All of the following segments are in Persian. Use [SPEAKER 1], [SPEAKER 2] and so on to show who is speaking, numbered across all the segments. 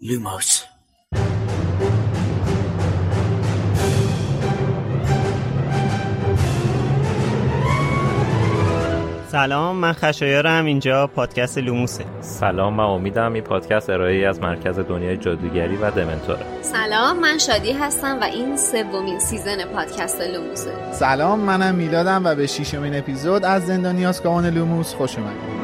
[SPEAKER 1] Lumos.
[SPEAKER 2] سلام من خشایارم اینجا پادکست لوموسه.
[SPEAKER 3] سلام من امیدم این پادکست ارائه از مرکز دنیای جادوگری و دمنتوره.
[SPEAKER 4] سلام من شادی هستم و این سومین season پادکست لوموسه.
[SPEAKER 5] سلام منم میلادم و به ششمین اپیزود از زندانی آسکابان لوموس خوش اومدید.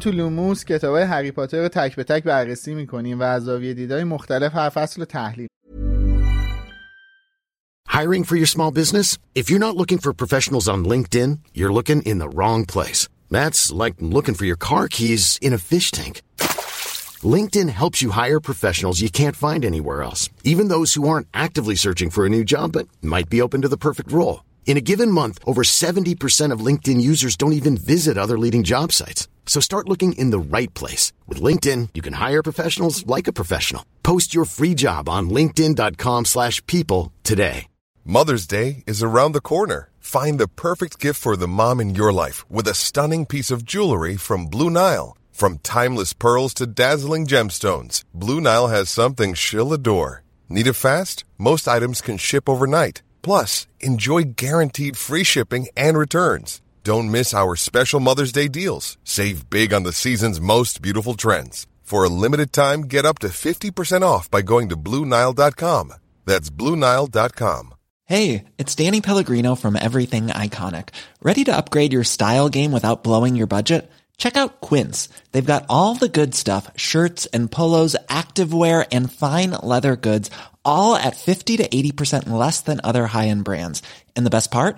[SPEAKER 5] تو لوموس کتاب های هری پاتر رو تک به تک بررسی میکنیم و از زاویه دیدهای مختلف هر فصل رو تحلیل
[SPEAKER 6] Hiring for your small business? If you're not looking for professionals on LinkedIn, you're looking in the wrong place. That's like looking for your car keys in a fish tank. LinkedIn helps you hire professionals you can't find anywhere else, even those who aren't actively searching for a new job but might be open to the perfect role. In a given month, over 70% of LinkedIn users don't even visit other leading job sites. So start looking in the right place. With LinkedIn, you can hire professionals like a professional. Post your free job on linkedin.com slash people today.
[SPEAKER 7] Mother's Day is around the corner. Find the perfect gift for the mom in your life with a stunning piece of jewelry from Blue Nile. From timeless pearls to dazzling gemstones, Blue Nile has something she'll adore. Need it fast? Most items can ship overnight. Plus, enjoy guaranteed free shipping and returns. Don't miss our special Mother's Day deals. Save big on the season's most beautiful trends. For a limited time, get up to 50% off by going to BlueNile.com. That's BlueNile.com.
[SPEAKER 8] Hey, it's Danny Pellegrino from Everything Iconic. Ready to upgrade your style game without blowing your budget? Check out Quince. They've got all the good stuff shirts and polos, activewear, and fine leather goods, all at 50 to 80% less than other high end brands. And the best part?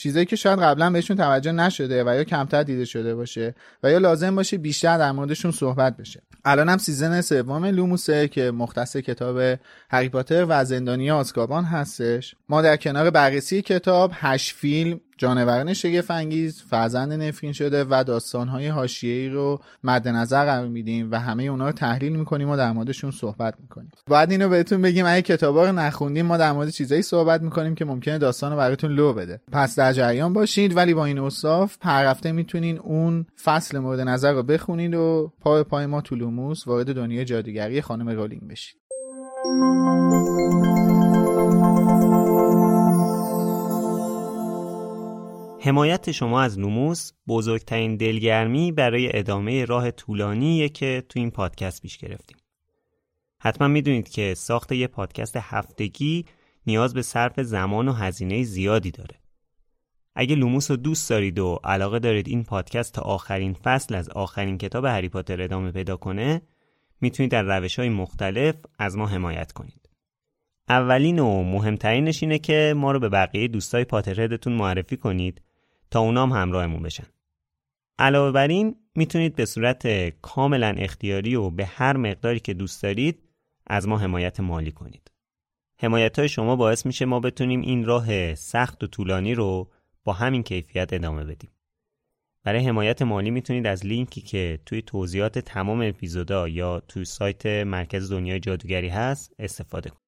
[SPEAKER 5] چیزایی که شاید قبلا بهشون توجه نشده و یا کمتر دیده شده باشه و یا لازم باشه بیشتر در موردشون صحبت بشه. الان هم سیزن سوم لوموسه که مختص کتاب هری پاتر و زندانی آزکابان هستش. ما در کنار بررسی کتاب هشت فیلم جانوران شگفت انگیز فرزند نفرین شده و داستانهای حاشیه‌ای رو مد نظر قرار میدیم و همه اونا رو تحلیل می‌کنیم و در موردشون صحبت می‌کنیم. بعد اینو بهتون بگیم اگه کتابا رو نخوندیم ما در مورد چیزایی صحبت می‌کنیم که ممکنه داستان رو براتون لو بده. پس در جریان باشید ولی با این اوصاف هر هفته می‌تونین اون فصل مورد نظر رو بخونید و پا به پای ما تو لوموس وارد دنیای جادوگری خانم رولینگ بشید.
[SPEAKER 2] حمایت شما از لوموس بزرگترین دلگرمی برای ادامه راه طولانیه که تو این پادکست پیش گرفتیم. حتما می‌دونید که ساخت یه پادکست هفتگی نیاز به صرف زمان و هزینه زیادی داره. اگه لوموس رو دوست دارید و علاقه دارید این پادکست تا آخرین فصل از آخرین کتاب هری پاتر ادامه پیدا کنه می‌تونید در روش های مختلف از ما حمایت کنید. اولین و مهمترینش اینه که ما رو به بقیه دوستای پاترهدتون معرفی کنید تا اونام همراهمون بشن. علاوه بر این می‌تونید به صورت کاملا اختیاری و به هر مقداری که دوست دارید از ما حمایت مالی کنید. حمایت های شما باعث میشه ما بتونیم این راه سخت و طولانی رو با همین کیفیت ادامه بدیم. برای حمایت مالی می‌تونید از لینکی که توی توضیحات تمام اپیزودا یا توی سایت مرکز دنیای جادوگری هست استفاده کنید.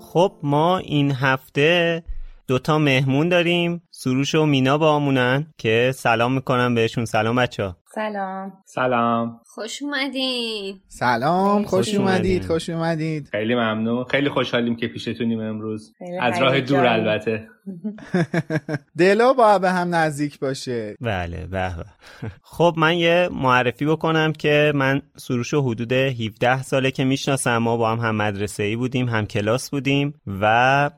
[SPEAKER 2] خب ما این هفته دوتا مهمون داریم سروش و مینا با آمونن که سلام می‌کنم بهشون. سلام بچه
[SPEAKER 9] سلام.
[SPEAKER 3] سلام.
[SPEAKER 4] خوش اومدین.
[SPEAKER 5] سلام خوش
[SPEAKER 2] خوش
[SPEAKER 5] اومدید
[SPEAKER 2] اومدین.
[SPEAKER 5] خوش اومدید.
[SPEAKER 3] خیلی ممنون. خیلی خوشحالیم که پیشتونیم امروز. از راه دور
[SPEAKER 9] هیجان.
[SPEAKER 3] البته.
[SPEAKER 5] دلا با به هم نزدیک باشه.
[SPEAKER 2] بله به به. خب من یه معرفی بکنم که من سروش و حدود 17 ساله که می‌شناسم. ما با هم هم مدرسه ای بودیم هم کلاس بودیم و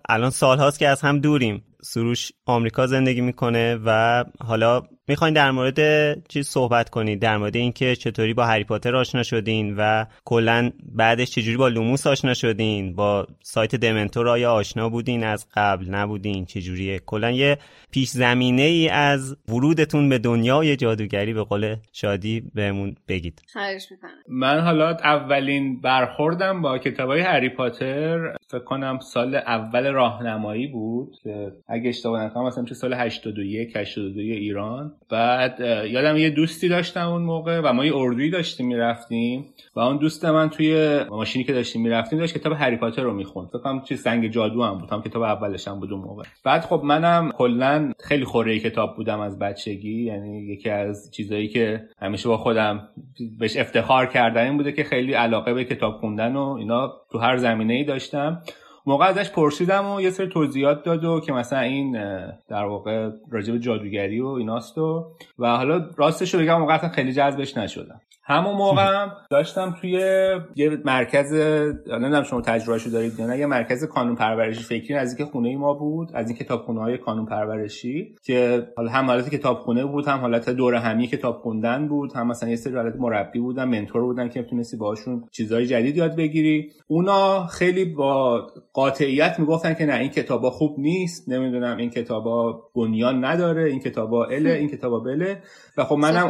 [SPEAKER 2] الان سالهاست که از هم دوریم. سروش آمریکا زندگی می‌کنه و حالا می‌خواین در مورد چیز صحبت کنید در مورد اینکه چطوری با هری پاتر آشنا شدین و کلا بعدش چجوری با لوموس آشنا شدین با سایت دمنتور آیا آشنا بودین از قبل نبودین چجوریه؟ کلا یه پیش زمینه ای از ورودتون به دنیای جادوگری به قول شادی بهمون بگید.
[SPEAKER 4] خواهش
[SPEAKER 3] من حالا اولین برخوردم با کتاب های هری پاتر. فکر کنم سال اول راهنمایی بود. که اگه اشتباه نکنم مثلا چه سال 81 82 ایران. بعد یادم یه دوستی داشتم اون موقع و ما یه اردویی داشتیم می‌رفتیم و اون دوست من توی ماشینی که داشتیم می‌رفتیم داشت کتاب هری پاتر رو می‌خوند. فکر کنم چه سنگ جادو هم بود. هم کتاب اولش هم بود اون موقع. بعد خب منم کلا خیلی خوره کتاب بودم از بچگی. یعنی یکی از چیزایی که همیشه با خودم بهش افتخار کردن این بوده که خیلی علاقه به کتاب خوندن و اینا تو هر زمینه ای داشتم. موقع ازش پرسیدم و یه سری توضیحات داد و که مثلا این در واقع راجع به جادوگری و ایناست و و حالا راستش رو بگم موقع خیلی جذبش نشدم. همون موقع هم داشتم توی یه مرکز نمی‌دونم شما تجربهشو دارید یا نه یه مرکز کانون پرورشی فکری نزدیک خونه ما بود از این کتابخونه های کانون پرورشی که حالا هم حالت کتابخونه بود هم حالت دور همی کتاب خوندن بود هم مثلا یه سری حالت مربی بودن منتور بودن که می‌تونستی باهاشون چیزهای جدید یاد بگیری. اونا خیلی با قاطعیت می‌گفتن که نه این کتابا خوب نیست نمی‌دونم این کتابا بنیان نداره این کتابا اله این کتابا بله و خب منم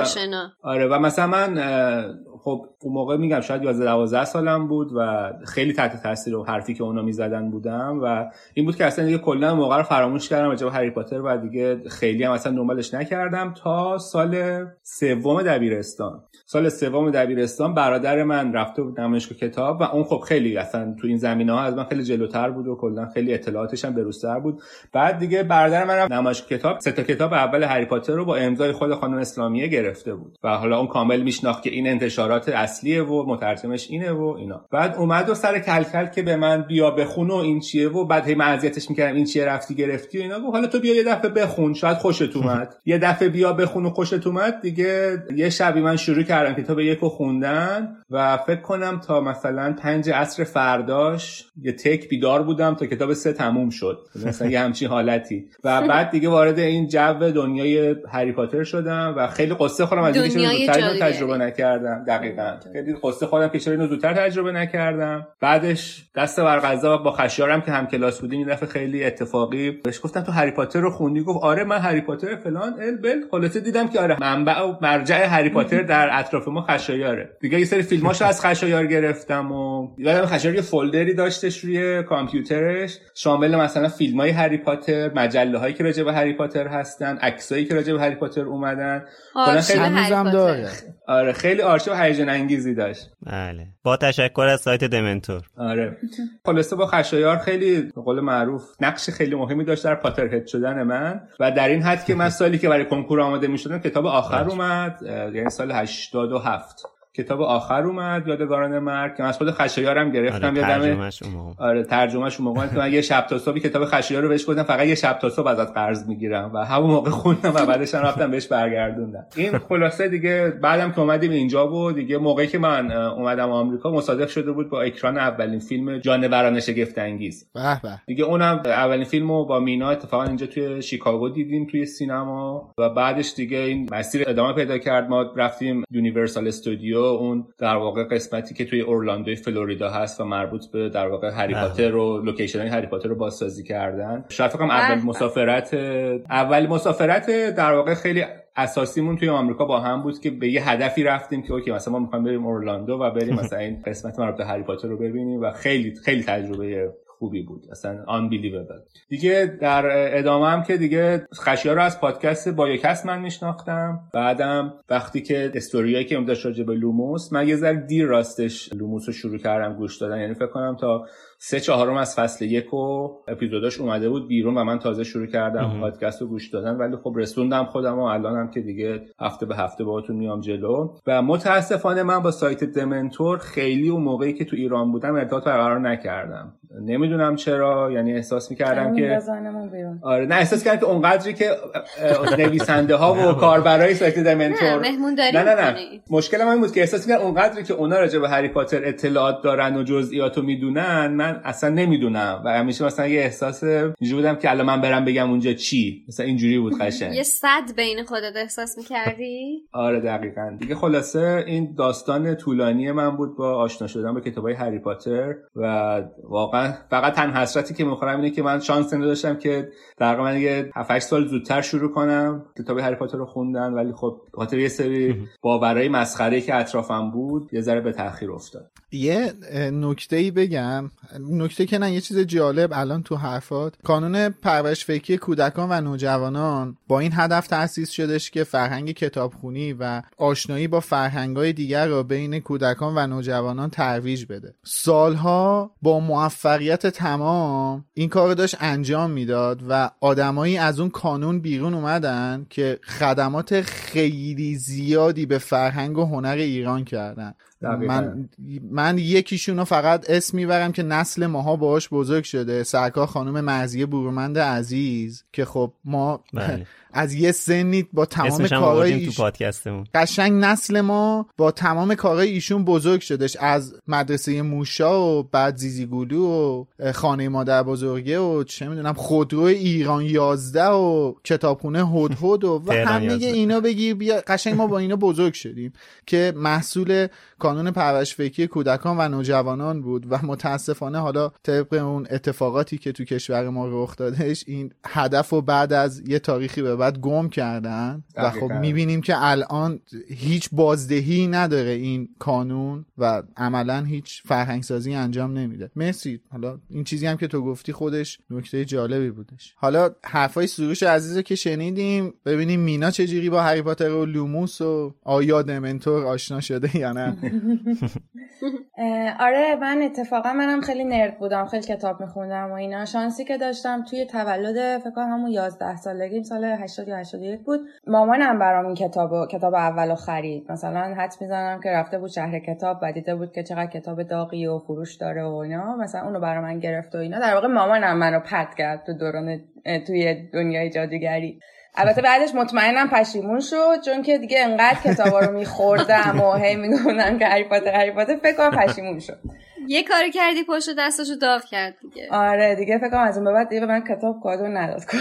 [SPEAKER 4] آشنا.
[SPEAKER 3] آره و مثلا من اه، خب اون موقع میگم شاید 11 12 سالم بود و خیلی تحت تاثیر و حرفی که اونا می‌زدن بودم و این بود که اصلا دیگه کلا موقع رو فراموش کردم راجع هری پاتر و دیگه خیلی هم اصلا دنبالش نکردم تا سال سوم دبیرستان. سال سوم دبیرستان برادر من رفته بود نمایشگاه کتاب و اون خب خیلی اصلا تو این زمینه ها از من خیلی جلوتر بود و کلا خیلی اطلاعاتش هم بروزتر بود. بعد دیگه برادر من نمایشگاه کتاب سه تا کتاب اول هری پاتر رو با امضای خود خانم اسلامیه گرفته بود و حالا اون کامل میشناخت که این انتشارات اصلیه و مترجمش اینه و اینا. بعد اومد و سر کلکل که به من بیا بخون و این چیه و بعد هی من اذیتش می‌کردم این چیه رفتی گرفتی و اینا. گفت حالا تو بیا یه دفعه بخون شاید خوشت اومد. یه دفعه بیا بخون و خوشت اومد دیگه یه شبی من شروع کردم کتاب یکو خوندن و فکر کنم تا مثلا پنج عصر فرداش یه تک بیدار بودم تا کتاب سه تموم شد. مثلا یه همچین حالتی. و بعد دیگه وارد این جو دنیای هری پاتر شدم و خیلی قصه خودم از اینکه. تجربه نکردم. دقیقا. خیلی قصه خودم که چرا اینو زودتر تجربه نکردم. بعدش دست بر قضا با خشیارم که هم کلاس بودیم یه دفعه خیلی اتفاقی بهش گفتم تو هری پاتر رو خوندی؟ گفت آره من هری پاتر فلان ال بل خلاصه دیدم که آره منبع و مرجع هری پاتر در اطراف ما خشایاره. دیگه یه سری فیلماشو از خشایار گرفتم و یادم خشایار یه فولدری داشتش روی کامپیوترش. شامل مثلا فیلم های هری پاتر مجله هایی که راجع به هری پاتر هستن عکسایی که راجع به هری پاتر اومدن. خیلی
[SPEAKER 4] آرشیو هری
[SPEAKER 5] هنوزم
[SPEAKER 4] پاتر.
[SPEAKER 5] داره.
[SPEAKER 3] آره خیلی آرشیو هیجان انگیزی داشت.
[SPEAKER 2] بله. با تشکر از سایت دمنتور.
[SPEAKER 3] آره. خلاصه با خشایار خیلی به قول معروف نقش خیلی مهمی داشت در پاترهد شدن من و در این حد که من سالی که برای کنکور آماده می شدم کتاب آخر اومد اه، یعنی سال 87 کتاب آخر اومد یادگاران مرگ. که من از خود خشایارم گرفتم
[SPEAKER 2] آره
[SPEAKER 3] یادم. آره ترجمهش اون موقع. که من یه شب تا صبح کتاب خشایار رو بهش گفتم فقط یه شب تا صبح ازت قرض می‌گیرم. و همون موقع خوندم و بعدش هم رفتم بهش برگردوندم. این خلاصه دیگه بعدم که اومدیم اینجا بود دیگه موقعی که من اومدم آمریکا مصادف شده بود با اکران اولین فیلم جانوران شگفت انگیز.
[SPEAKER 5] به به.
[SPEAKER 3] دیگه اونم اولین فیلم رو با مینا اتفاقا اینجا توی شیکاگو دیدیم توی سینما. و بعدش دیگه این مسیر ادامه پیدا کرد. ما رفتیم یونیورسال استودیو اون در واقع قسمتی که توی اورلاندوی فلوریدا هست و مربوط به در واقع هری پاتر و لوکیشن هری پاتر رو بازسازی کردن شاید کنم اول
[SPEAKER 4] به.
[SPEAKER 3] مسافرت اول مسافرت در واقع خیلی اساسیمون توی آمریکا با هم بود که به یه هدفی رفتیم که اوکی مثلا ما می‌خوایم بریم اورلاندو و بریم مثلا این قسمت مربوط به هری پاتر رو ببینیم و خیلی خیلی تجربه خوبی بود. اصلا unbelievable. دیگه در ادامه هم که دیگه خشایار رو از پادکست بایوکست من میشناختم. بعدم وقتی که استوریایی که راجع به لوموس من یه ذره دیر راستش لوموس رو شروع کردم گوش دادن. یعنی فکر کنم تا سه چهارم از فصل یک و اپیزوداش اومده بود بیرون و من تازه شروع کردم پادکست رو گوش دادن ولی خب رسوندم خودم و الانم که دیگه هفته به هفته باهاتون میام جلو. و متاسفانه من با سایت دمنتور خیلی اون موقعی که تو ایران بودم ارتباط برقرار نکردم. نمی‌دونم چرا یعنی احساس می‌کردم که آره نه احساس کردم که اونقدری که نویسنده ها و کاربرای سایت دمنتور نه نه نه. مشکل من این بود که احساس می‌کردم اونقدری که اونا راجع به هری پاتر اطلاعات دارن و جزئیات رو می‌دونن من اصلا نمی‌دونم و همیشه مثلا یه احساس اینجوری بودم که الان من برم بگم اونجا چی. مثلا اینجوری بود
[SPEAKER 4] یه
[SPEAKER 3] قشنگ.
[SPEAKER 4] صد بین خودت احساس می‌کردی؟
[SPEAKER 3] آره دقیقا. دیگه خلاصه این داستان طولانی من بود با آشنا شدن با کتابای هری پاتر و واقعا فقط تنها حسرتی که می‌خورم اینه که من شانس نداشتم که تقریبا یه 7 سال زودتر شروع کنم کتاب هری پاتر رو خوندن ولی خب خاطر یه سری باورهای مسخره که اطرافم بود یه ذره به تاخیر افتاد.
[SPEAKER 5] یه نکته ای بگم. نکته که نه یه چیز جالب الان تو حرفات. کانون پرورش فکری کودکان و نوجوانان با این هدف تأسیس شدش که فرهنگ کتابخونی و آشنایی با فرهنگ‌های دیگر را بین کودکان و نوجوانان ترویج بده. سالها با موفقیت تمام این کار داشت انجام می‌داد و آدمایی از اون کانون بیرون اومدن که خدمات خیلی زیادی به فرهنگ و هنر ایران کردن. من من یکیشون رو فقط اسم می‌برم که نسل ماها باهاش بزرگ شده سرکار خانم مرزیه بورومند عزیز که خب ما
[SPEAKER 2] بله.
[SPEAKER 5] از یه سنی با تمام کارهای
[SPEAKER 2] آوردیم
[SPEAKER 5] ایش...
[SPEAKER 2] تو پادکستمون
[SPEAKER 5] قشنگ نسل ما با تمام کارهای ایشون بزرگ شدش از مدرسه موشا و بعد زیزیگولو و خانه مادر بزرگه و چه می‌دونم خودرو ایران یازده و کتابخونه هدهد و, و همه. اینا بگیر بیا قشنگ ما با اینا بزرگ شدیم که محصول کانون پرورش فکری کودکان و نوجوانان بود و متاسفانه حالا طبق اون اتفاقاتی که تو کشور ما رخ دادش این هدف رو بعد از یه تاریخی به بعد گم کردن و خب. می‌بینیم که الان هیچ بازدهی نداره این کانون و عملا هیچ فرهنگسازی انجام نمیده. مرسی. حالا این چیزی هم که تو گفتی خودش نکته جالبی بودش. حالا حرفای سروش عزیز رو که شنیدیم ببینیم مینا چجوری با هری پاتر و لوموس و آیا دمنتور آشنا شده یا نه.
[SPEAKER 9] آره من اتفاقا منم خیلی نرد بودم خیلی کتاب میخوندم و اینا. شانسی که داشتم توی تولد فکر کنم همون 11 سالگیم سال 80 یا 81 بود. مامانم برام این کتابو کتاب اولو خرید. مثلا حد می‌زنم که رفته بود شهر کتاب و دیده بود که چقدر کتاب داغی و فروش داره و اینا. مثلا اونو برا من گرفت و اینا. در واقع مامانم منو پرت کرد تو دوران توی دنیای جادوگری. البته بعدش مطمئنم پشیمون شد چون که دیگه انقدر کتابا رو میخوردم و هی می‌گفتم که هری پاتر هری پاتر فکر کنم پشیمون شد.
[SPEAKER 4] یه کاری کردی پشت دستشو داغ کرد دیگه.
[SPEAKER 9] آره دیگه فکر کنم از اون به بعد دیگه به من کتاب کادو نداد کلا.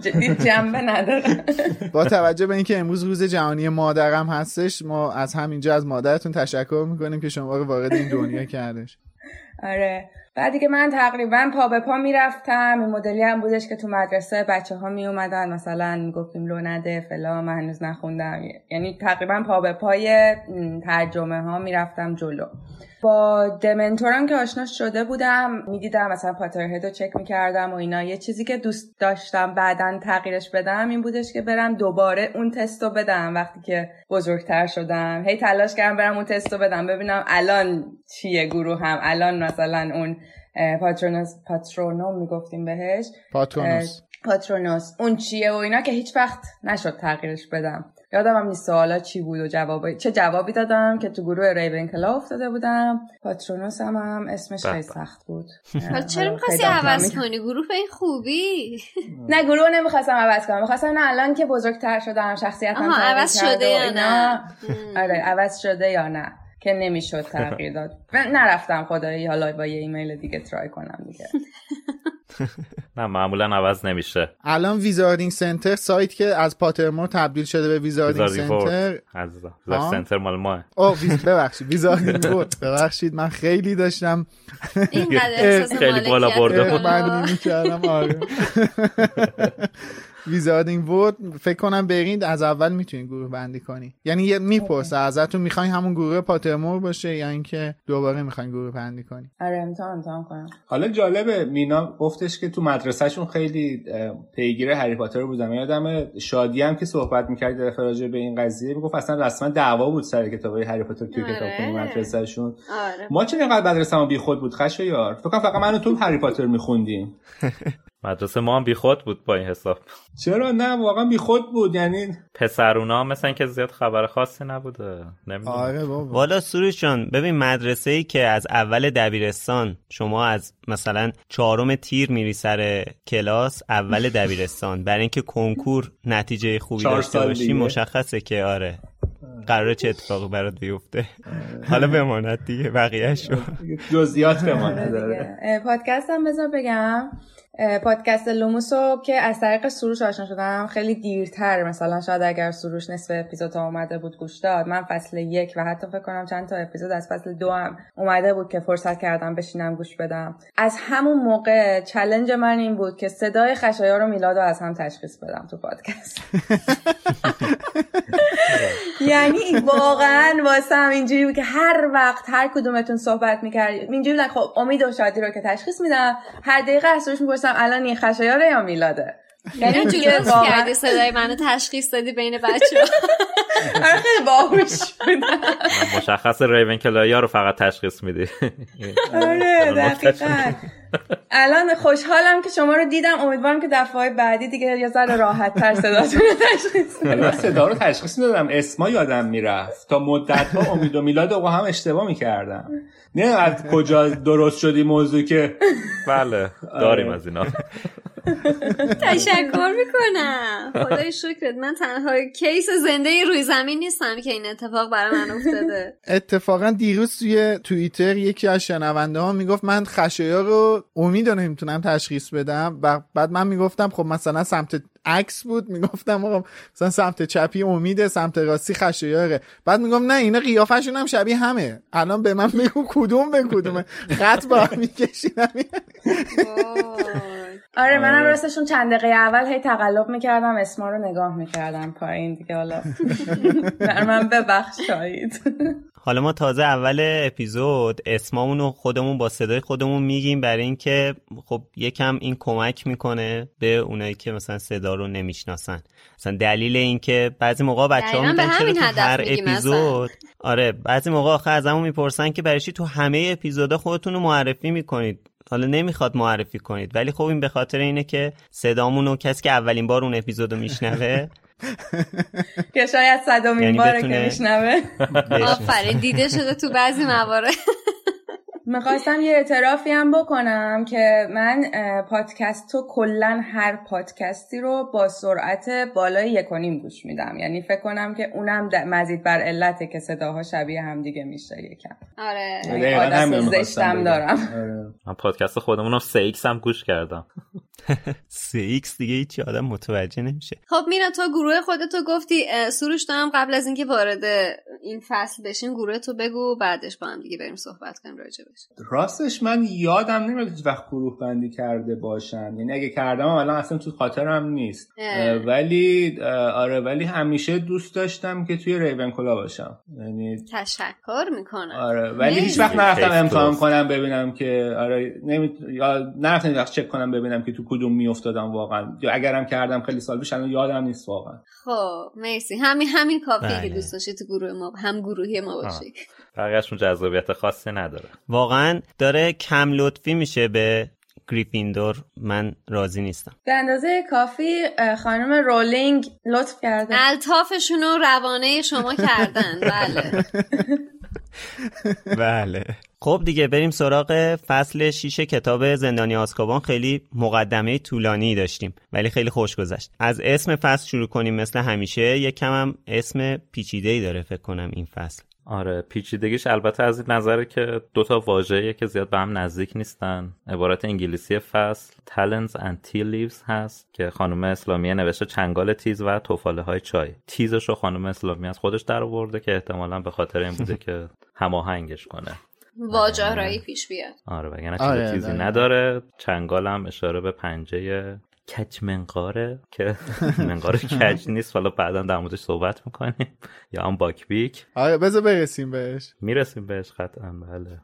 [SPEAKER 9] جدی جنبه نداره.
[SPEAKER 5] با توجه به اینکه امروز روز جهانی مادرم هستش ما از همینجا از مادرتون تشکر می‌کنیم که شما رو وارد این دنیا کردش.
[SPEAKER 9] آره. بعد دیگه من تقریبا پا به پا می‌رفتم. این مدلی هم بودش که تو مدرسه بچه ها می اومدن مثلا می‌گفتیم لو نده فلا من هنوز نخوندم. یعنی تقریبا پا به پای ترجمه ها می‌رفتم جلو. با دمنتورم که آشنا شده بودم می‌دیدم مثلا پاترهد رو چک می‌کردم و اینا. یه چیزی که دوست داشتم بعدا تغییرش بدم این بودش که برم دوباره اون تست رو بدم. وقتی که بزرگتر شدم هی تلاش کردم برم اون تست رو بدم. ببینم الان چیه گروه هم الان مثلا اون پاترونوس پاترونوم می‌گفتیم بهش.
[SPEAKER 5] پاترونوس.
[SPEAKER 9] پاترونوس. اون چیه و اینا که هیچ وقت نشد تغییرش بدم. یادم هم نیست سوالا چی بود و جواب چه جوابی دادم که تو گروه ریون کلا افتاده بودم. پاترونوس هم, هم اسمش خیلی سخت بود.
[SPEAKER 4] چرا می‌خواستی عوض کنی؟ گروه این خوبی؟
[SPEAKER 9] نه گروه نمی‌خواستم عوض کنم. می‌خواستم نه الان که بزرگتر شدم شخصیتم
[SPEAKER 4] عوض شده یا نه؟
[SPEAKER 9] آره عوض شده یا نه. که نمی‌شد تغییر داد. نرفتم خدایی حالا با یه ایمیل دیگه ترای کنم دیگه.
[SPEAKER 10] نه معمولا عوض نمیشه.
[SPEAKER 5] الان ویزاردینگ سنتر سایت که از پاترمور تبدیل شده به ویزاردینگ سنتر.
[SPEAKER 10] از سنتر مال ما.
[SPEAKER 5] او ببخشید ویزاردینگ بورد ببخشید من خیلی داشتم
[SPEAKER 10] خیلی بالا برده بود.
[SPEAKER 5] من می‌کردم. آره. ویزاردینگ ورد فکر کنم برین از اول می‌تونین گروه بندی کنی. یعنی یه می‌پرسه ازتون می‌خواین همون گروه پاترمور باشه یا اینکه دوباره می‌خواین گروه بندی کنی؟
[SPEAKER 9] آره امتحان امتحان کنم.
[SPEAKER 3] حالا جالبه مینا گفتش که تو مدرسهشون خیلی پیگیر هری پاتر بودم. یادم شادی هم که صحبت می‌کرد در راجع به این قضیه می‌گفت اصلا رسما دعوا بود سر کتابای هری پاتر توی
[SPEAKER 4] آره.
[SPEAKER 3] کتابخونه مدرسهشون.
[SPEAKER 4] آره.
[SPEAKER 3] ما چه اینقدر مدرسه‌مون بیخود بود؟ خشو یار. فکر کنم فقط من و تو هری پاتر میخوندیم.
[SPEAKER 10] مدرسه ما هم بیخود بود با این حساب.
[SPEAKER 3] چرا نه؟ واقعا بیخود بود یعنی
[SPEAKER 10] پسرونا مثلا که زیاد خبر خاصی نبوده. نمی‌دونم.
[SPEAKER 5] آره بابا.
[SPEAKER 2] والا سروش جان ببین مدرسه ای که از اول دبیرستان شما از مثلا چهارم تیر میری سر کلاس اول دبیرستان. برای اینکه کنکور نتیجه خوبی داشته باشی. مشخصه که آره قراره چه اتفاقی برات بیفته. حالا بماند دیگه بقیه شو
[SPEAKER 3] جزئیات
[SPEAKER 9] آره
[SPEAKER 3] داره
[SPEAKER 9] دیگه. اه، پادکستم بذار بگم. پادکست لوموسو که از طریق سروش آشنا شدم. خیلی دیرتر مثلا شاید اگر سروش نصف اپیزود ها اومده بود گوش داد. من فصل یک و حتی فکر کنم چند تا اپیزود از فصل دو هم اومده بود که فرصت کردم بشینم گوش بدم. از همون موقع challenge من این بود که صدای خشایار و میلاد رو از هم تشخیص بدم تو پادکست. یعنی واقعا واسه هم اینجوری بود که هر وقت هر کدومتون صحبت می‌کرد اینجوری خب امید و شادی رو که تشخیص میدم هر دقیقه از سروش الان این خشایاره یا میلاده؟
[SPEAKER 4] یعنی جلوس کردی صدای منو تشخیص دادی بین بچه
[SPEAKER 9] آره خیلی باهوش بودم
[SPEAKER 10] مشخص ریون کلایا رو فقط تشخیص میدی.
[SPEAKER 9] آره دقیقا. الان خوشحالم که شما رو دیدم. امیدوارم که دفعه بعدی دیگه یه ذره راحت تر صداتون رو تشخیص.
[SPEAKER 3] من صدا رو تشخیص می‌دادم اسما یادم می‌رفت. تا مدت ها امید و میلاد رو با هم اشتباه می‌کردم نه از کجا درست شدی موضوع که؟
[SPEAKER 10] بله داریم از اینا.
[SPEAKER 4] تشکر می‌کنم. خدای شکرت. من تنها کیس زنده روی زمین نیستم که این اتفاق برای من افتاده.
[SPEAKER 5] اتفاقا دیروز توی توییتر یکی از شنونده ها می‌گفت من خشایا رو امید رو نمی‌تونم تشخیص بدم و بعد من می‌گفتم خب مثلا سمت عکس بود می‌گفتم آقا مثلا سمت چپی امیده سمت راستی خشایاره. بعد میگم نه اینا قیافشون هم شبیه همه. الان به من بگو کدوم به کدومه. خط با هم میکشیدم
[SPEAKER 9] آره منم راستشون چند دقیقه اول هی تقلب می‌کردم اسما رو نگاه می‌کردم پایین دیگه حالا در من ببخشایید
[SPEAKER 2] حالا ما تازه اول اپیزود اسمامون رو خودمون با صدای خودمون میگیم برای اینکه خب یکم این کمک می‌کنه به اونایی که مثلا صدا رو نمی‌شناسن. مثلا دلیل اینکه بعضی موقع بچه ها
[SPEAKER 4] دقیقاً به
[SPEAKER 2] میگن چرا
[SPEAKER 4] همین
[SPEAKER 2] تو
[SPEAKER 4] هدف
[SPEAKER 2] هر اپیزود؟ آره بعضی موقع آخه از همون می‌پرسن که برای چی تو همه اپیزودا خودتون رو معرفی می‌کنید. حالا نمی‌خواد معرفی کنید ولی خب این به خاطر اینه که صدامون و کسی که اولین بار اون اپیزودو میشنوه.
[SPEAKER 9] که شاید صدامین
[SPEAKER 2] یعنی
[SPEAKER 9] باره که میشنوه.
[SPEAKER 4] آفرین دیده شده تو بعضی موارد.
[SPEAKER 9] می‌خواستم یه اعترافی هم بکنم که من پادکست رو کلا هر پادکستی رو با سرعت بالای یک و نیم گوش میدم. یعنی فکر کنم که اونم مزید بر علته که صداها شبیه هم دیگه میشه یکم.
[SPEAKER 4] آره.
[SPEAKER 9] یعنی عادت
[SPEAKER 3] می‌خواستم
[SPEAKER 9] زشتم. دارم.
[SPEAKER 3] آره.
[SPEAKER 10] من پادکست خودمون رو 3x هم گوش کردم.
[SPEAKER 2] 3x دیگه هیچی آدم متوجه نمیشه.
[SPEAKER 4] خب مینا تو گروه خودتو گفتی سروش دارم قبل از اینکه وارد این فصل بشین گروه تو بگو بعدش با هم دیگه بریم صحبت کنیم راجبش
[SPEAKER 3] راستش من یادم نمیاد هیچ وقت گروه بندی کرده باشم یعنی اگه کردم الان اصلا تو خاطرم نیست.
[SPEAKER 4] اه.
[SPEAKER 3] اه، ولی اه، آره ولی همیشه دوست داشتم که توی ریون کلا باشم. یعنی
[SPEAKER 4] تشکر می‌کنم.
[SPEAKER 3] آره ولی. هیچ وقت نرفتم امتحان. کنم ببینم که آره نمی... یا نرفتم وقت چک کنم ببینم که تو کدوم میافتادم واقعا. یا اگرم کردم خیلی سال پیش الان یادم نیست واقعا.
[SPEAKER 4] خب مرسی. همین همین کافیه که
[SPEAKER 2] بله.
[SPEAKER 4] دوست داشتی تو گروه ما هم گروهی ما باشی.
[SPEAKER 10] بقیهشون جذابیت خاصی نداره.
[SPEAKER 2] واقعا داره کم لطفی میشه به گریفیندور. من راضی نیستم.
[SPEAKER 9] به اندازه کافی خانم رولینگ لطف کرده.
[SPEAKER 4] الطافشون رو روانه شما کردن. بله.
[SPEAKER 2] بله. خب دیگه بریم سراغ فصل 6 کتاب زندانی آسکابان خیلی مقدمه طولانی داشتیم ولی خیلی خوش گذشت. از اسم فصل شروع کنیم مثل همیشه. یک کم هم اسم پیچیده ای داره فکر کنم این فصل.
[SPEAKER 10] آره پیچیدگیش البته از این نظره که دوتا واژه‌ایه که زیاد به هم نزدیک نیستن. عبارت انگلیسی فصل talents and tea leaves هست که خانم اسلامیه نوشته چنگال تیز و توفاله های چای. تیزش رو خانم اسلامی از خودش در آورده که احتمالا به خاطر این بوده که هماهنگش کنه.
[SPEAKER 4] واجه پیش بیاد.
[SPEAKER 10] آره وگرنه چیز آره تیزی نداره. چنگال هم اشاره به پنجه کج منقاره که منقار کج نیست. حالا بعدا در موردش صحبت می‌کنیم. یا هم باک بیک
[SPEAKER 5] آره بذار برسیم بهش.
[SPEAKER 10] می‌رسیم بهش قطعا بله.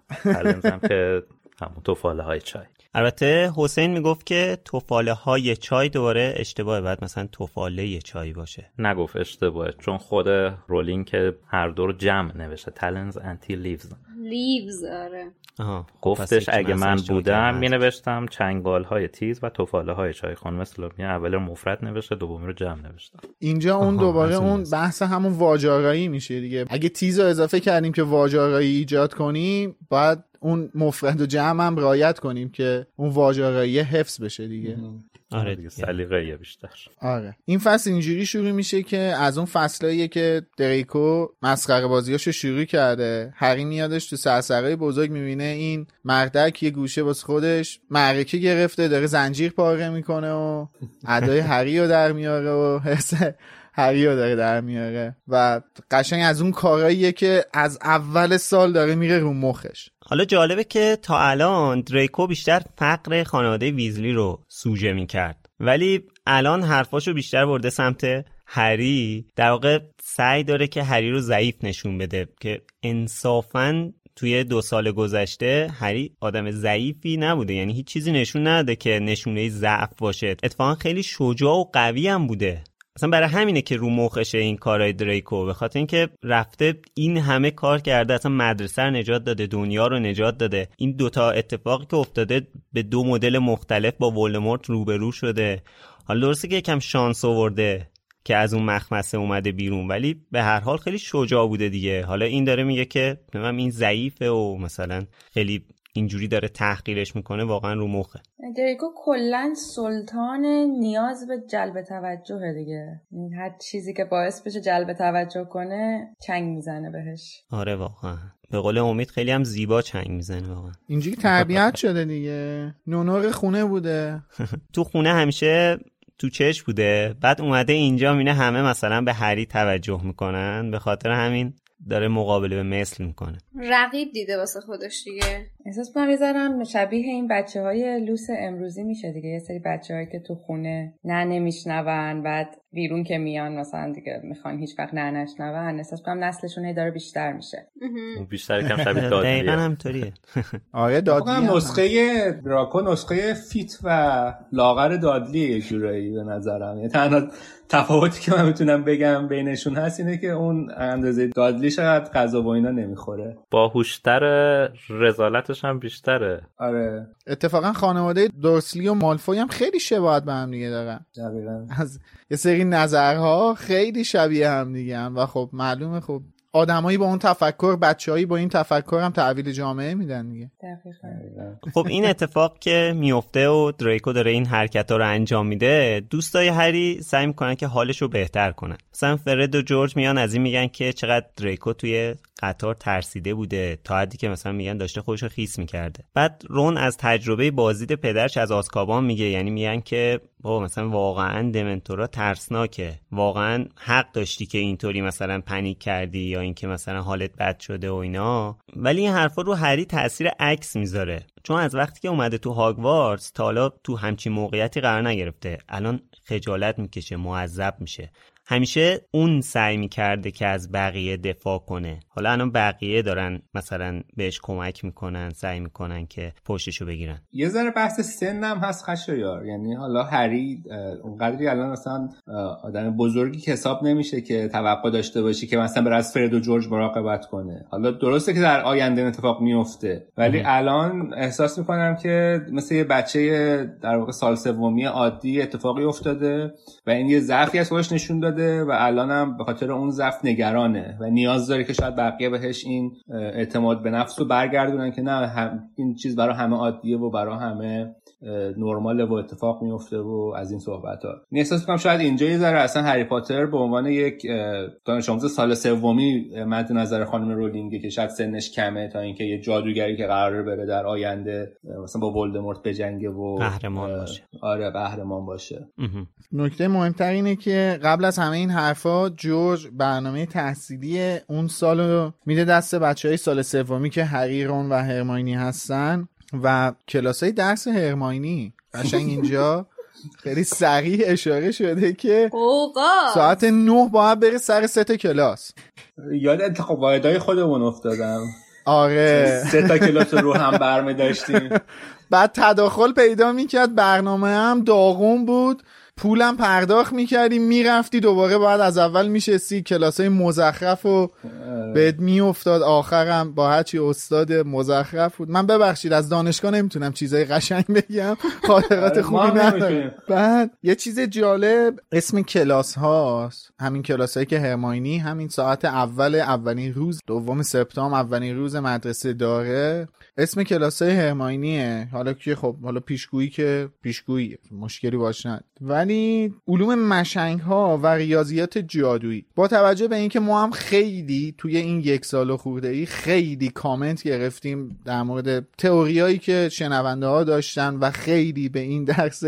[SPEAKER 10] هم که همون توفاله های چای.
[SPEAKER 2] البته حسین می‌گفت که توفاله های چای دوباره اشتباه بعد مثلا توفاله چای باشه.
[SPEAKER 10] نگفت اشتباهه چون خود رولینگ که هر دور جمع نوشته تالنز انتی لیوز
[SPEAKER 4] لیوز آره.
[SPEAKER 10] گفتش اگه من بودم می نوشتم چنگال های تیز و توفاله های چای خانم اسلامی اول مفرد نوشته دومی رو جمع نوشتم
[SPEAKER 5] اینجا اون دوباره اون بحث همون واجارایی میشه دیگه. اگه تیز رو اضافه کردیم که واجارایی ایجاد کنیم باید اون مفرد و جمع هم رایت کنیم که اون واجارایی حفظ بشه دیگه.
[SPEAKER 10] آره دیگه. سلیقه بیشتر.
[SPEAKER 5] آره. این فصل اینجوری شروع میشه که از اون فصلاییه که دریکو مسخره بازیاشو شروع کرده. هری میادش تو سرسرای بزرگ می‌بینه. این مردک یه گوشه باز خودش معرکه گرفته داره زنجیر پاره می‌کنه و ادای هری رو در میاره و حس هری رو داره در میاره و قشنگ از اون کاراییه که از اول سال داره میره رو مخش.
[SPEAKER 2] حالا جالبه که تا الان دریکو بیشتر فقر خانواده ویزلی رو سوژه می‌کرد. ولی الان حرفاشو بیشتر برده سمت هری. در واقع سعی داره که هری رو ضعیف نشون بده که انصافا توی دو سال گذشته هری آدم ضعیفی نبوده. یعنی هیچ چیزی نشون نده که نشونه ضعف باشه. اتفاقا خیلی شجاع و قوی هم بوده. اصلا برای همینه که رو مخشه این کارهای دریکو به خاطر اینکه رفته این همه کار کرده اصلا مدرسه رو نجات داده دنیا رو نجات داده. این دوتا اتفاقی که افتاده به دو مدل مختلف با ولدمورت روبرو شده. حالا درسته که یکم شانس آورده که از اون مخمسه اومده بیرون ولی به هر حال خیلی شجاع بوده دیگه. حالا این داره میگه که من این ضعیفه و مثلا خیلی اینجوری داره تحقیرش می‌کنه واقعا رو مخه.
[SPEAKER 9] دریکو کلا سلطان نیاز به جلب توجه دیگه. هر چیزی که باعث بشه جلب توجه کنه چنگ می‌زنه بهش.
[SPEAKER 2] آره واقعا. به قول امید خیلی هم زیبا چنگ می‌زنه واقعا.
[SPEAKER 5] اینجوری تربیت شده دیگه. نونور خونه بوده.
[SPEAKER 2] تو خونه همیشه تو چش بوده. بعد اومده اینجا مینه همه مثلا به هری توجه می‌کنن. به خاطر همین داره مقابله به مثل می‌کنه.
[SPEAKER 4] رقیب دیده واسه خودش دیگه.
[SPEAKER 9] احساس کنم یه شبیه این بچه های لوس امروزی میشه دیگه. یه سری بچه هایی که تو خونه نه نمیشنون بعد بیرون که میان مثلا دیگه می‌خوان هیچ وقت نه نشنون. احساس کنم نسلشون داره بیشتر میشه.
[SPEAKER 10] بیشتر کم شبیه دادلیه
[SPEAKER 2] دقیقا همطوریه.
[SPEAKER 5] آره دادلی
[SPEAKER 3] نسخه دراکو نسخه فیت و لاغر دادلیه جورایی به نظرم. یه تنها تفاوتی که من می‌تونم بگم بینشون هست اینه که اون اندازه دادلی شاید غذا و اینا نمی‌خوره.
[SPEAKER 10] باهوشتر رزالتش هم بیشتره.
[SPEAKER 3] آره.
[SPEAKER 5] اتفاقا خانواده دورسلی و مالفوی هم خیلی شباهت به هم دیگه دارن از یه سری نظرها خیلی شبیه هم دیگه هم و خب معلومه خب آدمایی با اون تفکر بچههایی با این تفکر هم تحویل جامعه میدن دیگه.
[SPEAKER 2] خب این اتفاق که میفته و دریکو داره این حرکت ها رو انجام میده دوستای هری سعی می‌کنن که حالش رو بهتر کنن. مثلا فرد و جورج میان از این میگن که چقدر دریکو توی قطار ترسیده بوده تا حدی که مثلا میگن داشته خودش رو خیس می‌کرده. بعد رون از تجربه بازدید پدرش از آسکابان میگه یعنی میگن که بابا مثلا واقعا دمنتورا ترسناکه. واقعا حق داشتی که اینطوری مثلا پنیک کردی یا اینکه مثلا حالت بد شده و اینا. ولی این حرفا رو هری تاثیر عکس می‌ذاره. چون از وقتی که اومده تو هاگوارتس تا حالا تو همچین موقعیتی قرار نگرفته. الان خجالت می‌کشه معذب میشه. همیشه اون سعی می‌کرده که از بقیه دفاع کنه. حالا الان بقیه دارن مثلا بهش کمک می‌کنن سعی می‌کنن که پشتشو بگیرن.
[SPEAKER 3] یه ذره بحث سنم هست خشایار. یعنی حالا هری اونقدری الان مثلا آدم بزرگی که حساب نمیشه که توقع داشته باشی که مثلا بر از فرد و جورج مراقبت کنه. حالا درسته که در آینده اتفاق میفته ولی الان احساس می‌کنم که مثل یه بچه در واقع سال سومی عادی اتفاقی افتاده و این یه ضعفی از خودش نشون داده و الانم به خاطر اون ضعف نگرانه و نیاز داره که شاید بقیه بهش این اعتماد به نفس رو برگردونن که نه این چیز برای همه عادیه و برای همه نرمال و اتفاق میفته و از این صحبت ها این احساس می‌کنم شاید اینجا یه ذره اصلا هری پاتر به عنوان یک دانش آموز سال سومی مد نظر خانم رولینگه که شاید سنش کمه تا اینکه یه جادوگری که قرار بره در آینده مثلا با ولدمورت بجنگه و
[SPEAKER 2] قهرمان باشه.
[SPEAKER 3] آره قهرمان باشه.
[SPEAKER 5] نکته مهمتر اینه که قبل از همه این حرفا جورج برنامه تحصیلی اون سال میده دست بچه های سال سومی که هری رون و هرماینی هستن. و کلاس های درس هرماینی. قشنگ اینجا خیلی سریع اشاره شده که ساعت نه باید بره سر ست کلاس.
[SPEAKER 3] یاد انتخاب واحدهای خودمون افتادم.
[SPEAKER 5] آره.
[SPEAKER 3] سه تا کلاس رو هم برمی داشتیم.
[SPEAKER 5] بعد تداخل پیدا می‌کرد برنامه هم داغون بود. پولم پرداخت می‌کردی می‌رفتی دوباره بعد از اول میشستی کلاس های مزخرف و بهت میافتاد. آخرم با هرچی استاد مزخرف بود. من ببخشید از دانشگاه نمی‌تونم چیزای قشنگ بگم. خاطرات خوبی ندارم بعد یه چیز جالب اسم کلاس هاست همین کلاس هایی که هرماینی همین ساعت اول اولین روز دوم سپتامبر اولین روز مدرسه داره. اسم کلاس های هرماینیه. حالا که خب حالا پیشگویی که پیشگویی مشکلی باش ند. ولی علوم مشنگ ها و ریاضیات جادویی. با توجه به اینکه ما هم خیلی توی این یک سال و خورده ای خیلی کامنت گرفتیم در مورد تئوریایی که شنونده ها داشتن و خیلی به این درس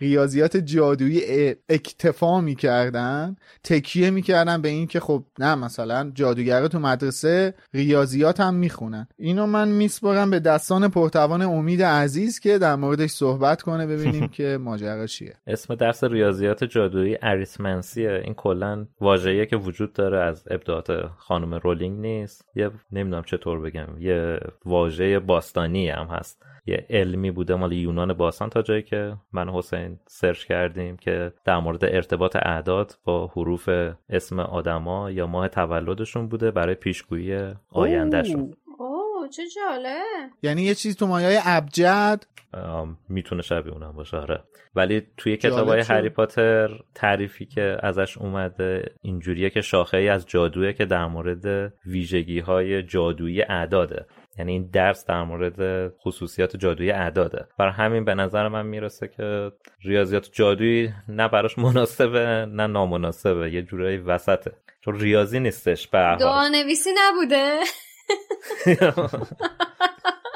[SPEAKER 5] ریاضیات جادویی اکتفا می‌کردن تکیه می‌کردن به این که خب نه مثلا جادوگرا تو مدرسه ریاضیات هم می‌خونن. اینو من میسپارم به دستان پرتوان امید عزیز که در موردش صحبت کنه ببینیم که ماجرا چیه.
[SPEAKER 10] اسم درس ریاضیات جادویی اریتمنسیه. این کلا واژه‌ای که وجود داره از ابداعات خانم رولینگ نیست. یه نمی‌دونم چطور بگم یه واژه باستانی هم هست. یه علمی بوده مال یونان باستان تا جایی که من حسین سرچ کردیم که در مورد ارتباط اعداد با حروف اسم آدما یا ماه تولدشون بوده برای پیشگویی آیندهشون.
[SPEAKER 4] اوه چه جاله
[SPEAKER 5] یعنی یه چیز تو مایه ابجد؟
[SPEAKER 10] می‌تونه شبیه اونم باشه آره. ولی توی کتاب های هری پاتر تعریفی که ازش اومده اینجوریه که شاخه ای از جادویه که در مورد ویژگی های جادویی اعداده. یعنی این درس در مورد خصوصیات جادویی اعداده. برای همین به نظر من می‌رسه که ریاضیات جادویی نه براش مناسبه نه نامناسبه یه جورایی وسطه. چون ریاضی نیستش به
[SPEAKER 4] دعا نویسی نبوده.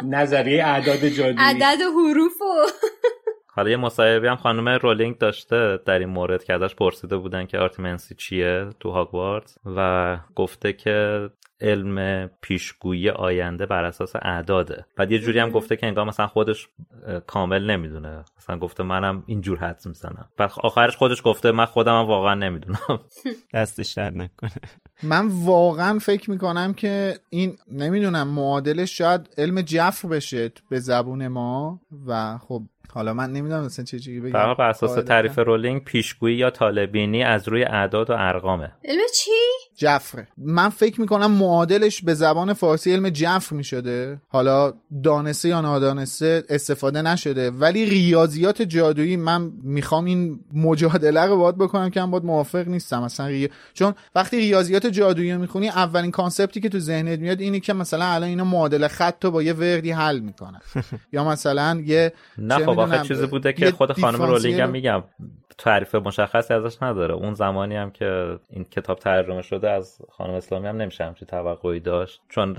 [SPEAKER 3] نظریه اعداد جادویی.
[SPEAKER 4] عدد حروف و
[SPEAKER 10] حالا یه مصاحبه هم خانم رولینگ داشته در این مورد که ازش پرسیده بودن که arithmancy چیه تو هاگوارتس و گفته که علم پیشگویی آینده بر اساس اعداده. بعد یه جوری هم گفته که انگار مثلا خودش کامل نمی‌دونه. مثلا گفته منم اینجور حدس می‌زنم. بعد آخرش خودش گفته من خودم هم واقعا نمی‌دونم.
[SPEAKER 2] دستش در نکنه.
[SPEAKER 5] من واقعا فکر می‌کنم که این نمی‌دونم معادلش شاید علم جفر بشه به زبون ما و خب حالا من نمی‌دونم مثلا چه چیزی بگم.
[SPEAKER 10] بر اساس تعریف رولینگ پیشگویی یا طالبینی از روی اعداد و ارقامه.
[SPEAKER 4] علم چی؟
[SPEAKER 5] جفره من فکر می‌کنم معادلش به زبان فارسی علم جفر می‌شده. حالا دانسته یا نادانسته استفاده نشده. ولی ریاضیات جادویی من می‌خوام این مجادله رو باید بکنم که من باید موافق نیستم. مثلا ری... چون وقتی ریاضیات جادویی رو می‌خونی اولین concept ی که تو ذهنت میاد اینه که مثلا الان اینا معادله خط رو با یه وردی حل می‌کنن. یا مثلا یه
[SPEAKER 10] نه خب چیزی بوده که خود خانم رولینگ میگم. تعریف مشخصی ازش نداره. اون زمانی هم که این کتاب ترجمه شده از خانم اسلامی هم نمیشه همچی توقعی داشت. چون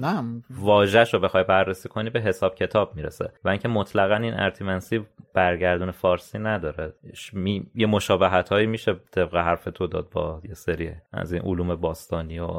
[SPEAKER 10] واژهش رو بخوای بررسی کنی به حساب کتاب می‌رسه. و اینکه مطلقا این arithmancy برگردون فارسی نداره. می... یه مشابهت هایی میشه طبق حرف تو داد با یه سری از این علوم باستانی و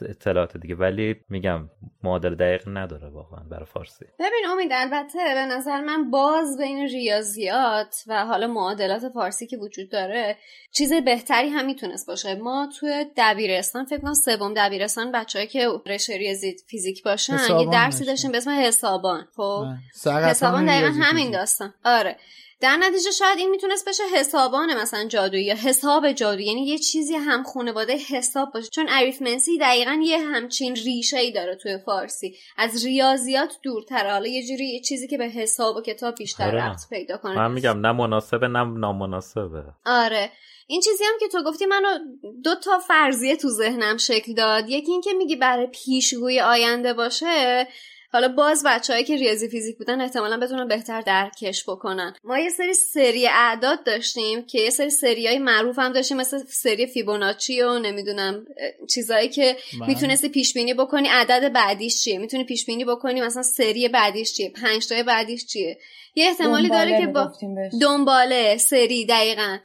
[SPEAKER 10] اطلاعات دیگه. ولی میگم معادل دقیق نداره واقعا برای فارسی.
[SPEAKER 4] ببین امید البته به نظر من باز بین ریاضیات و حالا معادلات فارسی که وجود وجود داره چیز بهتری هم می‌تونست باشه. ما توی دبیرستان فکر کنم سوم دبیرستان بچه‌ای که رشته ریاضی فیزیک باشن یه درسی داشتیم به اسم حسابان. خب حسابان دقیقا همین داستان. آره. در نتیجه شاید این می‌تونست بشه حسابان مثلا جادویی یا حساب جادویی. یعنی یه چیزی هم خانواده حساب باشه. چون اریثمنسی دقیقا یه همچین ریشه ای داره توی فارسی. از ریاضیات دورتره. حالا یه جوری یه چیزی که به حساب و کتاب بیشتر
[SPEAKER 10] آره.
[SPEAKER 4] ربط پیدا کنه.
[SPEAKER 10] من میگم نه مناسبه نه نامناسبه.
[SPEAKER 4] آره. این چیزی هم که تو گفتی منو دو تا فرضیه تو ذهنم شکل داد. یکی این که میگی برای پیشگوی آینده باشه. حالا باز بچههایی که ریاضی فیزیک بودن احتمالا بتونن بهتر درکش بکنن. ما یه سری سری اعداد داشتیم که یه سری سری های معروف هم داشتیم مثل سری فیبوناچی و نمی‌دونم چیزایی که می‌تونستی پیش بینی بکنی. عدد بعدیش چیه؟ می‌تونی پیش بینی بکنی مثلا سری بعدیش چیه؟ پنج تای بعدیش چیه؟ یه احتمالی داره که با دنباله سری دقیقا.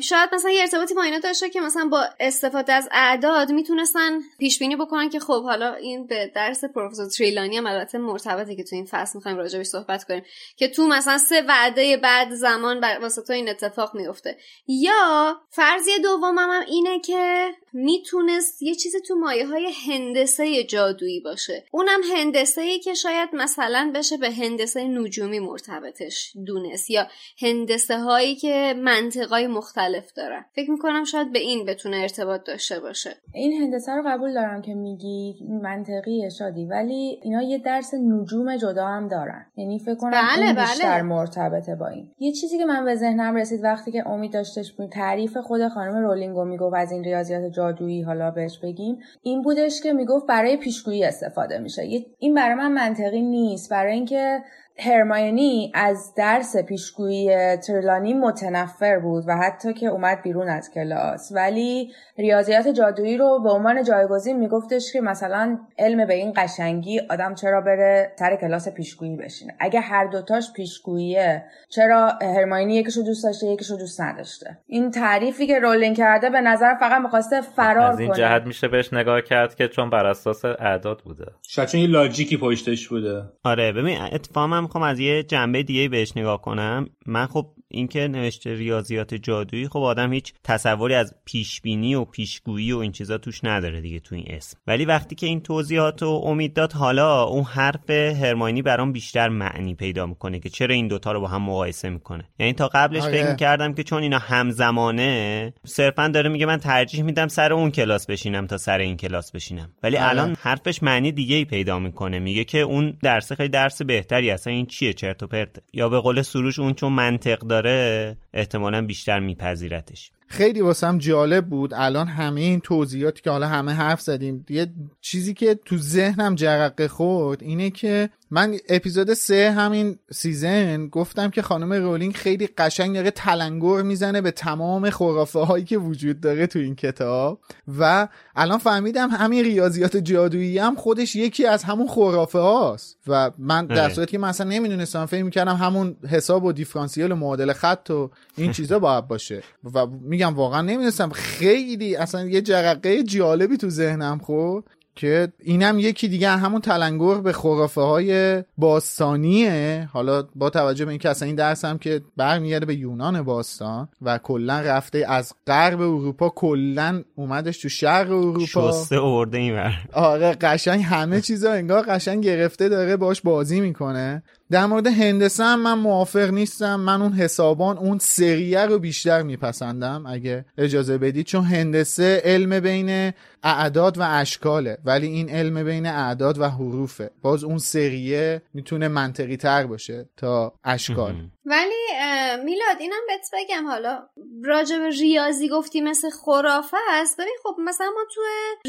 [SPEAKER 4] شاید مثلا یه ارتباطی با اینا داشته که مثلا با استفاده از اعداد می‌تونستن پیش بینی بکنن که خب حالا این به درس پروفسور تریلانی هم البته مرتبطه که تو این فصل می‌خوایم راجعش صحبت کنیم. که تو مثلا سه وعده بعد زمان واسه تو این اتفاق میفته یا فرضیه دومم هم اینه که می‌تونست یه چیزی تو مایه های هندسه جادویی باشه. اونم هندسه ای که شاید مثلا بشه به هندسه نجومی مرتبطش دونست یا هندسه هایی که منطقای مختلف دارن. فکر می‌کنم شاید به این بتونه ارتباط داشته باشه.
[SPEAKER 9] این هندسه رو قبول دارم که میگی منطقیه شادی ولی اینا یه درس نجوم جدا هم دارن. یعنی فکر کنم
[SPEAKER 4] بله بله.
[SPEAKER 9] بیشتر مرتبطه با این. یه چیزی که من به ذهنم رسید وقتی که امید داشتش بود تعریف خود خانم رولینگو می‌گفت از این ریاضیات جادویی حالا بهش بگیم این بودش که می‌گفت برای پیشگویی استفاده میشه. این برای من منطقی نیست. برای اینکه هرماینی از درس پیشگویی ترلانی متنفر بود و حتی که اومد بیرون از کلاس. ولی ریاضیات جادویی رو به عنوان جایگزین میگفتش که مثلا علم به این قشنگی آدم چرا بره سر کلاس پیشگویی بشینه. اگه هر دوتاش پیشگوییه چرا هرماینی یکیشو دوست داشته یکیشو دوست نداشته؟ این تعریفی که رولینگ کرده به نظر فقط می‌خواسته فرار
[SPEAKER 10] از این
[SPEAKER 9] کنه.
[SPEAKER 10] جهت میشه بهش نگاه کرد که چون بر اساس اعداد بوده.
[SPEAKER 3] شاید چون یه لاجیکی پشتش بوده.
[SPEAKER 2] آره ببین اتفاقا من می‌خوام از یه جنبه دیگه بهش نگاه کنم. من خب اینکه نوشته ریاضیات جادویی خب آدم هیچ تصوری از پیشبینی و پیشگویی و این چیزا توش نداره دیگه تو این اسم. ولی وقتی که این توضیحات و امید داد حالا اون حرف هرماینی برام بیشتر معنی پیدا می‌کنه که چرا این دوتا رو با هم مقایسه می‌کنه. یعنی تا قبلش
[SPEAKER 5] آره.
[SPEAKER 2] فکر می‌کردم که چون اینا همزمانه صرفا داره میگه من ترجیح میدم سر اون کلاس بشینم تا سر این کلاس بشینم. ولی
[SPEAKER 5] آره.
[SPEAKER 2] الان حرفش معنی دیگه ای پیدا می‌کنه. میگه که اون درس خیلی درس بهتری اصلا این چیه چرت و پرت یا به قول سروش اون چون منطق داره احتمالا بیشتر میپذیرتش.
[SPEAKER 5] خیلی واسم جالب بود. الان همه این توضیحاتی که حالا همه حرف زدیم یه چیزی که تو ذهنم جرقه خورد اینه که من اپیزود سه همین season گفتم که خانم رولینگ خیلی قشنگ داره تلنگر می‌زنه به تمام خرافه هایی که وجود داره تو این کتاب. و الان فهمیدم همین ریاضیات جادویی هم خودش یکی از همون خرافه هاست و من در. صورتی که من اصلا نمی‌دونستم فکر می‌کردم همون حساب و دیفرانسیل و معادل خط و این چیزا باید باشه. و میگم واقعا نمی‌دونستم. خیلی اصلا یه جرقه جالبی تو ذهنم خورد. که اینم یکی دیگه همون تلنگر به خرافه های باستانیه. حالا با توجه به اینکه اصلا این درس هم که برمیگرده به یونان باستان و کلا رفته از غرب اروپا کلا اومدش تو شرق اروپا.
[SPEAKER 2] شسته ارده این
[SPEAKER 5] آره قشنگ همه چیزا انگار قشنگ گرفته داره باش بازی می‌کنه. در مورد هندسه هم من موافق نیستم. من اون حسابان اون سریه رو بیشتر میپسندم اگه اجازه بدید چون هندسه علم بین اعداد و اشکاله ولی این علم بین اعداد و حروفه. باز اون سریه می‌تونه منطقی تر باشه تا اشکال.
[SPEAKER 4] ولی میلاد اینم بهت بگم حالا راجع به ریاضی گفتی مثل خرافه است. ببین خب مثلا ما تو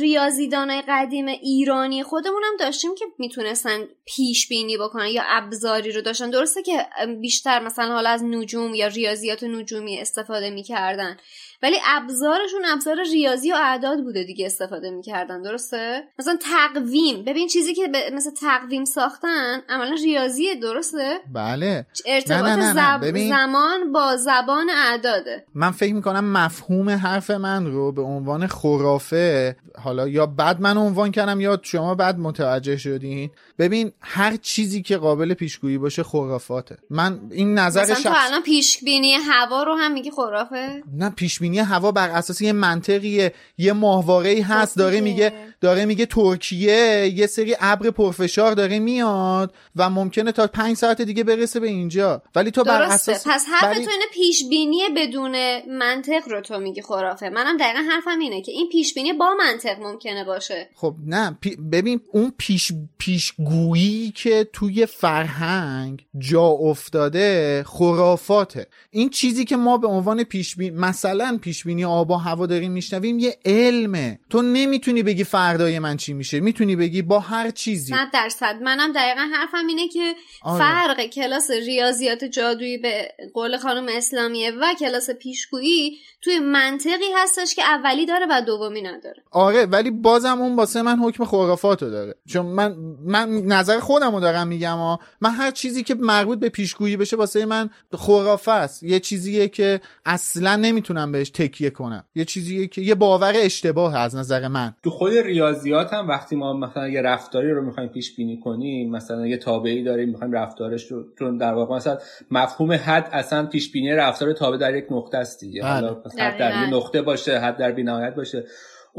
[SPEAKER 4] ریاضیدانای قدیم ایرانی خودمون هم داشتیم که می‌تونستن پیش بینی بکنن یا ابزاری رو داشتن. درسته که بیشتر مثلا حالا از نجوم یا ریاضیات نجومی استفاده می‌کردن. ولی ابزارشون ابزار ریاضی و اعداد بوده دیگه استفاده می‌کردن درسته؟ مثلا تقویم. ببین چیزی که به- مثل تقویم ساختن عملا ریاضیه درسته؟
[SPEAKER 5] بله.
[SPEAKER 4] ارتباط
[SPEAKER 5] نه نه نه، ببین.
[SPEAKER 4] زمان با زبان اعداده.
[SPEAKER 5] من فکر می‌کنم مفهوم حرف من رو به عنوان خرافه حالا یا بعد من عنوان کردم یا شما بعد متوجه شدین. ببین هر چیزی که قابل پیشگویی باشه خرافاته. من این نظر
[SPEAKER 4] مثلا تو
[SPEAKER 5] شخص
[SPEAKER 4] الان پیش بینی هوا رو هم میگی خرافه؟
[SPEAKER 5] نه پیش بینی هوا بر اساس یه منطقیه یه ماهواره هست
[SPEAKER 4] خب
[SPEAKER 5] داره
[SPEAKER 4] دیگه.
[SPEAKER 5] میگه داره میگه ترکیه یه سری ابر پرفشار داره میاد و ممکنه تا پنج ساعت دیگه برسه به اینجا. ولی تو بر
[SPEAKER 4] درسته.
[SPEAKER 5] اساس
[SPEAKER 4] پس حرف
[SPEAKER 5] ولی-
[SPEAKER 4] تو اینه پیش بینی بدون منطق رو تو میگی خرافه. منم دقیقا حرفم اینه که این پیش بینی با منطق ممکنه باشه.
[SPEAKER 5] خب نه پی- ببین اون پیش پیشگویی که توی فرهنگ جا افتاده خرافاته. این چیزی که ما به عنوان پیش بین مثلا پیش بینی آب و هوا داریم میشنویم یه علمه. تو نمی‌تونی بگی فردای من چی میشه. می‌تونی بگی با هر چیزی.
[SPEAKER 4] صد درصد. منم دقیقا حرفم اینه که
[SPEAKER 5] آره.
[SPEAKER 4] فرق کلاس ریاضیات جادویی به قول خانم اسلامیه و کلاس پیشگویی توی منطقی هستش که اولی داره و دومی نداره.
[SPEAKER 5] آره ولی بازم اون واسه من حکم خرافاتو داره. چون من من نظر خودم رو دارم میگم ها من هر چیزی که مربوط به پیشگویی بشه واسه من خرافه است. یه چیزیه که اصلا نمی‌تونم بهش تکیه کنم یه چیزیه که یه باور اشتباه از نظر من
[SPEAKER 3] تو خود ریاضیات هم وقتی ما مثلا یه رفتاری رو می‌خوایم پیش بینی کنیم مثلا یه تابعی داریم می‌خوایم رفتارش رو چون در واقع مثلا مفهوم حد اصلا پیش بینی رفتار تابع در یک نقطه است دیگه
[SPEAKER 5] بله.
[SPEAKER 3] حالا مثلا حد در یه. نقطه باشه حد در بینهایت باشه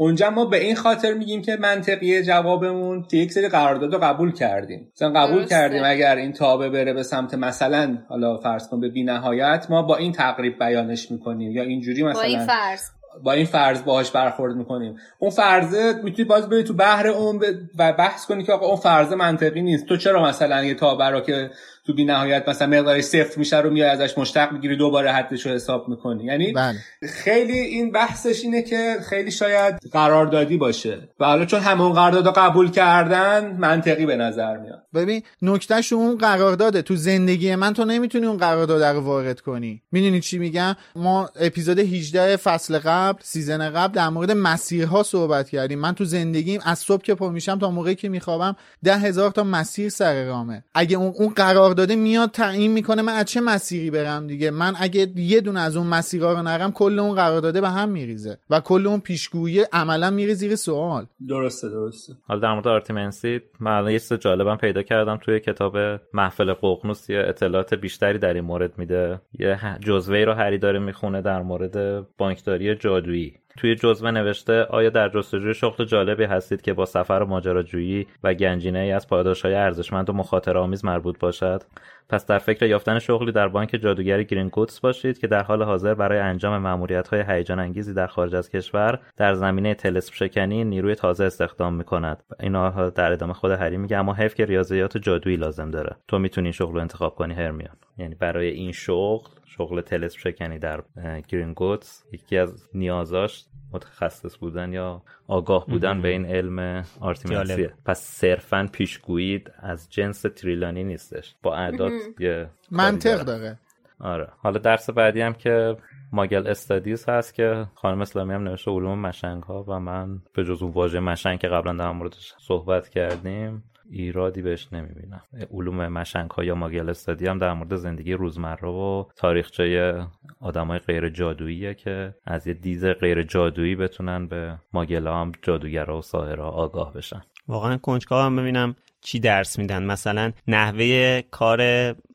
[SPEAKER 3] اونجا ما به این خاطر میگیم که منطقی جوابمون که یک سری قرارداد رو قبول کردیم. مثلا قبول
[SPEAKER 4] درسته.
[SPEAKER 3] کردیم اگر این تابع بره به سمت مثلا حالا فرض کن به بینهایت ما با این تقریب بیانش می‌کنیم یا اینجوری مثلا
[SPEAKER 4] با این فرض.
[SPEAKER 3] با این فرض باهاش برخورد می‌کنیم. اون فرضه می‌تونی باز بری تو بحر اون و بحث کنی که آقا اون فرضه منطقی نیست. تو چرا مثلا یه تابع رو که تو بی نهایت مثلا مقدارش صفر میشه رو میای ازش مشتق می‌گیری دوباره حدش رو حساب می‌کنی. یعنی
[SPEAKER 5] بله.
[SPEAKER 3] خیلی این بحثش اینه که خیلی شاید قراردادی باشه. و حالا چون همون قرارداد قبول کردن منطقی به نظر میاد.
[SPEAKER 5] ببین نکتهش اون قرارداده. تو زندگی من تو نمی‌تونی اون قرارداد رو وارد کنی. می‌دونی چی میگم؟ ما اپیزود 18 فصل قبل season قبل در مورد مسیرها صحبت کردیم. من تو زندگیم از صبح که پا میشم تا موقعی که میخوابم ده هزار تا مسیر سر رامه. اگه اون, اون قرارداده میاد تعیین می‌کنه من از چه مسیری برم دیگه؟ من اگه یه دونه از اون مسیرها رو نرم کل اون قرارداده به هم میریزه و کل اون پیشگویی عملا میره زیر سوال.
[SPEAKER 3] درسته درسته.
[SPEAKER 10] حالا در مورد آرتیمنسی من الان یه چیز جالبم پیدا کردم توی کتاب محفل ققنوس یه اطلاعات بیشتری در این مورد میده. یه جزوه رو هری داره می‌خونه در مورد بانکداری جادویی. توی جزوه نوشته آیا در جستجوی شغل جالبی هستید که با سفر و ماجراجویی و گنجینه ای از پاداشهای ارزشمند و مخاطره آمیز مربوط باشد؟ پس در فکر یافتن شغلی در بانک جادوگری گرین کوتس باشید که در حال حاضر برای انجام مأموریت‌های هیجان انگیزی در خارج از کشور در زمینه تلسم شکنی نیروی تازه استخدام می‌کند. اینا در ادامه خود هری میگه اما حیف که ریاضیات جادویی لازم داره. تو می‌تونی شغل رو انتخاب کنی هرمیون. یعنی برای این شغل شغل تلسم شکنی در گرین کوتس یکی از نیازاش متخصص بودن یا آگاه بودن به این علم آرتیمنسیه
[SPEAKER 2] جالب.
[SPEAKER 10] پس صرفا پیشگویی از جنس تریلانی نیستش. با اعداد یه
[SPEAKER 5] منطق
[SPEAKER 10] داره.
[SPEAKER 5] داره.
[SPEAKER 10] آره. حالا درس بعدی هم که ماگل استادیز هست که خانم اسلامی هم نوشته علوم مشنگ ها و من به جز اون واژه مشنگ که قبلا در موردش صحبت کردیم ایرادی بهش نمی‌بینم. علوم مشنگ ها یا ماگل استادی هم در مورد زندگی روزمره و تاریخچه آدمای غیر جادوییه که از یه دیز غیر جادویی بتونن به ماگل هم جادوگرها و ساهرها آگاه بشن.
[SPEAKER 2] واقعا کنجکاو هم ببینم چی درس میدن. مثلا نحوه کار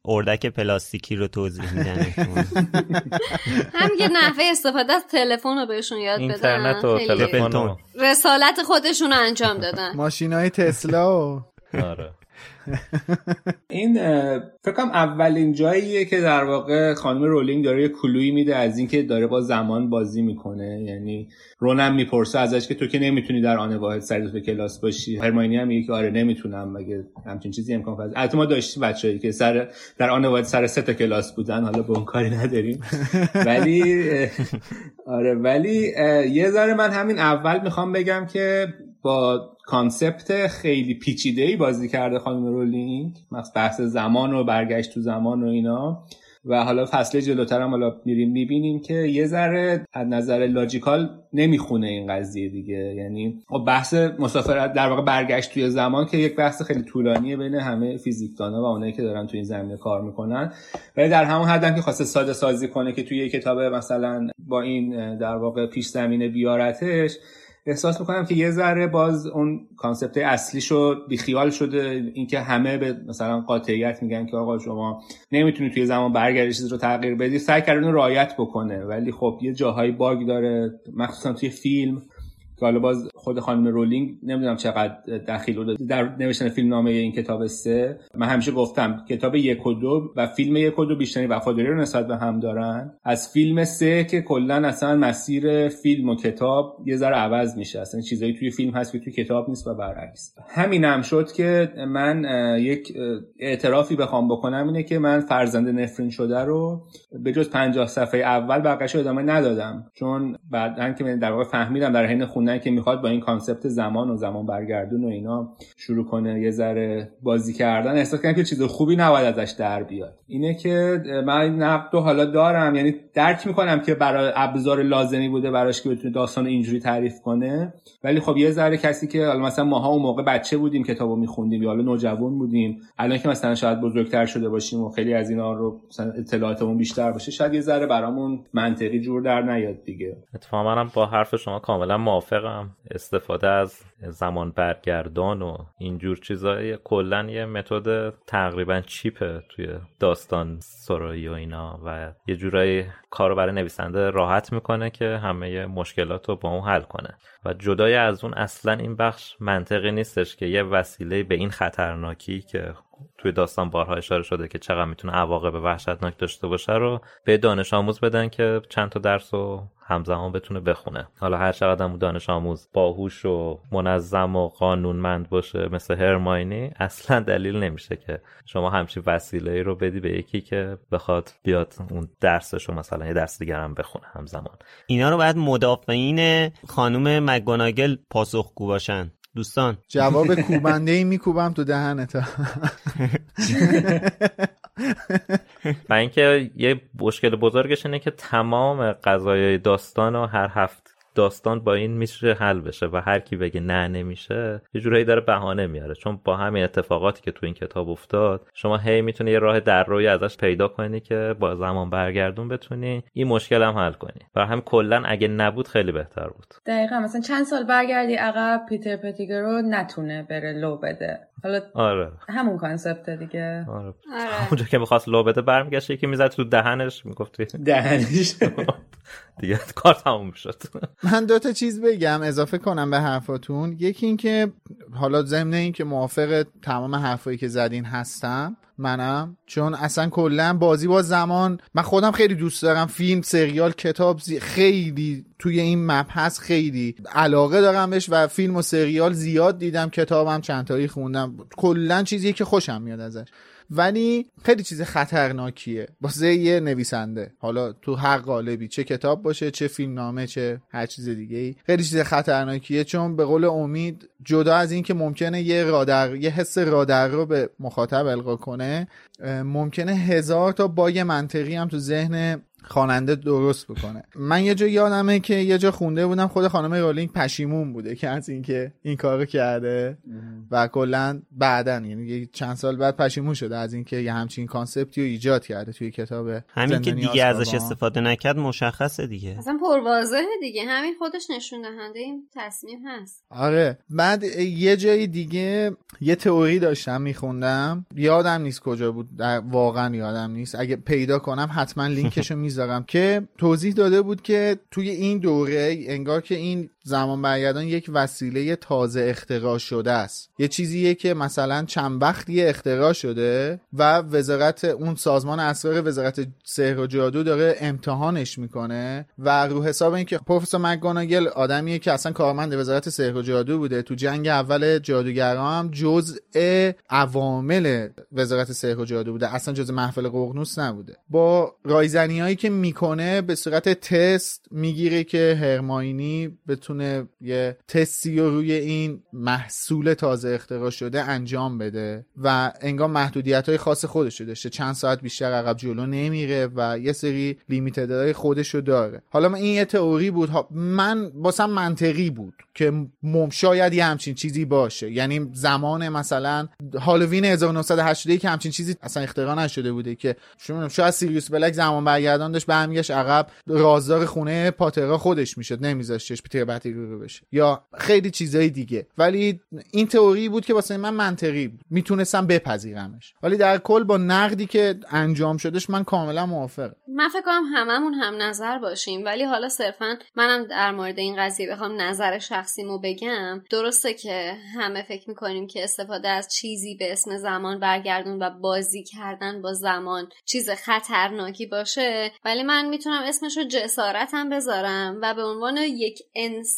[SPEAKER 2] اردک پلاستیکی رو توضیح میدن.
[SPEAKER 4] هم یه نحوه استفاده از تلفن رو بهشون یاد بدن.
[SPEAKER 10] اینترنت و تلفن
[SPEAKER 4] رسالت خودشون رو انجام دادن.
[SPEAKER 5] ماشین های تسلا و
[SPEAKER 10] آره.
[SPEAKER 3] این اه، فکر کنم اولین جاییه که در واقع خانم رولینگ داره یه کلویی میده از اینکه داره با زمان بازی می‌کنه. یعنی رونم می‌پرسه ازش که تو که نمی‌تونی در آن واحد سر تو کلاس باشی. هرماینی هم میگه که آره نمی‌تونم. مگه همچین چیزی امکان پذیر البته ما داشتیم بچه‌ای که سر در آن واحد سر سه تا کلاس بودن. حالا به اون کاری نداریم. ولی آره ولی یه ذره من همین اول می‌خوام بگم که با concept خیلی پیچیده ای بازی کرده خانم رولینگ. بحث زمان و برگشت تو زمان و اینا. و حالا فصل جلوتر هم حالا میریم می‌بینیم که یه ذره از نظر logical نمی‌خونه این قضیه دیگه. یعنی خب بحث مسافرت در واقع برگشت توی زمان که یک بحث خیلی طولانیه بین همه فیزیکدانا و اونایی که دارن توی این زمینه کار می‌کنن. ولی در همون حدم که خواسته ساده سازی کنه که توی یک کتاب مثلا با این در واقع پیش زمینه بیارتش احساس می‌کنم که یه ذره باز اون concept اصلی شد بیخیال شده اینکه همه به مثلا قاطعیت میگن که آقا شما نمی‌تونی توی زمان برگردی چیز رو تغییر بدی سعی کردن رعایت بکنه. ولی خب یه جاهای bug داره مخصوصا توی فیلم. که حالا باز خود خانم رولینگ نمی‌دونم چقدر دخیل در نوشتن فیلم نامه این کتاب سه من همیشه گفتم کتاب یک و دو و فیلم یک و دو بیشتری وفاداری رو نسبت به هم دارن. از فیلم سه که کلا اصلا مسیر فیلم و کتاب یه ذره عوض میشه. اصلا چیزایی توی فیلم هست که توی کتاب نیست و برعکس. همین هم شد که من یک اعترافی بخوام بکنم اینه که من فرزند نفرین شده رو به جز 50 صفحه اول بقیش ادامه ندادم. چون بعدا که من در واقع فهمیدم در حین خوندن که می‌خواد با این کانسپت زمان و زمان برگردون و اینا شروع کنه یه ذره بازی کردن احساس کردم که چیز خوبی نباید ازش در بیاد. اینه که من نقد حالا دارم یعنی درک می‌کنم که برای ابزار لازمی بوده براش که بتونه داستان اینجوری تعریف کنه. ولی خب یه ذره کسی که حالا مثلا ماها اون موقع بچه بودیم کتابو میخوندیم یا حالا نوجوان بودیم الان که مثلا شاید بزرگتر شده باشیم و خیلی از اینا رو اطلاعاتمون بیشتر باشه شاید یه ذره برامون منطقی جور در نیاد دیگه.
[SPEAKER 10] اتفاقا منم با حرف شما کاملا موافقم. استفاده از زمان برگردان و اینجور چیزای کلا یه متد تقریبا چیپه توی داستان سرایی و اینا و یه جورایی کارو برای نویسنده راحت می‌کنه که همه مشکلات رو با اون حل کنه. و جدای از اون اصلا این بخش منطقی نیستش که یه وسیله به این خطرناکی که توی داستان بارها اشاره شده که چقدر می‌تونه عواقب وحشتناک داشته باشه رو به دانش آموز بدن که چند تا درس رو همزمان بتونه بخونه. حالا هر چقدر اون دانش آموز باهوش و منظم و قانونمند باشه مثل هرماینی اصلا دلیل نمیشه که شما همچین وسیله ای رو بدی به یکی که بخواد بیاد اون درسش رو مثلا یه درس دیگر هم بخونه همزمان.
[SPEAKER 2] اینا رو باید مدافعین خانم مگوناگل پاسخگو باشن. دوستان.
[SPEAKER 5] جواب کوبنده ای میکوبم تو دهنت.
[SPEAKER 10] و اینکه یه مشکل بزرگش اینه که تمام قضایای داستان و هر هفت داستان با این میشه حل بشه و هر کی بگه نه نمیشه یه جورایی داره بهانه میاره. چون با همین اتفاقاتی که تو این کتاب افتاد شما هی می‌تونی یه راه در روی ازش پیدا کنی که با زمان برگردون بتونی این مشکل هم حل کنی. و هم کلا اگه نبود خیلی بهتر بود.
[SPEAKER 9] دقیقا مثلا چند سال برگردی عقب پیتر پتیگر رو نتونه بره لو بده. حالا
[SPEAKER 10] آره.
[SPEAKER 9] همون concept دیگه.
[SPEAKER 10] آره, آره. اونجا که می‌خواست لو بده برمیگشت یکی می‌زد تو دهنش می‌گفت
[SPEAKER 3] دهنش.
[SPEAKER 10] دیگه کار تموم شد.
[SPEAKER 5] من دو تا چیز بگم اضافه کنم به حرفاتون. یکی اینکه حالا ضمن اینکه موافق تمام حرفایی که زدین هستم منم. چون اصلا کلا بازی با زمان من خودم خیلی دوست دارم فیلم سریال کتاب خیلی توی این مبحث خیلی علاقه دارم بهش و فیلم و سریال زیاد دیدم کتابم چند تایی خوندم. کلا چیزیه که خوشم میاد ازش. ولی خیلی چیز خطرناکیه. واسه یه نویسنده. حالا تو هر قالبی چه کتاب باشه چه فیلم نامه چه هر چیز دیگه ای. خیلی چیز خطرناکیه چون به قول امید جدا از این که ممکنه یه رادر یه حس رادر رو به مخاطب القا کنه ممکنه هزار تا باگ منطقی هم تو ذهن خواننده درست بکنه. من یه جا یادمه که یه جا خونده بودم خود خانم رولینگ پشیمون بوده که از اینکه این کارو کرده و کلا بعدا یعنی چند سال بعد پشیمون شده از اینکه یه همچین concept ی رو ایجاد کرده توی کتاب
[SPEAKER 2] همین که دیگه ازش استفاده نکرد مشخصه دیگه.
[SPEAKER 4] اصلا پرواضحه دیگه. همین خودش نشون دهنده این تصمیم هست.
[SPEAKER 5] آره. بعد یه جای دیگه یه تئوری داشتم میخوندم. یادم نیست کجا بود واقعا یادم نیست. اگه پیدا کنم حتما لینکشو می‌ذارم که توضیح داده بود که توی این دوره انگار که این زمان برگردان یک وسیله تازه اختراع شده است. یه چیزیه که مثلا چند وقتی اختراع شده و وزارت اون سازمان اسرار وزارت سحر و جادو داره امتحانش می‌کنه و رو حساب اینکه پروفسور مکگوناگل آدمیه که اصلا کارمند وزارت سحر و جادو بوده. تو جنگ اول جادوگرا هم جزء عوامل وزارت سحر و جادو بوده. اصلا جزء محفل قرنوس نبوده. با رایزنی هایی که می‌کنه به صورت تست می‌گیره که هرماینی بتونه بتونه یه تستی رو روی این محصول تازه اختراع شده انجام بده و انگار محدودیت های خاص خودش داشته. چند ساعت بیشتر عقب جلو نمیره و یه سری لیمیتدهای خودش رو داره. حالا من این یه تئوری بود. من باسم منطقی بود که مم شاید یه همچین چیزی باشه. یعنی زمان مثلا هالووین 1981 که همچین چیزی اصلا اختراع نشده بوده که شاید سیریوس بلک زمان برگردان داشت برمیگشت عقب رازدار خونه پاترا خودش می‌شد نمیذاشتش پیتر بشه. یا خیلی چیزای دیگه. ولی این تئوری بود که واسه من منطقی بود. می‌تونستم بپذیرمش. ولی در کل با نقدی که انجام شدش من کاملا موافقم.
[SPEAKER 4] من فکر کنم هممون هم نظر باشیم. ولی حالا صرفا منم در مورد این قضیه بخوام نظر شخصیمو بگم. درسته که همه فکر می‌کنیم که استفاده از چیزی به اسم زمان برگردون و بازی کردن با زمان چیز خطرناکی باشه. ولی من می‌تونم اسمش رو جسارتم بذارم و به عنوان یک انسان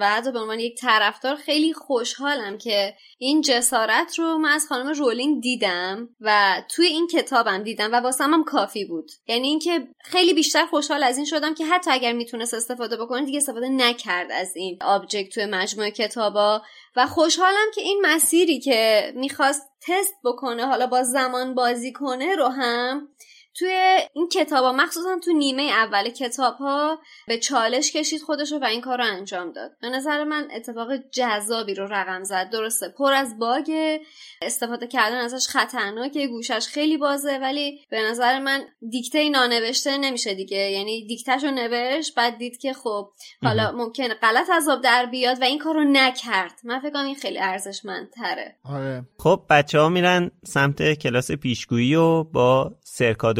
[SPEAKER 4] و حتی به عنوان یک طرفدار خیلی خوشحالم که این جسارت رو من از خانم رولینگ دیدم و توی این کتابم دیدم و واسم هم کافی بود. یعنی اینکه خیلی بیشتر خوشحال از این شدم که حتی اگر می‌تونست استفاده بکنه دیگه استفاده نکرد از این object توی مجموعه کتابا. و خوشحالم که این مسیری که می‌خواست تست بکنه حالا با زمان بازی کنه رو هم توی این کتاب ها مخصوصا تو نیمه اول کتاب ها به چالش کشید خودش رو و این کار رو انجام داد. به نظر من اتفاق جذابی رو رقم زد. درسته پر از باگ استفاده کردن ازش خطرناکه گوشش خیلی بازه ولی به نظر من دیکته نانوشته نمیشه دیگه. یعنی دیکتهش رو نوشت بعد دید که خب حالا ممکن غلط از آب در بیاد و این کار رو نکرد. من فکر کنم این خیلی ارزشمندتره.
[SPEAKER 5] آره.
[SPEAKER 2] خب بچه ها میرن سمت کلاس پیشگویی و با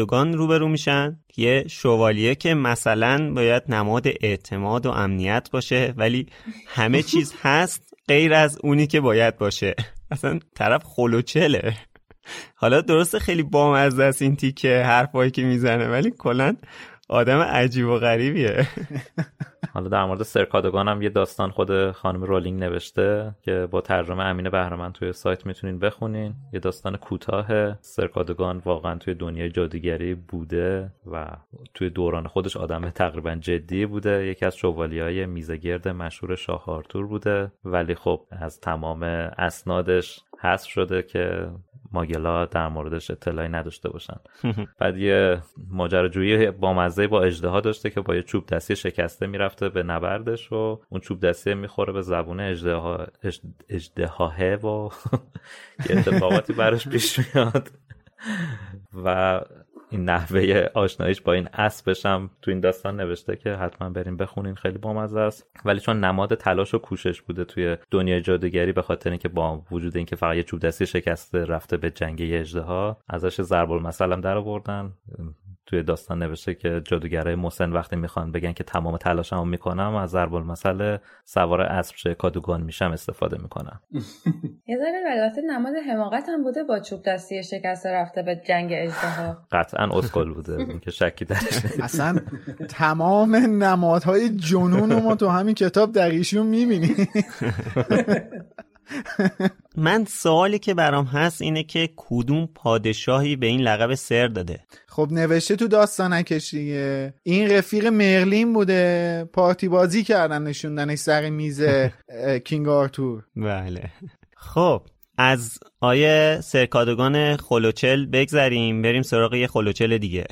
[SPEAKER 2] سرکادوگان روبرو میشن. یه شوالیه که مثلا باید نماد اعتماد و امنیت باشه ولی همه چیز هست غیر از اونی که باید باشه. اصلا طرف خلوچله حالا درسته خیلی بامزه است این تیکه حرفایی که می‌زنه ولی کلا آدم عجیب و غریبیه.
[SPEAKER 10] حالا در مورد سرکادگان هم یه داستان خود خانم رولینگ نوشته که با ترجمه امین بهرمند توی سایت می‌تونین بخونین. یه داستان کوتاه. سرکادگان واقعا توی دنیای جادوگری بوده و توی دوران خودش آدم تقریبا جدی بوده. یکی از شوالی های میزگرد مشهور شاه بوده. ولی خب از تمام اسنادش حذف شده که ماگلا در موردش اطلاعی نداشته باشن. بعد یه ماجراجویی با مزه با اجدها داشته که با یه چوب دستی شکسته می‌رفته به نبردش و اون چوب دستی می‌خوره به زبون اجدها اجدهاه و یه اتفاقاتی براش پیش میاد. و این نحوه آشناییش با این اسبش هم تو این داستان نوشته که حتما بریم بخونین خیلی بامزه است. ولی چون نماد تلاش و کوشش بوده توی دنیای جادوگری به خاطر اینکه با وجود اینکه فقط یه چوب دستی شکسته رفته به جنگ ها ازش ضرب المثل هم در آوردن توی داستان نوشته که جادوگرای مسن وقتی می‌خوان بگن که تمام تلاشمو می‌کنم از ضرب المثل سوار اسب کادوگان میشم استفاده می‌کنم.
[SPEAKER 9] یه ذره البته نماد حماقت هم بوده با چوب دستی شکسته رفته به جنگ اجدها.
[SPEAKER 10] قطعا اسکل بوده که شکی درش
[SPEAKER 5] اصلا تمام نمادهای جنون رو ما تو همین کتاب در ایشون می‌بینیم
[SPEAKER 2] من سوالی که برام هست اینه که کدوم پادشاهی به این لقب سر داده؟
[SPEAKER 5] خب نوشته تو داستان دیگه. این رفیق مرلین بوده. پارتی بازی کردن نشوندنش سر میز کینگ آرتور.
[SPEAKER 2] بله. خب از آیه سرکادگان خلوچل بگذریم. بریم سراغ یه خلوچل دیگه.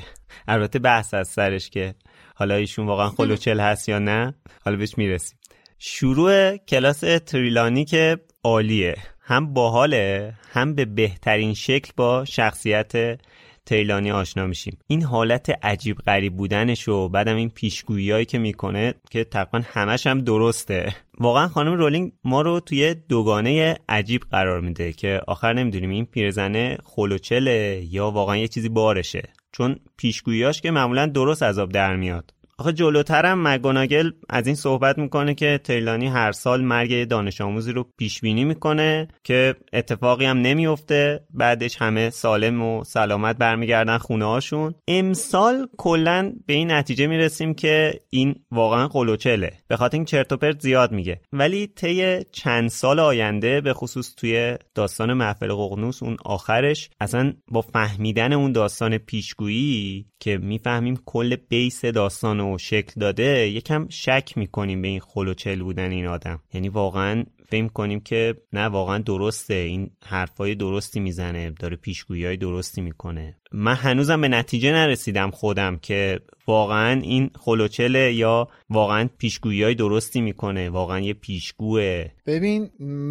[SPEAKER 2] البته بحث از سرش که حالا ایشون واقعا خلوچل هست یا نه. حالا بهش می‌رسیم. شروع کلاس تریلانی که عالیه. هم باحاله هم به بهترین شکل با شخصیت تیلانی آشنا میشیم. این حالت عجیب غریب بودنش و بعدم این پیشگویی که می‌کنه که تقریبا همش هم درسته. واقعا خانم رولینگ ما رو توی دوگانه عجیب قرار میده که آخر نمی‌دونیم این پیرزنه خلوچله یا واقعا یه چیزی بارشه. چون پیشگوییاش که معمولا درست عذاب در میاد. آخه جلوترم مگوناگل از این صحبت می‌کنه که تیلانی هر سال مرگ دانش آموزی رو پیش بینی می‌کنه که اتفاقی هم نمیفته بعدش همه سالم و سلامت برمیگردن خونه هاشون امسال کلا به این نتیجه می‌رسیم که این واقعا قلوچله. به خاطر این چرت و پرت زیاد میگه. ولی طی چند سال آینده به خصوص توی داستان محفل ققنوس اون آخرش اصلا با فهمیدن اون داستان پیشگویی که می‌فهمیم کل بیس داستان و شکل داده یکم شک می‌کنیم به این خلوچل بودن این آدم. یعنی واقعا فکر کنیم که نه واقعا درسته. این حرفای درستی می‌زنه داره پیشگویی های درستی می‌کنه. من هنوزم به نتیجه نرسیدم خودم که واقعا این خلوچله یا واقعا پیشگویی های درستی می‌کنه. واقعا یه پیشگوه.
[SPEAKER 5] ببین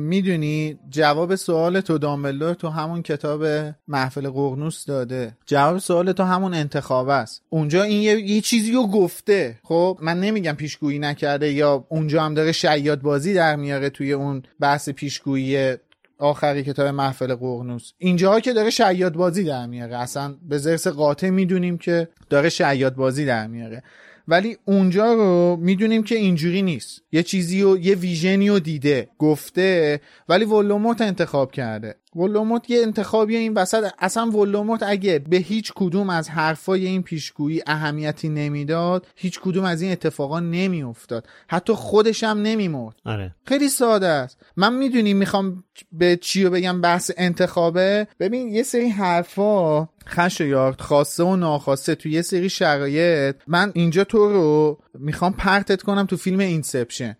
[SPEAKER 5] می‌دونی جواب سوال تو دامبلدور تو همون کتاب محفل قرنوس داده. جواب سوال تو همون انتخاب است. اونجا این یه, یه چیزی رو گفته. خب من نمیگم پیشگویی نکرده یا اونجا هم داره شیاد بازی در میاره توی اون بحث پیشگویی آخری کتاب محفل قرنوس. اینجاها که داره شیاد بازی در میاره. اصلا به زرس قاطع می‌دونیم که داره شیاد بازی در میاره. ولی اونجا رو می‌دونیم که اینجوری نیست. یه چیزی و یه vision ی رو دیده گفته ولی ولدمورت انتخاب کرده. ولدمورت یه انتخابی این وسط. اصلا ولدمورت اگه به هیچ کدوم از حرفای این پیشگویی اهمیتی نمی‌داد هیچ کدوم از این اتفاقا نمیافتاد. حتی خودش هم نمیمرد.
[SPEAKER 2] آره.
[SPEAKER 5] خیلی ساده است. من می‌دونی می‌خوام به چی رو بگم بحث انتخابه. ببین یه سری حرفا خش و یارد خواسته و ناخواسته تو یه سری شرایط من اینجا تو رو می‌خوام پرتت کنم تو فیلم اینسپشن.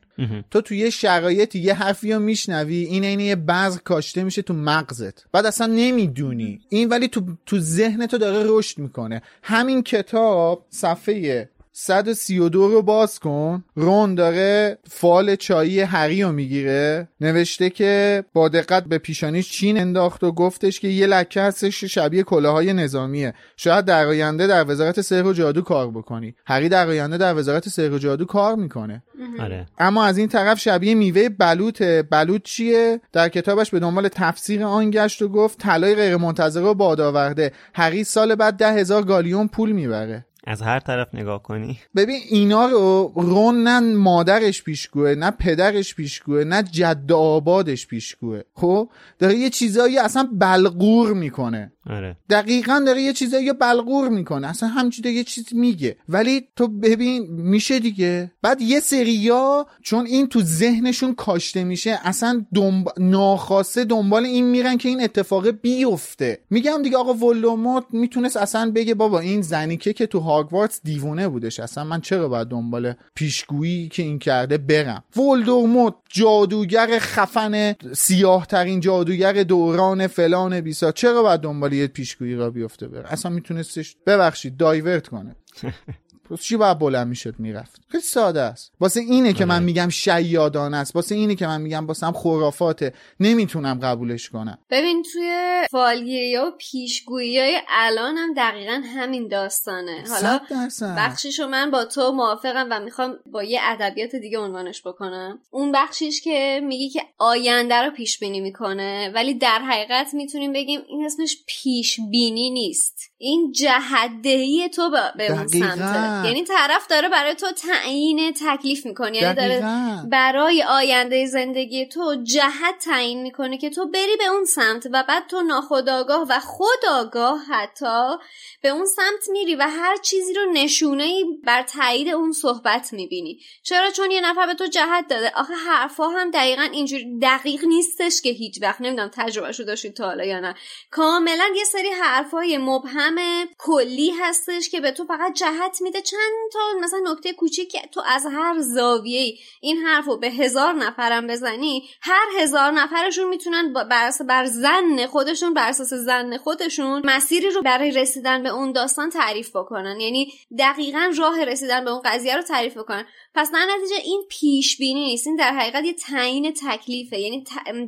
[SPEAKER 5] تو تو یه شرایطی یه حرفی رو میشنوی این عین یه بذر کاشته میشه تو مغزت. بعد اصلا نمی‌دونی. این ولی تو تو ذهن تو داره رشد می‌کنه. همین کتاب صفحه 132 رو باز کن. رون داره فال چایی هری رو می‌گیره. نوشته که با دقت به پیشانیش چین انداخت و گفتش که یه لکه هستش شبیه کلاهای نظامیه. شاید در آینده در وزارت سحر و جادو کار بکنی. هری در آینده در وزارت سحر و جادو کار می‌کنه.
[SPEAKER 2] آره.
[SPEAKER 5] اما از این طرف شبیه میوه بلوطه بلوط چیه؟ در کتابش به دنبال تفسیر آن گشت و گفت طلای غیر منتظره و باد آورده هری سال بعد ده هزار گالیون پول می‌بره.
[SPEAKER 2] از هر طرف نگاه کنی.
[SPEAKER 5] ببین اینا رو رون نه مادرش پیشگوه نه پدرش پیشگوه نه جد آبادش پیشگوه. خب؟ داره یه چیزایی اصلا بلغور می‌کنه.
[SPEAKER 2] آره.
[SPEAKER 5] دقیقا داره یه چیزایی بلغور می‌کنه. اصلا همچی یه چیز میگه. ولی تو ببین میشه دیگه. بعد یه سریا چون این تو ذهنشون کاشته میشه اصلا دنب... ناخواسته دنبال این میرن که این اتفاق بیفته. میگم دیگه آقا ولوموت می‌تونست اصلا بگه بابا این زنیکه که تو هاگوارتس دیوونه بودش. اصلا من چرا باید دنبال پیشگویی که این کرده برم؟ ولدموت جادوگر خفن سیاه ترین جادوگر دوران فلان بیسا. چرا باید دنبال یه پیشگویی را بیفته بره. اصلا میتونستش ببخشید دایورت کنه. چی باید بلند می‌شد؟ می‌رفت. خیلی ساده است. واسه اینه که من میگم شیادانه است. واسه اینه که من میگم واسه هم خرافاته نمی‌تونم قبولش کنم.
[SPEAKER 4] ببین توی فالگیری و پیشگویی های الان هم دقیقا همین داستانه. حالا
[SPEAKER 5] درصد.
[SPEAKER 4] بخشیشو من با تو موافقم و می‌خوام با یه ادبیات دیگه عنوانش بکنم. اون بخشیش که میگی که آینده رو پیش بینی می‌کنه ولی در حقیقت می‌تونیم بگیم این اسمش پیش بینی نیست. این جهدهی تو به- اون. سمته یعنی طرف داره برای تو تعیین تکلیف می‌کنه. یعنی داره. برای آینده زندگی تو جهت تعیین می‌کنه که تو بری به اون سمت و بعد تو ناخودآگاه و خودآگاه حتی به اون سمت میری و هر چیزی رو نشونه ای بر تایید اون صحبت می‌بینی. چرا؟ چون یه نفر به تو جهت داده. آخه حرفا هم دقیقا اینجوری دقیق نیستش که هیچ وقت نمی‌دونم تجربه رو داشتید تا حالا یا نه. کاملا یه سری حرفای مبهم کلی هستش که به تو فقط جهت میده. چند تا مثلا نکته کوچیک که تو از هر زاویه این حرف رو به هزار نفرم بزنی هر هزار نفرشون می‌تونن بر, بر زن خودشون بر اساس زن خودشون مسیری رو برای رسیدن به اون داستان تعریف بکنن. یعنی دقیقا راه رسیدن به اون قضیه رو تعریف بکنن. پس در نتیجه این پیش بینی نیست. این در حقیقت یه تعیین تکلیفه. یعنی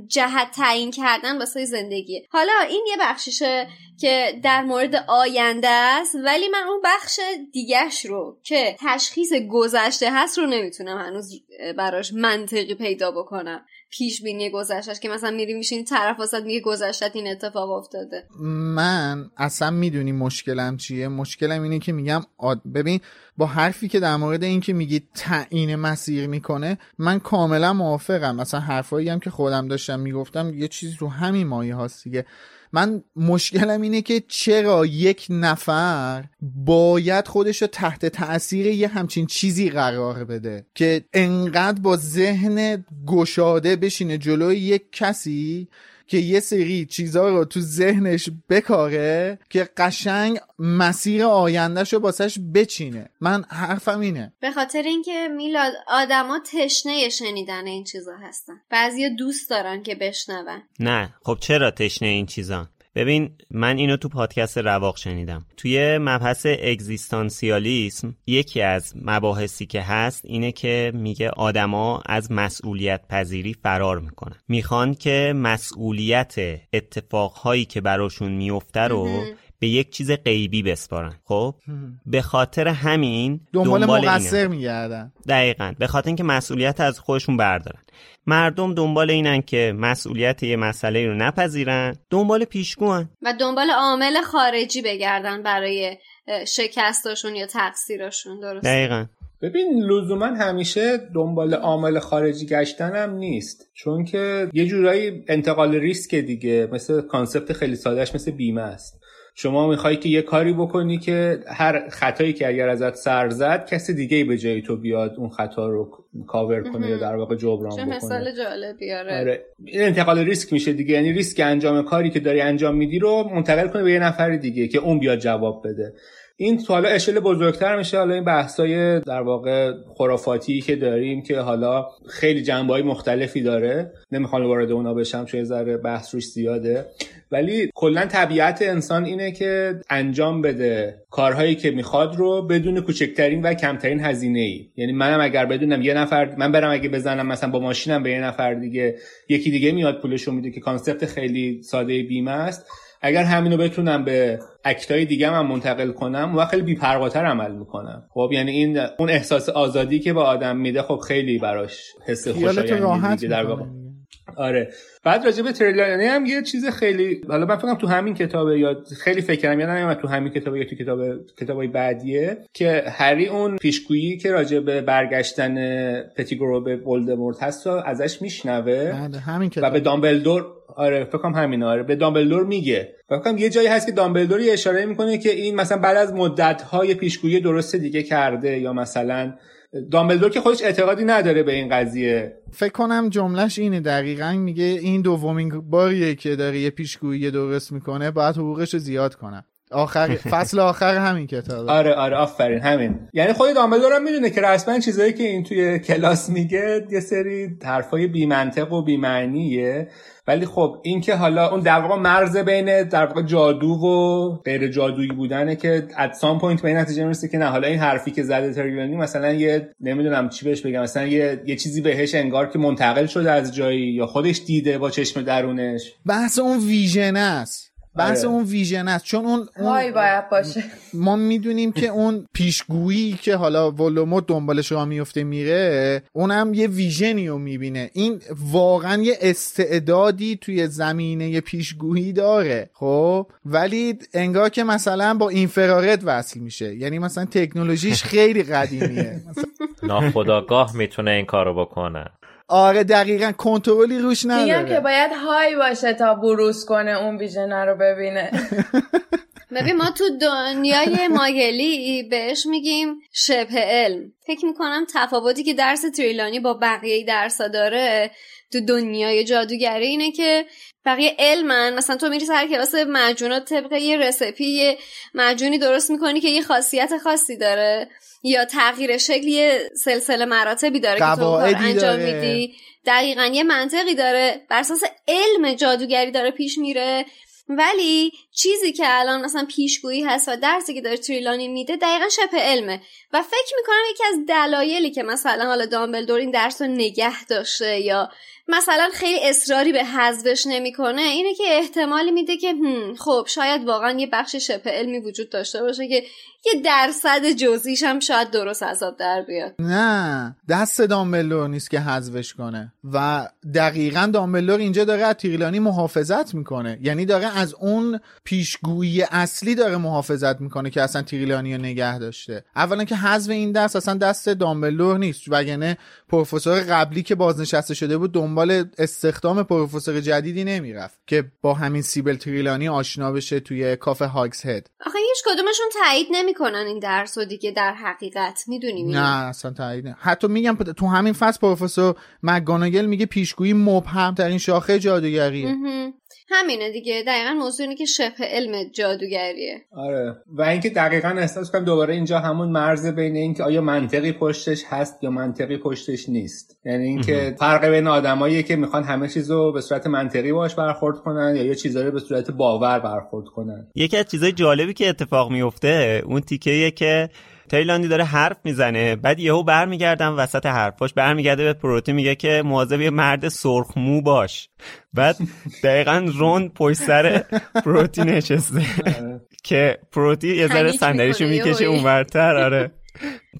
[SPEAKER 4] جهت تعیین کردن واسه زندگیه حالا این یه بخشیشه که در مورد آینده است ولی من اون بخش دیگهش رو که تشخیص گذشته هست رو نمی‌تونم هنوز براش منطقی پیدا بکنم. پیش بینی گذشتهش که مثلا میری میشین طرف واسط میگه گذشتت این اتفاق افتاده.
[SPEAKER 5] من اصلا می‌دونی مشکلم چیه. مشکلم اینه که میگم آد... ببین با حرفی که در مورد این که میگی تعیین مسیر می‌کنه من کاملا موافقم. مثلا حرفایی هم که خودم داشتم می‌گفتم یه چیزی رو همین مایه هاست دیگه. من مشکلم اینه که چرا یک نفر باید خودش رو تحت تاثیر یه همچین چیزی قرار بده که انقدر با ذهن گشاده بشینه جلوی یک کسی که یه سری چیزها رو تو ذهنش بکاره که قشنگ مسیر آیندهش رو باسش بچینه. من حرفم اینه.
[SPEAKER 4] به خاطر اینکه میلاد آدما تشنه شنیدن این چیزا هستن. بعضیا دوست دارن که بشنون.
[SPEAKER 2] نه. خب چرا تشنه این چیزان ببین من اینو تو پادکست رواق شنیدم. توی مبحث اگزیستانسیالیسم یکی از مباحثی که هست اینه که میگه آدما از مسئولیت پذیری فرار می‌کنن. می‌خوان که مسئولیت اتفاقهایی که براشون میفته رو به یک چیز غیبی بسپارن. خب؟ به خاطر همین
[SPEAKER 5] دنبال,
[SPEAKER 2] دنبال
[SPEAKER 5] مقصر. میگردن.
[SPEAKER 2] دقیقا. به خاطر اینکه مسئولیت از خودشون بردارن. مردم دنبال اینن که مسئولیت یه مسئله رو نپذیرن. دنبال پیشگوان.
[SPEAKER 4] و دنبال عامل خارجی بگردن برای اه، شکستاشون یا تقصیرشون. درست
[SPEAKER 2] دقیقا.
[SPEAKER 3] ببین لزوما همیشه دنبال عامل خارجی گشتن هم نیست. چون که یه جورایی انتقال ریسک دیگه. مثل concept خیلی سادهش مثل بیمه است. شما می‌خوای که یه کاری بکنی که هر خطایی که اگر ازت سر زد کسی دیگه به جای تو بیاد اون خطا رو کاور کنه یا در واقع
[SPEAKER 4] جبرانش
[SPEAKER 3] بکنه.
[SPEAKER 4] مثال جالبی آره.
[SPEAKER 3] آره. این انتقال ریسک میشه دیگه. یعنی ریسک انجام کاری که داری انجام میدی رو منتقل کنه به یه نفر دیگه که اون بیاد جواب بده. این حالا اشل بزرگتر میشه. حالا این بحثای در واقع خرافاتی که داریم که حالا خیلی جنبه مختلفی داره. نمی‌خوام وارد اونا بشم چون ذره بحث روش زیاده. ولی کلا طبیعت انسان اینه که انجام بده کارهایی که می‌خواد رو بدون کوچکترین و کمترین هزینه ای یعنی منم اگر بدونم یه نفر من برم اگه بزنم مثلا با ماشینم به یه نفر دیگه یکی دیگه میاد پولشو میده که concept خیلی ساده بیمه است. اگر همینو بتونم به act های دیگه هم منتقل کنم و خیلی بی‌پرواتر عمل می‌کنم خب یعنی این اون احساس آزادی که به آدم میده خب خیلی براش حس خوشایندی در واقع. آره. بعد راجع به تریلانی هم یه چیز خیلی حالا من فکرم تو همین کتابه یا خیلی فکر کردم یادم نمیاد تو همین کتابه یا تو کتاب کتابای بعدیه که هری اون پیشگویی که راجع به برگشتن پتیگرو به ولدمورت هست رو ازش میشنوه.
[SPEAKER 5] بله همین
[SPEAKER 3] و به
[SPEAKER 5] کتاب
[SPEAKER 3] دامبلدور آره فکر کنم همین آره. به دامبلدور میگه. فکر کنم یه جایی هست که دامبلدور اشاره می‌کنه که این مثلا بعد از مدت های پیشگویی درست دیگه کرده یا مثلا دامبلدور که خودش اعتقادی نداره به این قضیه.
[SPEAKER 5] فکر کنم جملهش اینه دقیقا میگه این دومین باریه که داره یه پیشگویی درست می‌کنه باید حقوقش رو زیاد کنم آخر فصل آخر همین کتاب
[SPEAKER 3] آره آره آفرین همین. یعنی خود دامبلدور هم می‌دونه که رسما چیزایی که این توی کلاس میگه یه سری حرفای بی منطق و بی معنیه ولی خب این که حالا اون در واقع مرز بین در واقع جادو و غیر جادویی بودنه که at some point به این نتیجه می‌رسه که نه حالا این حرفی که زده تریلانی مثلا یه نمی‌دونم چی بهش بگم مثلا یه یه چیزی بهش انگار که منتقل شده از جایی یا خودش دیده با چشم درونش.
[SPEAKER 5] بحث اون vision است. بحث
[SPEAKER 3] آره.
[SPEAKER 5] اون ویژن است. چون اون, اون
[SPEAKER 9] باید باشه.
[SPEAKER 5] ما می‌دونیم که اون پیشگویی که حالا ولوموت دنبالش راه میفته میره اونم یه ویژنی رو می‌بینه. این واقعا یه استعدادی توی زمینه پیشگویی داره خب؟ ولی انگار که مثلا با اینفرارد وصل میشه. یعنی مثلا تکنولوژیش خیلی قدیمیه. مثلا
[SPEAKER 10] ناخداگاه می‌تونه این کارو بکنه.
[SPEAKER 5] آره دقیقا کنترلی روش
[SPEAKER 9] میگم که
[SPEAKER 5] نداره.
[SPEAKER 9] باید های باشه تا بروز کنه اون ویژنه رو ببینه.
[SPEAKER 4] ببین ما تو دنیای ماگلی بهش میگیم شبه علم. فکر می‌کنم تفاوتی که درس تریلانی با بقیه درسا داره تو دنیای جادوگری اینه که بقیه علمن. مثلا تو میری سر کلاس معجونات طبق یه رسپی یه معجونی درست می‌کنی که یه خاصیت خاصی داره. یا تغییر شکل یه سلسله مراتبی داره که تو انجام. میدی. دقیقا یه منطقی داره. بر اساس علم جادوگری داره پیش میره. ولی چیزی که الان مثلا پیشگویی هست و درسی که داره تریلانی میده دقیقا شبه علمه. و فکر می‌کنم یکی از دلایلی که مثلا حالا دامبلدور این درس رو نگه داشته یا مثلا خیلی اصراری به حذفش نمی‌کنه اینه که احتمالی میده که خب شاید واقعا یه بخش شبه علمی وجود داشته باشه که یه درصد جزئیش هم شاید درست حساب در بیاد.
[SPEAKER 5] نه دست دامبلور نیست که حذفش کنه. و دقیقا دامبلور اینجا داره از تیرلانی محافظت می‌کنه. یعنی داره از اون پیشگویی اصلی داره محافظت می‌کنه که اصلا تیرلانی رو نگه داشته. اولا که حذف این دست اصلا دست دامبلور نیست. وگرنه پروفسور قبلی که بازنشسته شده بود دنبال استخدام پروفسور جدیدی نمی‌رفت که با همین سیبل تریلانی آشنا بشه توی کافه هاگز هد.
[SPEAKER 4] آخه هیچ کدومشون تایید نمی‌کنن این درس و دیگه در حقیقت؟ می‌دونی
[SPEAKER 5] نه اصلا تایید. حتی میگم تو همین فصل پروفسور مگاناگل میگه پیشگویی مبهم در این شاخه جادوگریه.
[SPEAKER 4] همینه دیگه. دقیقا موضوع اینه که شبه علم جادوگریه.
[SPEAKER 3] آره. و اینکه دقیقا احساس کنم دوباره اینجا همون مرز بین اینکه آیا منطقی پشتش هست یا منطقی پشتش نیست. یعنی اینکه فرق بین آدمایی که می‌خوان همه چیزو به صورت منطقی باش برخورد کنن یا یه چیزایی به صورت باور برخورد کنن.
[SPEAKER 2] یکی از چیزای جالبی که اتفاق میفته اون تیکه که تایلاندی داره حرف می‌زنه. بعد یهو برمیگردم وسط حرفاش برمیگرده به پروتی میگه که مواظب یه مرد سرخ مو باش. بعد دقیقا رون پشت سر پروتی نشسته. که پروتی یه ذره صندلیشو می‌کشه اونورتر آره.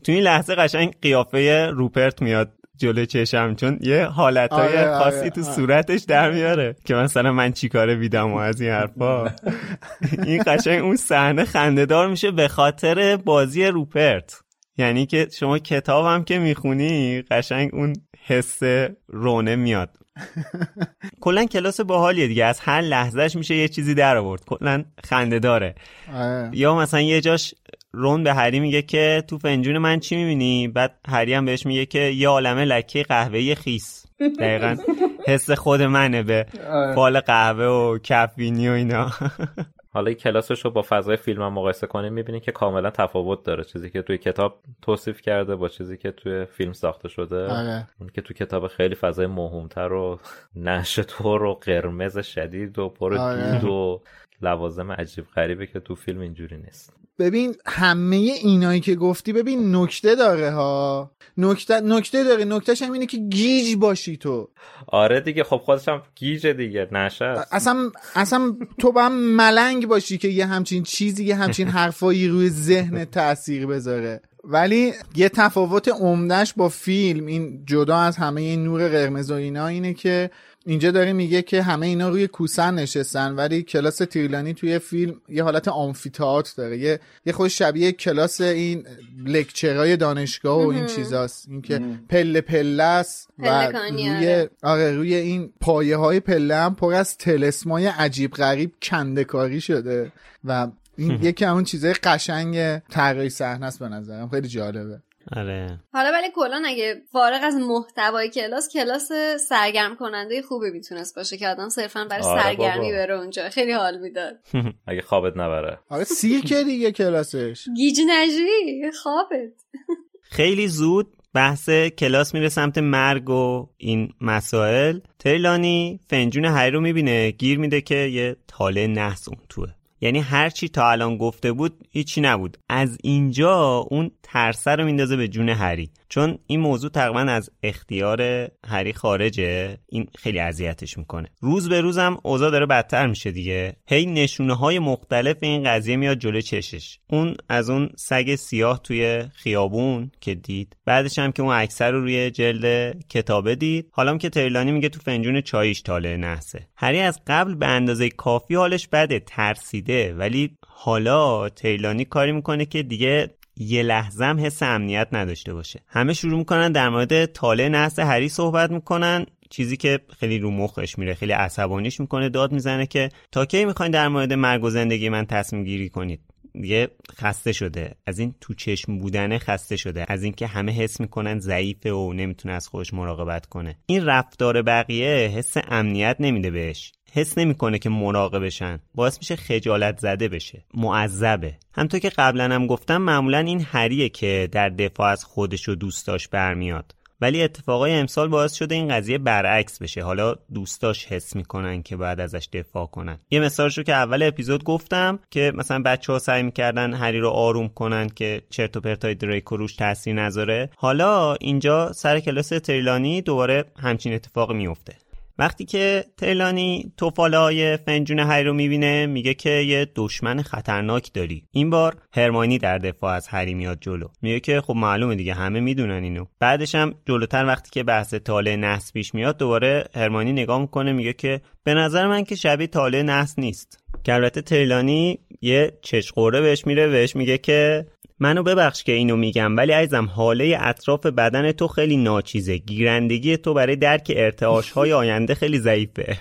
[SPEAKER 2] تو این لحظه قشنگ قیافه روپرت میاد. جلو چشم چون یه حالتهای آره خاصی آره. تو صورتش در میاره که مثلا من چیکاره بیدم و از این حرفا. این قشنگ اون صحنه خندهدار میشه به خاطر بازی روپرت. یعنی که شما کتابم که می‌خونی قشنگ اون حس رونه میاد. کلا کلاس باحالیه دیگه. از هر لحظهش میشه یه چیزی در آورد. کلا خنده داره آره. یا مثلا یه جاش رون به هری میگه که تو فنجون من چی می‌بینی؟ بعد هری هم بهش میگه که یه عالمه لکه قهوه‌ای خیس. دقیقا. حس خود منه به آره. فال قهوه و کفینی و اینا.
[SPEAKER 10] حالا این کلاسش رو با فضای فیلم هم مقایسه کنیم می‌بینیم که کاملا تفاوت داره. چیزی که توی کتاب توصیف کرده با چیزی که توی فیلم ساخته شده.
[SPEAKER 5] آره.
[SPEAKER 10] اون که توی کتاب خیلی فضای مهمتر و نشتور و قرمز شدید و پر آره. دود و لوازم عجیب غریبه که تو فیلم اینجوری نیست.
[SPEAKER 5] ببین همه اینایی که گفتی ببین نکته داره ها. نکته نکته داره. نکتهش هم اینه که گیج باشی تو.
[SPEAKER 10] آره دیگه خب خودش هم گیج دیگه نشه
[SPEAKER 5] اصلا اصلا تو با ملنگ باشی که یه همچین چیزی یه همچین حرفایی روی ذهن تاثیر بذاره. ولی یه تفاوت عمدهش با فیلم این جدا از همه این نور قرمز و اینا اینه که اینجا داره میگه که همه اینا روی کوسن نشستن ولی کلاس تیرلانی توی فیلم یه حالت آمفیتئاتر داره. یه یه خود شبیه کلاس این لکچرای دانشگاه و این چیزاست. اینکه پله پله است و روی آره. آره روی این پایه های پله هم پر از تلسمای عجیب غریب کندکاری شده. و این یکی اون چیزای قشنگ طراحی صحنه است به نظرم. خیلی جالبه.
[SPEAKER 2] آره.
[SPEAKER 4] حالا ولی کلا اگه فارغ از محتوای کلاس کلاس سرگرم کننده خوبی می‌تونست باشه که آدم صرفا برای آره سرگرمی بره اونجا. خیلی حال می‌داد.
[SPEAKER 10] اگه خوابت نبره.
[SPEAKER 5] آره سیرکه دیگه کلاسش.
[SPEAKER 4] گیج نجی خوابت.
[SPEAKER 2] خیلی زود بحث کلاس میره سمت مرگ و این مسائل. تیلانی فنجون هری رو می‌بینه. گیر میده که یه تاله نحس اون توه. یعنی هر چی تا الان گفته بود هیچی نبود. از اینجا اون ترسه رو میندازه به جون هری. چون این موضوع تقریبا از اختیار هری خارجه این خیلی اذیتش می‌کنه. روز به روزم اوضاع داره بدتر میشه دیگه. هی نشونه های مختلف این قضیه میاد جلو چشش. اون از اون سگ سیاه توی خیابون که دید. بعدش هم که اون اکثر رو روی جلد کتابه دید. حالا که تریلانی میگه تو فنجون چایش تاله نحسه. هری از قبل به اندازه کافی حالش بده ترسیده. ولی حالا تیلانی کاری می‌کنه که دیگه یه لحظه هم حس امنیت نداشته باشه. همه شروع می‌کنن در مورد تاله نسل هری صحبت می‌کنن. چیزی که خیلی رو مخش میره خیلی عصبانیش می‌کنه داد می‌زنه که تا کی می‌خواین در مورد مرگ و زندگی من تصمیم گیری کنید. دیگه خسته شده. از این تو چشم بودن خسته شده. از اینکه همه حس می‌کنن ضعیفه و نمی‌تونه از خودش مراقبت کنه. این رفتار بقیه حس امنیت نمیده بهش. حس نمی‌کنه که مراقبشن باعث میشه خجالت زده بشه. معذبه. همطور که قبلا هم گفتم معمولا این هریه که در دفاع از خودش و دوستاش برمیاد. ولی اتفاقای امسال باعث شده این قضیه برعکس بشه. حالا دوستاش حس می‌کنن که بعد ازش دفاع کنن. یه مثالشو که اول اپیزود گفتم که مثلا بچه ها سعی می‌کردن هری رو آروم کنن که چرت و پرتای دریکو روش تاثیر نذاره. حالا اینجا سر کلاس تریلانی دوباره همچین اتفاق میفته وقتی که تلانی توفالای فنجون هری رو می‌بینه میگه که یه دشمن خطرناک داری. این بار هرمانی در دفاع از هری میاد جلو. میگه که خب معلومه دیگه همه می‌دونن اینو. بعدش هم جلوتر وقتی که بحث تاله نحس پیش میاد دوباره هرمانی نگاه می‌کنه میگه که به نظر من که شبیه تاله نحس نیست. که البته تیلانی یه چشقوره بهش میره بهش میگه که منو ببخش که اینو میگم ولی عزیزم حاله اطراف بدن تو خیلی ناچیزه. گیرندگی تو برای درک ارتعاش های آینده خیلی ضعیفه.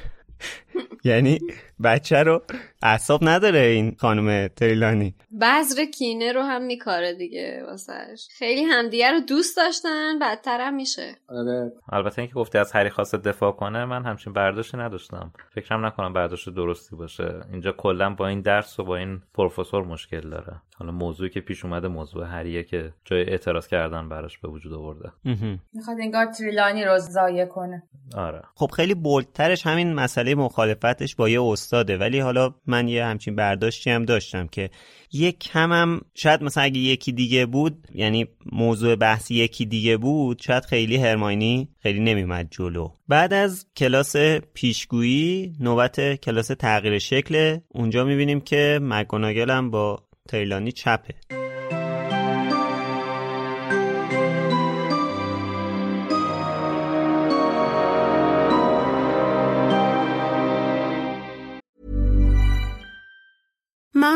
[SPEAKER 2] یعنی بچه رو اعصاب نداره این خانم تریلانی.
[SPEAKER 4] بذر کینه رو هم میکاره دیگه واسهش خیلی همدیگه رو دوست داشتن بدتر هم میشه.
[SPEAKER 3] آره.
[SPEAKER 10] البته اینکه گفتی از هری خواست دفاع کنه من همچین برداشتی نداشتم. فکرم نکنم برداشت درستی باشه. اینجا کلا با این درس و با این پروفسور مشکل داره. حالا موضوعی که پیش اومده موضوع هریه که جای اعتراض کردن براش به وجود آورده.
[SPEAKER 9] می‌خواد انگار تریلانی رو ضایع کنه.
[SPEAKER 10] آره.
[SPEAKER 2] خب خیلی بولترش همین مسئله مخالفتش با یه استاده. ولی حالا من یه همچین برداشتی هم داشتم که یک کم هم شاید مثلا اگه یکی دیگه بود یعنی موضوع بحثی یکی دیگه بود شاید خیلی هرماینی خیلی نمیمد جلو. بعد از کلاس پیشگویی نوبت کلاس تغییر شکل اونجا می‌بینیم که مگوناگل هم با تریلانی چپه.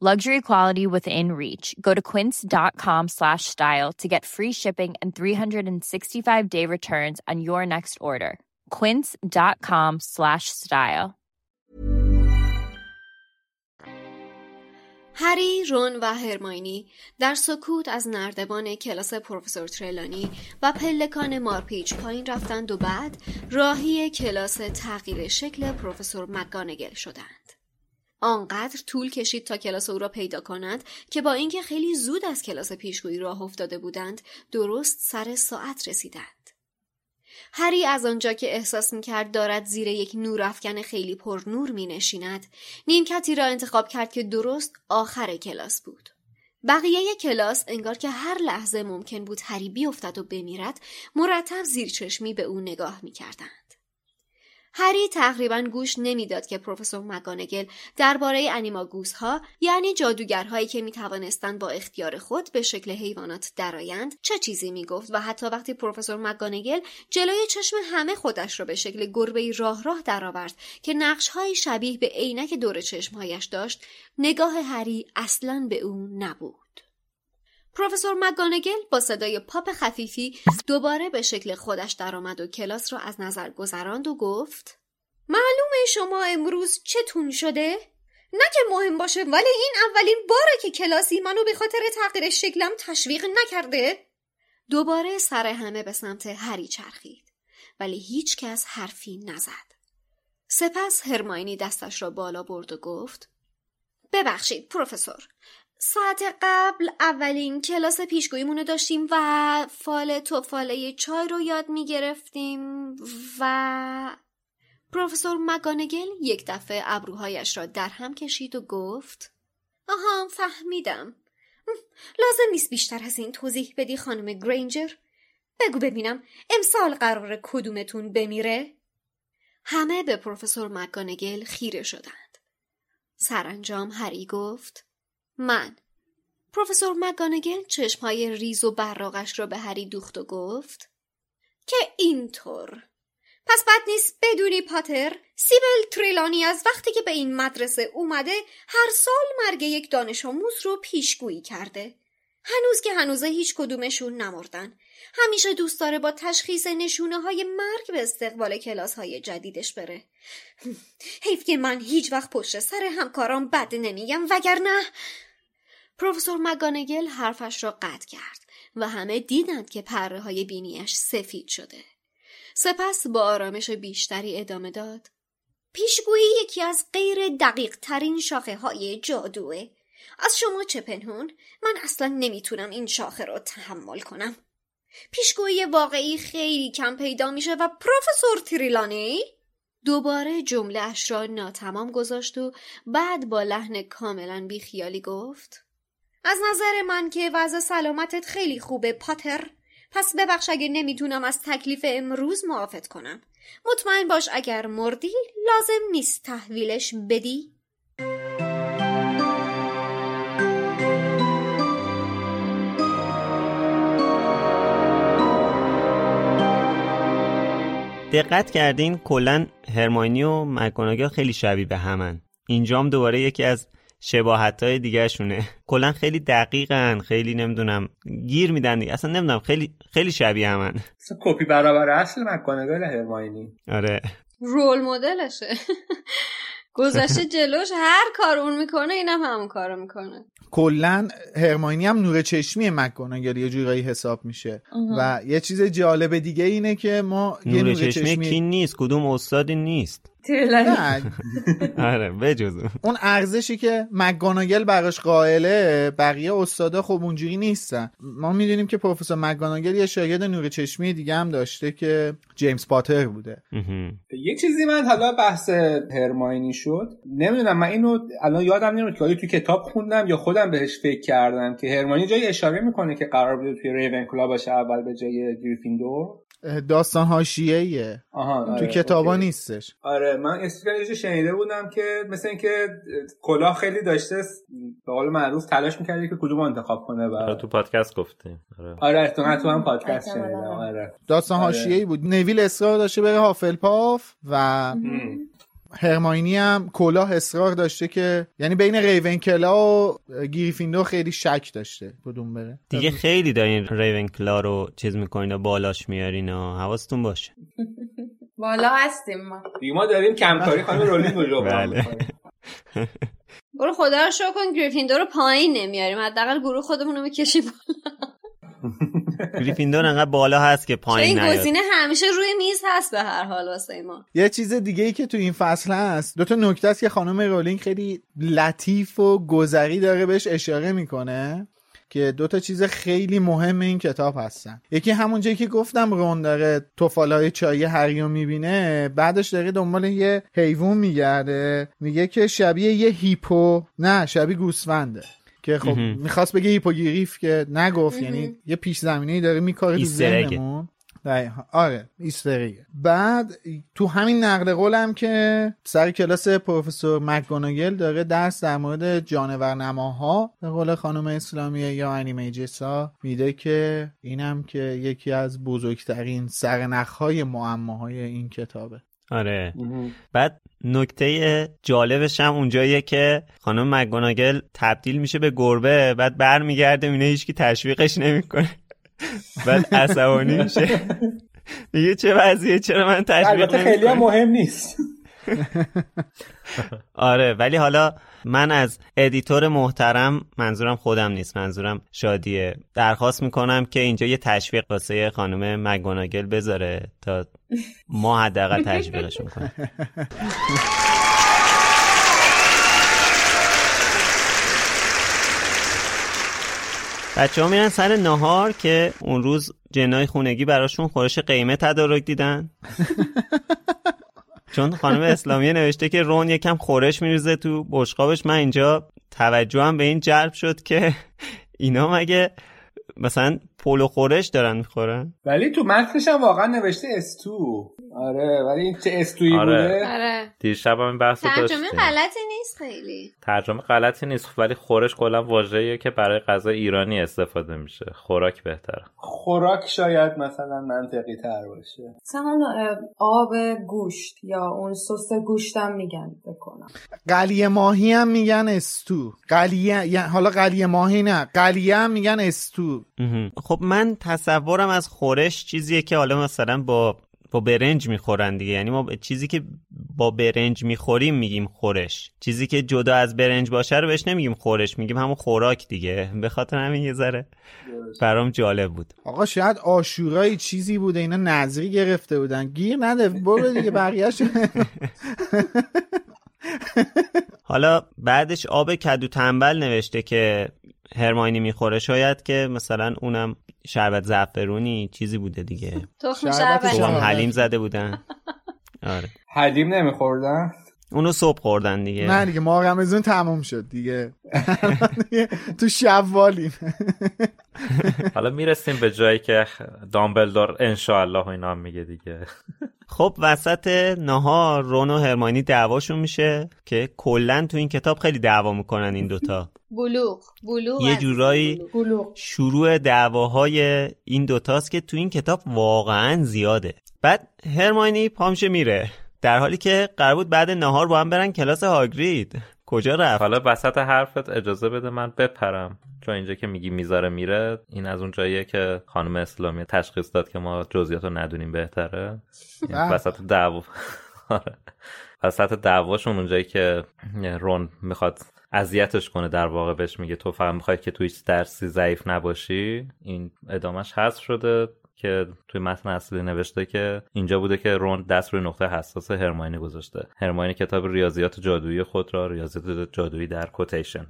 [SPEAKER 11] Luxury quality within reach. Go to quince.com slash style to get free shipping and 365 day returns on your next order. Quince.com slash style.
[SPEAKER 4] هری، رون و هرماینی در سکوت از نردبان کلاس پروفسور ترلانی و پلکان مارپیچ پایین رفتند و بعد راهی کلاس تغییر شکل پروفسور مکانگل شدند. آنقدر طول کشید تا کلاس او را پیدا کنند که با اینکه خیلی زود از کلاس پیشگویی راه افتاده بودند درست سر ساعت رسیدند. هری از آنجا که احساس می‌کرد دارد زیر یک نورافکن خیلی پر نور می نشیند نیمکتی را انتخاب کرد که درست آخر کلاس بود. بقیه کلاس انگار که هر لحظه ممکن بود هری بیفتد و بمیرد مرتب زیر چشمی به او نگاه می‌کردند. هری تقریبا گوش نمی‌داد که پروفسور مگانگل درباره انیماگوس ها یعنی جادوگرهایی که می توانستند با اختیار خود به شکل حیوانات درآیند چه چیزی می گفت و حتی وقتی پروفسور مگانگل جلوی چشم همه خودش را به شکل گربه راه راه درآورد که نقشهایی شبیه به عینک دور چشمهایش داشت نگاه هری اصلا به او نبود. پروفسور مگانگل با صدای پاپ خفیفی دوباره به شکل خودش درآمد و کلاس را از نظر گذراند و گفت معلومه شما امروز چتون شده؟ نه که مهم باشه ولی این اولین باره که کلاسی منو به خاطر تغییر شکلم تشویق نکرده دوباره سر همه به سمت هری چرخید ولی هیچ کس حرفی نزد سپس هرماینی دستش را بالا برد و گفت ببخشید پروفسور ساعت قبل اولین کلاس پیشگوییمون رو داشتیم و فال توفاله چای رو یاد می‌گرفتیم و پروفسور مگانگل یک دفعه ابروهایش را در هم کشید و گفت آها فهمیدم. لازم نیست بیشتر از این توضیح بدی خانم گرینجر. بگو ببینم امسال قرار کدومتون بمیره؟ همه به پروفسور مگانگل خیره شدند. سرانجام هری گفت من. پروفسور مگانگل چشمهای ریز و براغش را به هری دوخت و گفت که اینطور. پس بد نیست بدونی پاتر سیبل تریلانی از وقتی که به این مدرسه اومده هر سال مرگ یک دانش آموز رو پیشگویی کرده. هنوز که هنوزه هیچ کدومشون نمردن. همیشه دوست داره با تشخیص نشونه های مرگ به استقبال کلاس های جدیدش بره. حیف که من هیچ وقت پشت سر همکارام بد نمیگم وگرنه پروفسور مگانگل حرفش را قطع کرد و همه دیدند که پره های بینیش سفید شده. سپس با آرامش بیشتری ادامه داد. پیشگویی یکی از غیر دقیق ترین شاخه های جادوه. از شما چه پنهون؟ من اصلا نمی‌تونم این شاخه رو تحمل کنم. پیشگویی واقعی خیلی کم پیدا میشه و پروفسور تریلانی؟ دوباره جمله اش را ناتمام گذاشت و بعد با لحن کاملا بیخیالی گفت. از نظر من که وضع سلامتت خیلی خوبه پاتر. پس ببخش اگه نمی‌تونم از تکلیف امروز معافت کنم. مطمئن باش اگر مردی لازم نیست تحویلش بدی.
[SPEAKER 2] دقت کردین کلا هرماینی و خیلی شبیه به همن. اینجام دوباره یکی از شباهت های دیگه شونه کلا خیلی دقیقن خیلی نمی‌دونم گیر میدن دیگه. اصلا نمی‌دونم خیلی خیلی شبیه همن.
[SPEAKER 3] کپی برابر اصل مکانگال هرماینی
[SPEAKER 2] آره.
[SPEAKER 4] رول مدلشه. گذشته جلوش هر کار اون می‌کنه اینم هم همون کارو می‌کنه.
[SPEAKER 5] کلا هرماینی هم نور چشمی مکگوناگل یه جورایی حساب میشه. و یه چیز جالب دیگه اینه که ما
[SPEAKER 2] نور
[SPEAKER 5] یه نور
[SPEAKER 2] چشمی,
[SPEAKER 5] چشمی
[SPEAKER 2] کی نیست؟ کدوم استادی نیست؟ آره بجز اون.
[SPEAKER 5] اون ارزشی که مکگوناگل براش قائله بقیه استادا خب اونجوری نیستن. ما می‌دونیم که پروفسور مکگوناگل یه شاگرد نور چشمی دیگه هم داشته که جیمز پاتر بوده.
[SPEAKER 3] یه چیزی من حالا بحث هرماینی شد. نمی‌دونم من اینو الان یادم نمیاد که آیا تو کتاب خوندم یا خودم بهش فکر کردم که هرماینی جای اشاره می‌کنه که قرار بوده توی ریونکلا باشه اول به جای گریفیندور
[SPEAKER 5] داستان حاشیه‌ایه
[SPEAKER 3] آها
[SPEAKER 5] تو
[SPEAKER 3] آره،
[SPEAKER 5] کتابا
[SPEAKER 3] اوکی.
[SPEAKER 5] نیستش.
[SPEAKER 3] آره من استیکر شنیده بودم که مثل اینکه کلاه خیلی داشته به قول معروف تلاش می‌کرده که کدوم انتخاب کنه
[SPEAKER 10] آره
[SPEAKER 3] برای
[SPEAKER 10] تو پادکست گفتیم. آره.
[SPEAKER 3] آره تو هم پادکست. شنیدم آره.
[SPEAKER 5] داستان
[SPEAKER 3] آره.
[SPEAKER 5] حاشیه‌ای بود. نویل اصرار داشته بره هافلپاف و هرماینی هم کلاه اصرار داشته که یعنی بین ریونکلا و گریفیندور خیلی شک داشته کدوم بره.
[SPEAKER 2] دیگه خیلی دارین ریون کلا رو چیز می‌کنین و بالاش میارین و حواستون باشه.
[SPEAKER 9] بالا هستیم ما.
[SPEAKER 3] دیگه ما داریم کمکاری خانم رولینگ رو
[SPEAKER 2] بله.
[SPEAKER 4] برو خدا رو شکر کن گریفیندور رو پایین نمیاریم. حداقل گروه خودمون رو می‌کشیم
[SPEAKER 2] گریفیندور انقدر بالا هست که
[SPEAKER 4] چون
[SPEAKER 2] پایین
[SPEAKER 4] این گزینه همیشه روی میز هست به هر حال واسه ما.
[SPEAKER 5] یه چیز دیگه ای که تو این فصل هست دو تا نکته است که خانم رولینگ خیلی لطیف و گذری داره بهش اشاره می‌کنه که دو تا چیز خیلی مهم این کتاب هستن. یکی همون جایی که گفتم رون داره توفالای چایی هریو می‌بینه بعدش داره دنبال یه حیوان میگرده میگه که شبیه یه هیپو نه شبیه گوسفنده. که خب. می‌خواست بگه هیپوگریف که نگفت یعنی یه پیش زمینه داره میکاره تو. ذهنمون. آره ایستریه بعد تو همین نقل قولم که سر کلاس پروفسور مکگوناگل داره درس در مورد جانور نماها به قول خانم اسلامیه یا انیمیجسا میده که اینم که یکی از بزرگترین سرنخهای معماهای این کتابه
[SPEAKER 2] آره. بعد نکته جالبش هم اونجاییه که خانم مگوناگل تبدیل میشه به گربه بعد برمیگرده میینه هیچکی تشویقش نمی‌کنه. بعد عصبانی میشه. میگه چه وضعیه؟ چرا من تشویق
[SPEAKER 3] البته خیلی مهم نیست.
[SPEAKER 2] آره ولی حالا من از ادیتور محترم منظورم خودم نیست منظورم شادیه. درخواست می‌کنم که اینجا یه تشویق واسه خانم مگوناگل بذاره تا ما حداقل تشویقشون کنیم بچه ها میرن سر نهار که اون روز جنای خونگی براشون خورش قیمه تدارک دیدن. چون خانم اسلامی نوشته که رون یکم خورش میریزه تو بشقابش. من اینجا توجهم به این جلب شد که اینا مگه مثلا پلو خورش دارن می‌خورن؟
[SPEAKER 3] ولی تو متنش هم واقعا نوشته استو آره ولی این چه استویی
[SPEAKER 10] آره.
[SPEAKER 3] بوده؟
[SPEAKER 4] آره.
[SPEAKER 10] دیشب هم این بحث
[SPEAKER 4] ترجمه
[SPEAKER 10] داشتیم.
[SPEAKER 4] غلطی نیست خیلی.
[SPEAKER 10] ترجمه غلطی نیست ولی خورش کلا واژه‌ایه که برای غذا ایرانی استفاده میشه. خوراک بهتره.
[SPEAKER 3] خوراک شاید مثلا منطقی تر باشه.
[SPEAKER 9] مثلا آب گوشت یا اون سس گوشتم میگن بکنم.
[SPEAKER 5] قلیه ماهی هم میگن استو. قلیه حالا قلیه ماهی نه قلیه هم میگن استو.
[SPEAKER 2] خب من تصورم از خورش چیزیه که حالا مثلا با با برنج می‌خورن دیگه. یعنی ما چیزی که با برنج می‌خوریم میگیم خورش. چیزی که جدا از برنج باشه رو بهش نمیگیم خورش میگیم همون خوراک دیگه. به خاطر همین یه ذره برام جالب بود.
[SPEAKER 5] آقا شاید آشورایی چیزی بوده اینا نظری گرفته بودن. گیر نده برو دیگه بقیهش
[SPEAKER 2] حالا بعدش آب کدو تنبل نوشته که هرماینی می‌خوره. شاید که مثلا اونم شربت زعفرونی چیزی بوده دیگه.
[SPEAKER 4] تخم
[SPEAKER 5] شربت
[SPEAKER 4] شربت.
[SPEAKER 2] حلیم زده بودن. آره.
[SPEAKER 3] حلیم نمیخوردن؟
[SPEAKER 2] اونو صبح خوردن دیگه.
[SPEAKER 5] نه دیگه ما رمزون تموم شد دیگه. تو شوالیم.
[SPEAKER 10] حالا می‌رسیم به جایی که دامبلدور انشاءالله و اینا هم میگه دیگه.
[SPEAKER 2] خب وسط نهار رون و هرمانی دعواشون میشه که کلا تو این کتاب خیلی دعوا می‌کنن این دوتا.
[SPEAKER 4] بلوغ بلوغ
[SPEAKER 2] یه جورایی شروع دعواهای این دوتاست که تو این کتاب واقعا زیاده. بعد هرماینی پامشه میره. در حالی که قرار بود بعد نهار با هم برن کلاس هاگرید. کجا رفت؟
[SPEAKER 10] حالا وسط حرفت اجازه بده من بپرم. چون اینجا که میگی می‌ذاره میره این از اون جاییه که خانم اسلامی تشخیص داد که ما جزئیات رو ندونیم بهتره. یعنی
[SPEAKER 5] بله.
[SPEAKER 10] وسط دعوا. آره. وسط دعواشون اونجایی که رون می‌خواد اذیتش کنه در واقع بهش میگه تو فقط می‌خوای که تو هیچ درسی ضعیف نباشی. این ادامش حذف شده. که توی متن اصلی نوشته که اینجا بوده که رون دست روی نقطه حساس هرماینی گذاشته. هرماینی کتاب ریاضیات جادویی خود را ریاضیات جادویی در کوتیشن.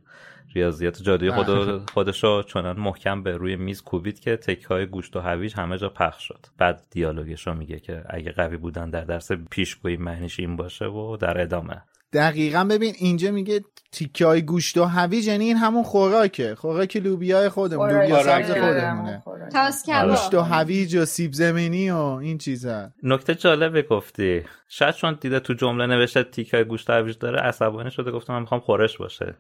[SPEAKER 10] ریاضیات جادویی خود خودشو چنان محکم به روی میز کوبید که تکه های گوشت و هویج همه جا پخش شد. بعد دیالوگش رو میگه که اگه قوی بودن در درس پیشگویی معنیش این باشه و در ادامه.
[SPEAKER 5] دقیقا ببین اینجا میگه تیکه های گوشت و هویج یعنی این همون خوراکه. خوراک لوبیای خودمون لوبیا. سبز خودمونه. گوشت و
[SPEAKER 4] کباب.
[SPEAKER 5] هویج و سیب زمینی و این چیزا.
[SPEAKER 10] نکته جالبی گفتی. شاید چون دیده تو جمله نوشته تیکه های گوشت و هویج داره عصبانی شده گفته من می‌خوام خورش باشه.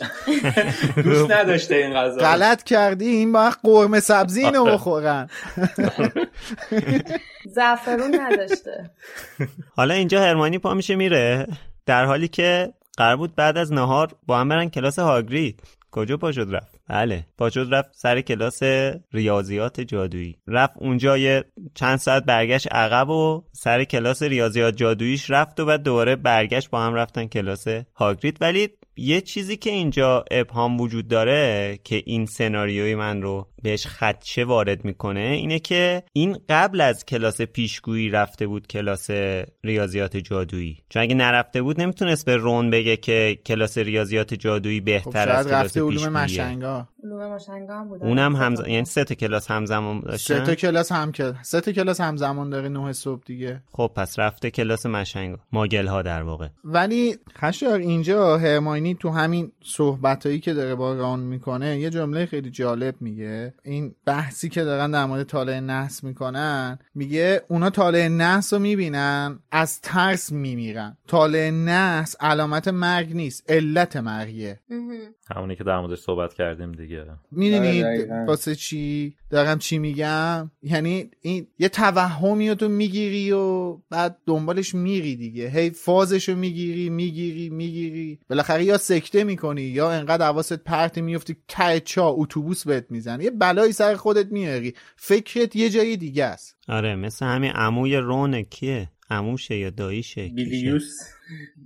[SPEAKER 3] دوست نداشته این غذا.
[SPEAKER 5] غلط کردی این باید قرمه سبزی اینو بخورن.
[SPEAKER 9] زعفرون نداشته.
[SPEAKER 2] حالا اینجا هرمانی پا میشه میره. در حالی که قرار بود بعد از نهار با هم برن کلاس هاگرید. کجا پا شد رفت؟ بله. پا شد رفت سر کلاس ریاضیات جادویی. رفت اونجا یه چند ساعت برگشت عقب و سر کلاس ریاضیات جادوییش رفت و بعد دوباره برگشت با هم رفتن کلاس هاگرید. ولی یه چیزی که اینجا ابهام وجود داره که این سناریوی من رو بهش خدشه وارد می‌کنه اینه که این قبل از کلاس پیشگویی رفته بود کلاس ریاضیات جادویی. چون اگه نرفته بود نمی‌تونست به رون بگه که کلاس ریاضیات جادویی
[SPEAKER 5] خب
[SPEAKER 2] بهتر از
[SPEAKER 5] شاید
[SPEAKER 2] کلاس
[SPEAKER 5] رفته علوم مشنگا.
[SPEAKER 9] علوم ماشنگا هم بودن
[SPEAKER 2] اونم همز... یعنی سه تا کلاس همزمان
[SPEAKER 5] سه
[SPEAKER 2] داشتن
[SPEAKER 5] تا کلاس هم که سه تا کلاس همزمان داره نه صبح دیگه.
[SPEAKER 2] خب پس رفته کلاس مشنگا. ماگل ها در واقع.
[SPEAKER 5] ولی خشار اینجا هرماینی تو همین صحبتایی که داره با ران می‌کنه یه جمله خیلی جالب میگه. این بحثی که دارن در مورد طالع نحس می‌کنن میگه اونا طالع نحس رو می‌بینن از ترس میمیرن. طالع نحس علامت مرگ نیست علت مرگه
[SPEAKER 10] همونی که در موردش صحبت کردیم دیگه.
[SPEAKER 5] می‌دونید
[SPEAKER 3] آره،.
[SPEAKER 5] واسه چی دارم چی میگم؟ یعنی این یه توهمی رو تو می‌گیری و بعد دنبالش میری دیگه. هی فازش رو می‌گیری می‌گیری می‌گیری. بالاخره یا سکته می‌کنی یا انقدر حواست پرت میفتی ته چا اتوبوس بهت می‌زنه. یه بلایی سر خودت میاری. فکرت یه جای دیگه است.
[SPEAKER 2] آره مثل همین عموی رون کیه؟ عموشه یا داییشه؟
[SPEAKER 3] بیلیوس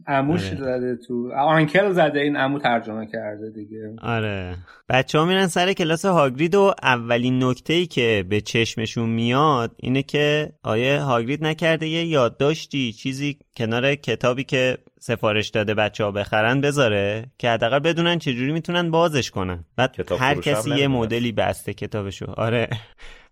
[SPEAKER 3] عموش
[SPEAKER 2] آره.
[SPEAKER 3] زده تو آنکل زده این عمو ترجمه کرده دیگه.
[SPEAKER 2] آره. بچه ها میرن سر کلاس هاگرید و اولین نکته ای که به چشمشون میاد اینه که آیه هاگرید نکرده یه یادداشتی چیزی کنار کتابی که سفارش داده بچه ها بخرن بذاره که حداقل بدونن چجوری می‌تونن بازش کنن. بعد هر کسی یه. مدلی بسته کتابشو. آره.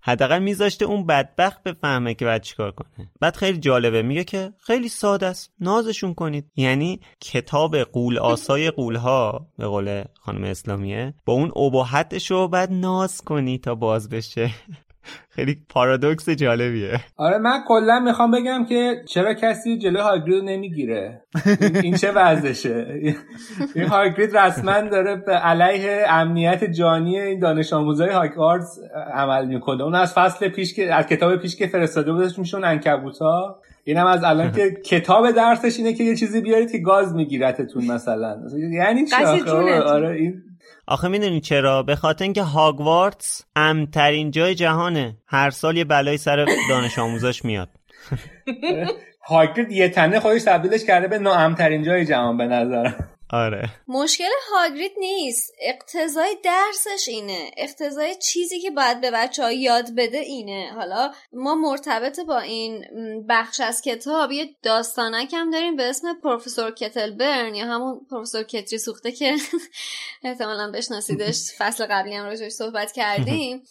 [SPEAKER 2] حداقل میذاشته اون بدبخت بفهمه که باید چیکار کنه. بعد خیلی جالبه میگه که خیلی ساده است. نازشون کنید. یعنی کتاب قول آسای قولها به قول خانم اسلامیه با اون ابهتش رو بعد ناز کنی تا باز بشه. خیلی پارادوکس جالبیه.
[SPEAKER 3] آره من کلا می‌خوام بگم که چرا کسی جلو هاگرید نمی‌گیره؟ این چه وضعشه این هاگرید رسما داره به علیه امنیت جانی این دانش آموزای هاگوارتس عمل می‌کنه. اون از فصل پیش که از کتاب پیش که فرستاده بودش میشون انکبوتا. اینم از الان که کتاب درسش اینه که یه چیزی بیارید که گاز میگیرتتون مثلا. یعنی چی آره این
[SPEAKER 2] آخه می‌دونی چرا؟ به خاطر اینکه هاگوارتس امترین جای جهانه. هر سال یه بلایی سر دانش آموزاش میاد.
[SPEAKER 3] هاگرید یه تنه خودش تبدیلش کرده به ناامترین جای جهان به نظرم.
[SPEAKER 2] آره.
[SPEAKER 4] مشکل هاگرید نیست. اقتضای درسش اینه. اقتضای چیزی که باید به بچه ها یاد بده اینه. حالا ما مرتبط با این بخش از کتاب یه داستانک هم داریم به اسم پروفسور کتلبرن یا همون پروفسور کتری سوخته که احتمالا بشناسیدش. فصل قبلی هم راجعش صحبت کردیم.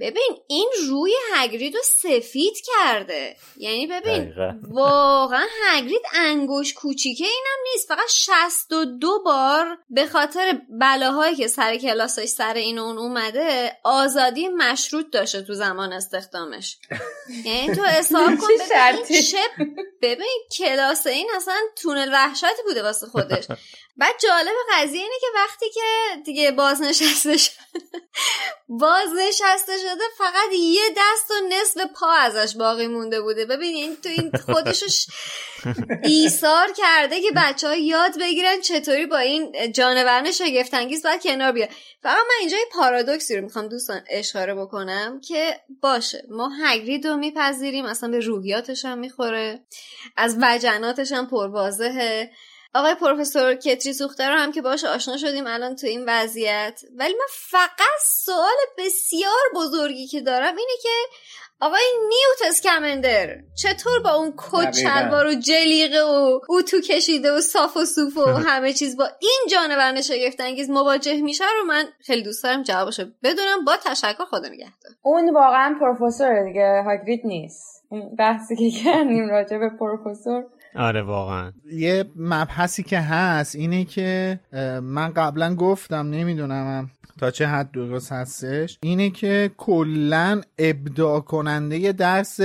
[SPEAKER 4] ببین این روی هگرید رو سفید کرده. یعنی ببین واقعا هگرید انگوش کوچیکه اینم نیست. فقط 62 بار به خاطر بلاهایی که سر کلاسش سر این اون اومده آزادی مشروط داشته تو زمان استخدامش. یعنی تو حساب کن ببین چه ببین کلاس این اصلا تونل وحشتی بوده واسه خودش. بعد جالب قضیه اینه که وقتی که دیگه بازنشسته شده بازنشسته شده فقط یه دست و نصف پا ازش باقی مونده بوده. ببین تو این خودشش ایثار کرده که بچه ها یاد بگیرن چطوری با این جانورن شگفتانگیز باید کنار بیاد. فقط من اینجا یه پارادوکسی رو می‌خوام دوستان اشاره بکنم که باشه ما هگرید رو میپذیریم اصلا به روحیاتش هم می‌خوره از وجناتش هم پروازهه آقای پروفسور کتری سوخته رو هم که باش آشنا شدیم الان تو این وضعیت. ولی من فقط سوال بسیار بزرگی که دارم اینه که آقای نیوت اسکمندر چطور با اون کت شلوار و جلیقه و تو کشیده و صاف و صوف و همه چیز با این جانور شگفت انگیز مواجه میشه رو من خیلی دوست دارم جوابشو بدونم. با تشکر خدا نگهدار.
[SPEAKER 9] اون واقعا پروفسور دیگه. هاگرید نیست. بحثی که کردیم راجع به پروفسور.
[SPEAKER 2] آره واقعا.
[SPEAKER 5] یه مبحثی که هست اینه که من قبلا گفتم نمی‌دونم تا چه حد درست هستش؟ اینه که کلا ابداع کننده درس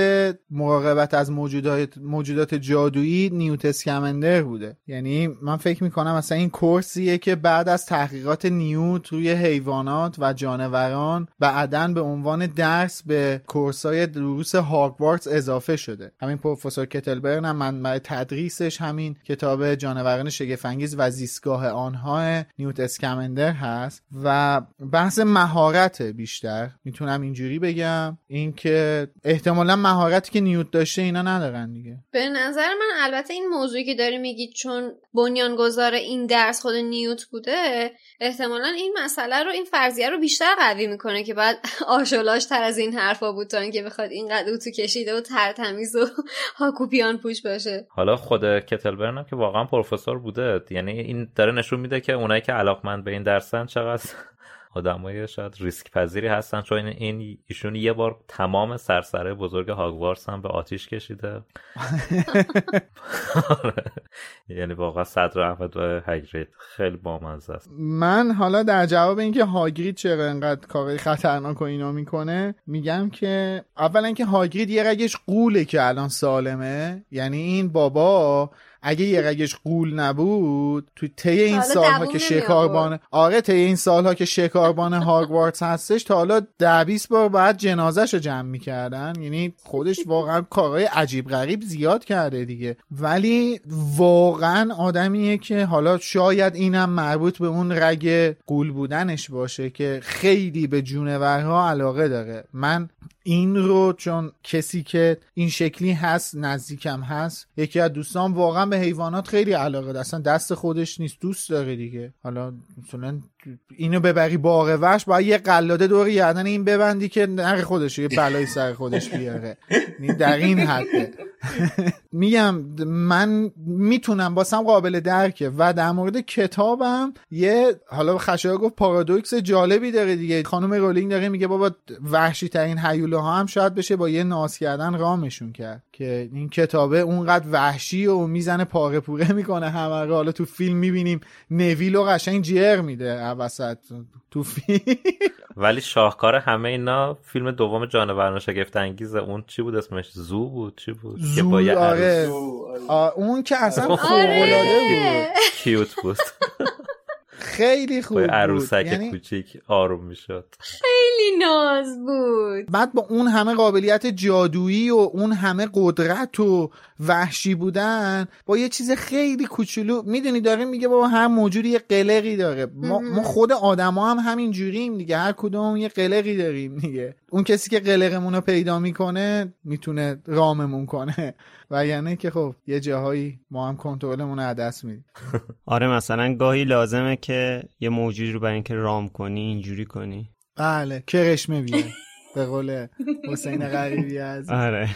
[SPEAKER 5] مراقبت از موجودات موجودات جادویی نیوت اسکمندر بوده. یعنی من فکر می‌کنم مثلا این کورسیه که بعد از تحقیقات نیوت روی حیوانات و جانوران بعدا به عنوان درس به کورسای دروس هاگوارتس اضافه شده. همین پروفسور کتلبرن هم منبع تدریسش همین کتاب جانوران شگفنگیز و زیستگاه آنها نیوت اسکمندر هست و بحث مهارت بیشتر. می‌تونم اینجوری بگم. اینکه احتمالا مهارتی که نیوت داشته اینا ندارن دیگه.
[SPEAKER 4] به نظر من البته این موضوعی که داری میگید چون بنیانگذار این درس خود نیوت بوده احتمالا این مسئله رو این فرضیه رو بیشتر قوی می‌کنه که بعد آشولاش تر از این حرفا بود تا اینکه بخواد اینقدر تو کشیده و ترتمیز و هاکوپیان پوش باشه.
[SPEAKER 10] حالا خود کتلبرن که واقعا پروفسور بوده. یعنی این داره نشون میده که اونایی که علاقمند به این درسن چقدر آدمای شاید ریسک پذیری هستن چون این ایشون یه بار تمام سرسره بزرگ هاگوارس هم به آتیش کشیده. یعنی واقعا صدر احمد و هاگرید خیلی بامزه است
[SPEAKER 5] من حالا در جواب اینکه هاگرید چرا انقدر کارهای خطرناک و اینا می‌کنه میگم که اولا که هاگرید یه رگش قوله که الان سالمه یعنی این بابا اگه یه رگش قول نبود تو طی این سالها که شکاربان آره طی این سالها که شکاربان هاگوارتس هستش تا حالا ده 20 بار بعد جنازش رو جمع می‌کردن. یعنی خودش واقعا کارهای عجیب غریب زیاد کرده دیگه. ولی واقعا آدمیه که حالا شاید اینم مربوط به اون رگ قول بودنش باشه که خیلی به جونورها علاقه داره. من این رو چون کسی که این شکلی هست نزدیکم هست یکی از دوستان واقعا به حیوانات خیلی علاقه اصلا دست خودش نیست دوست داره دیگه. حالا مثلا اینو ببری باغ وحش باید یه قلاده دور گردن این ببندی که نر خودش یه بلایی سر خودش بیاره. در این حده. میگم من می‌تونم باسم قابل درکه و در مورد کتابم یه حالا خشایار گفت پارادوکس جالبی داره دیگه. خانم رولینگ داره میگه بابا وحشی ترین لوله ها هم شاید بشه با یه ناز کردن رامشون کرد. که این کتابه اونقدر وحشی و می‌زنه پاره پوره می‌کنه همه حالا تو فیلم می‌بینیم نویل و قشنگ جر میده. وسط تو فیلم.
[SPEAKER 10] ولی شاهکار همه اینا فیلم دوم جانوران شگفت انگیزه اون چی بود اسمش؟ زو بود؟ چی بود؟
[SPEAKER 5] زو با آره. اون که اصلا فوق‌العاده بود.
[SPEAKER 10] کیوت بود.
[SPEAKER 5] خیلی خوب بود.
[SPEAKER 10] عروسک یعنی... کوچیک آروم می‌شد.
[SPEAKER 4] خیلی ناز بود.
[SPEAKER 5] بعد با اون همه قابلیت جادویی و اون همه قدرت و وحشی بودن با یه چیز خیلی کوچولو می‌دونی داره میگه بابا هر موجودی یه قلقی داره. ما, ما خود آدما هم همین جوریم دیگه هر کدوم یه قلقی داریم دیگه. اون کسی که قلقمون رو پیدا می‌کنه می‌تونه راممون کنه. و یعنی که خب یه جاهایی ما هم کنترلمون رو دست میدیم.
[SPEAKER 2] آره مثلا گاهی لازمه که یه موجودی رو برای اینکه رام کنی اینجوری کنی.
[SPEAKER 5] بله کرشمه بیه به قول حسین غریبی از
[SPEAKER 2] آره.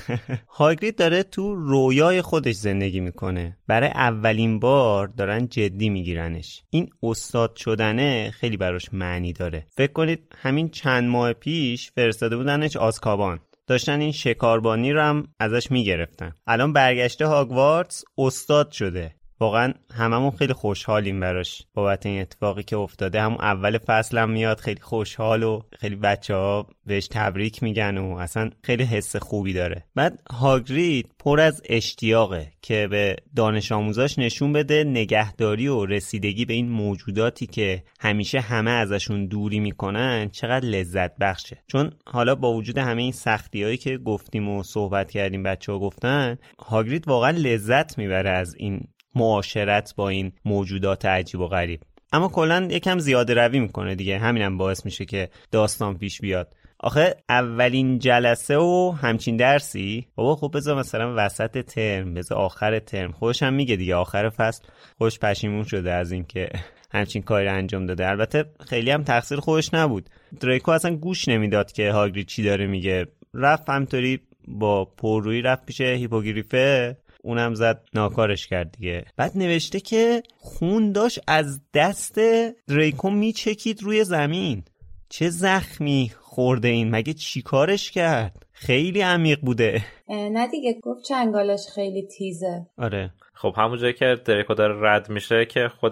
[SPEAKER 2] هاگرید داره تو رویای خودش زندگی می‌کنه. برای اولین بار دارن جدی میگیرنش. این استاد شدنه خیلی براش معنی داره. فکر کنید همین چند ماه پیش فرستاده بودنش آزکابان. داشتن این شکاربانی رو هم ازش می‌گرفتن. الان برگشته هاگوارتس استاد شده. واقعا هممون خیلی خوشحالیم براش. بابت این اتفاقی که افتاده همون اول فصل هم میاد خیلی خوشحال و خیلی بچه ها بهش تبریک میگن و اصلا خیلی حس خوبی داره. بعد هاگرید پر از اشتیاقه که به دانش آموزاش نشون بده نگهداری و رسیدگی به این موجوداتی که همیشه همه ازشون دوری می‌کنن چقدر لذت بخشه. چون حالا با وجود همه این سختی هایی که گفتیم و صحبت کردیم بچه ها گفتن هاگرید واقعا لذت می‌بره از این معاشرت با این موجودات عجیب و غریب. اما کلا یکم زیاده روی می‌کنه دیگه. همینم باعث میشه که داستان پیش بیاد. آخه اولین جلسه و همچین درسی؟ بابا خب بذار مثلا وسط ترم بذار آخر ترم. خوش هم میگه دیگه آخر فصل. خوش پشیمون شده از اینکه همچین کاری انجام داده. البته خیلی هم تقصیر خودش نبود. دریکو اصلا گوش نمی‌داد که هاگری چی داره میگه. رفت همطوری با پررویی رفت پیش هیپوگریفه. اونم زد ناکارش کرد دیگه. بعد نوشته که خون داشت از دست دریکو میچکید روی زمین. چه زخمی خورده این؟ مگه چیکارش کرد؟ خیلی عمیق بوده.
[SPEAKER 9] نه دیگه گفت چنگالش خیلی تیزه.
[SPEAKER 10] آره. خب همون جایی که دریکو داره رد میشه که خود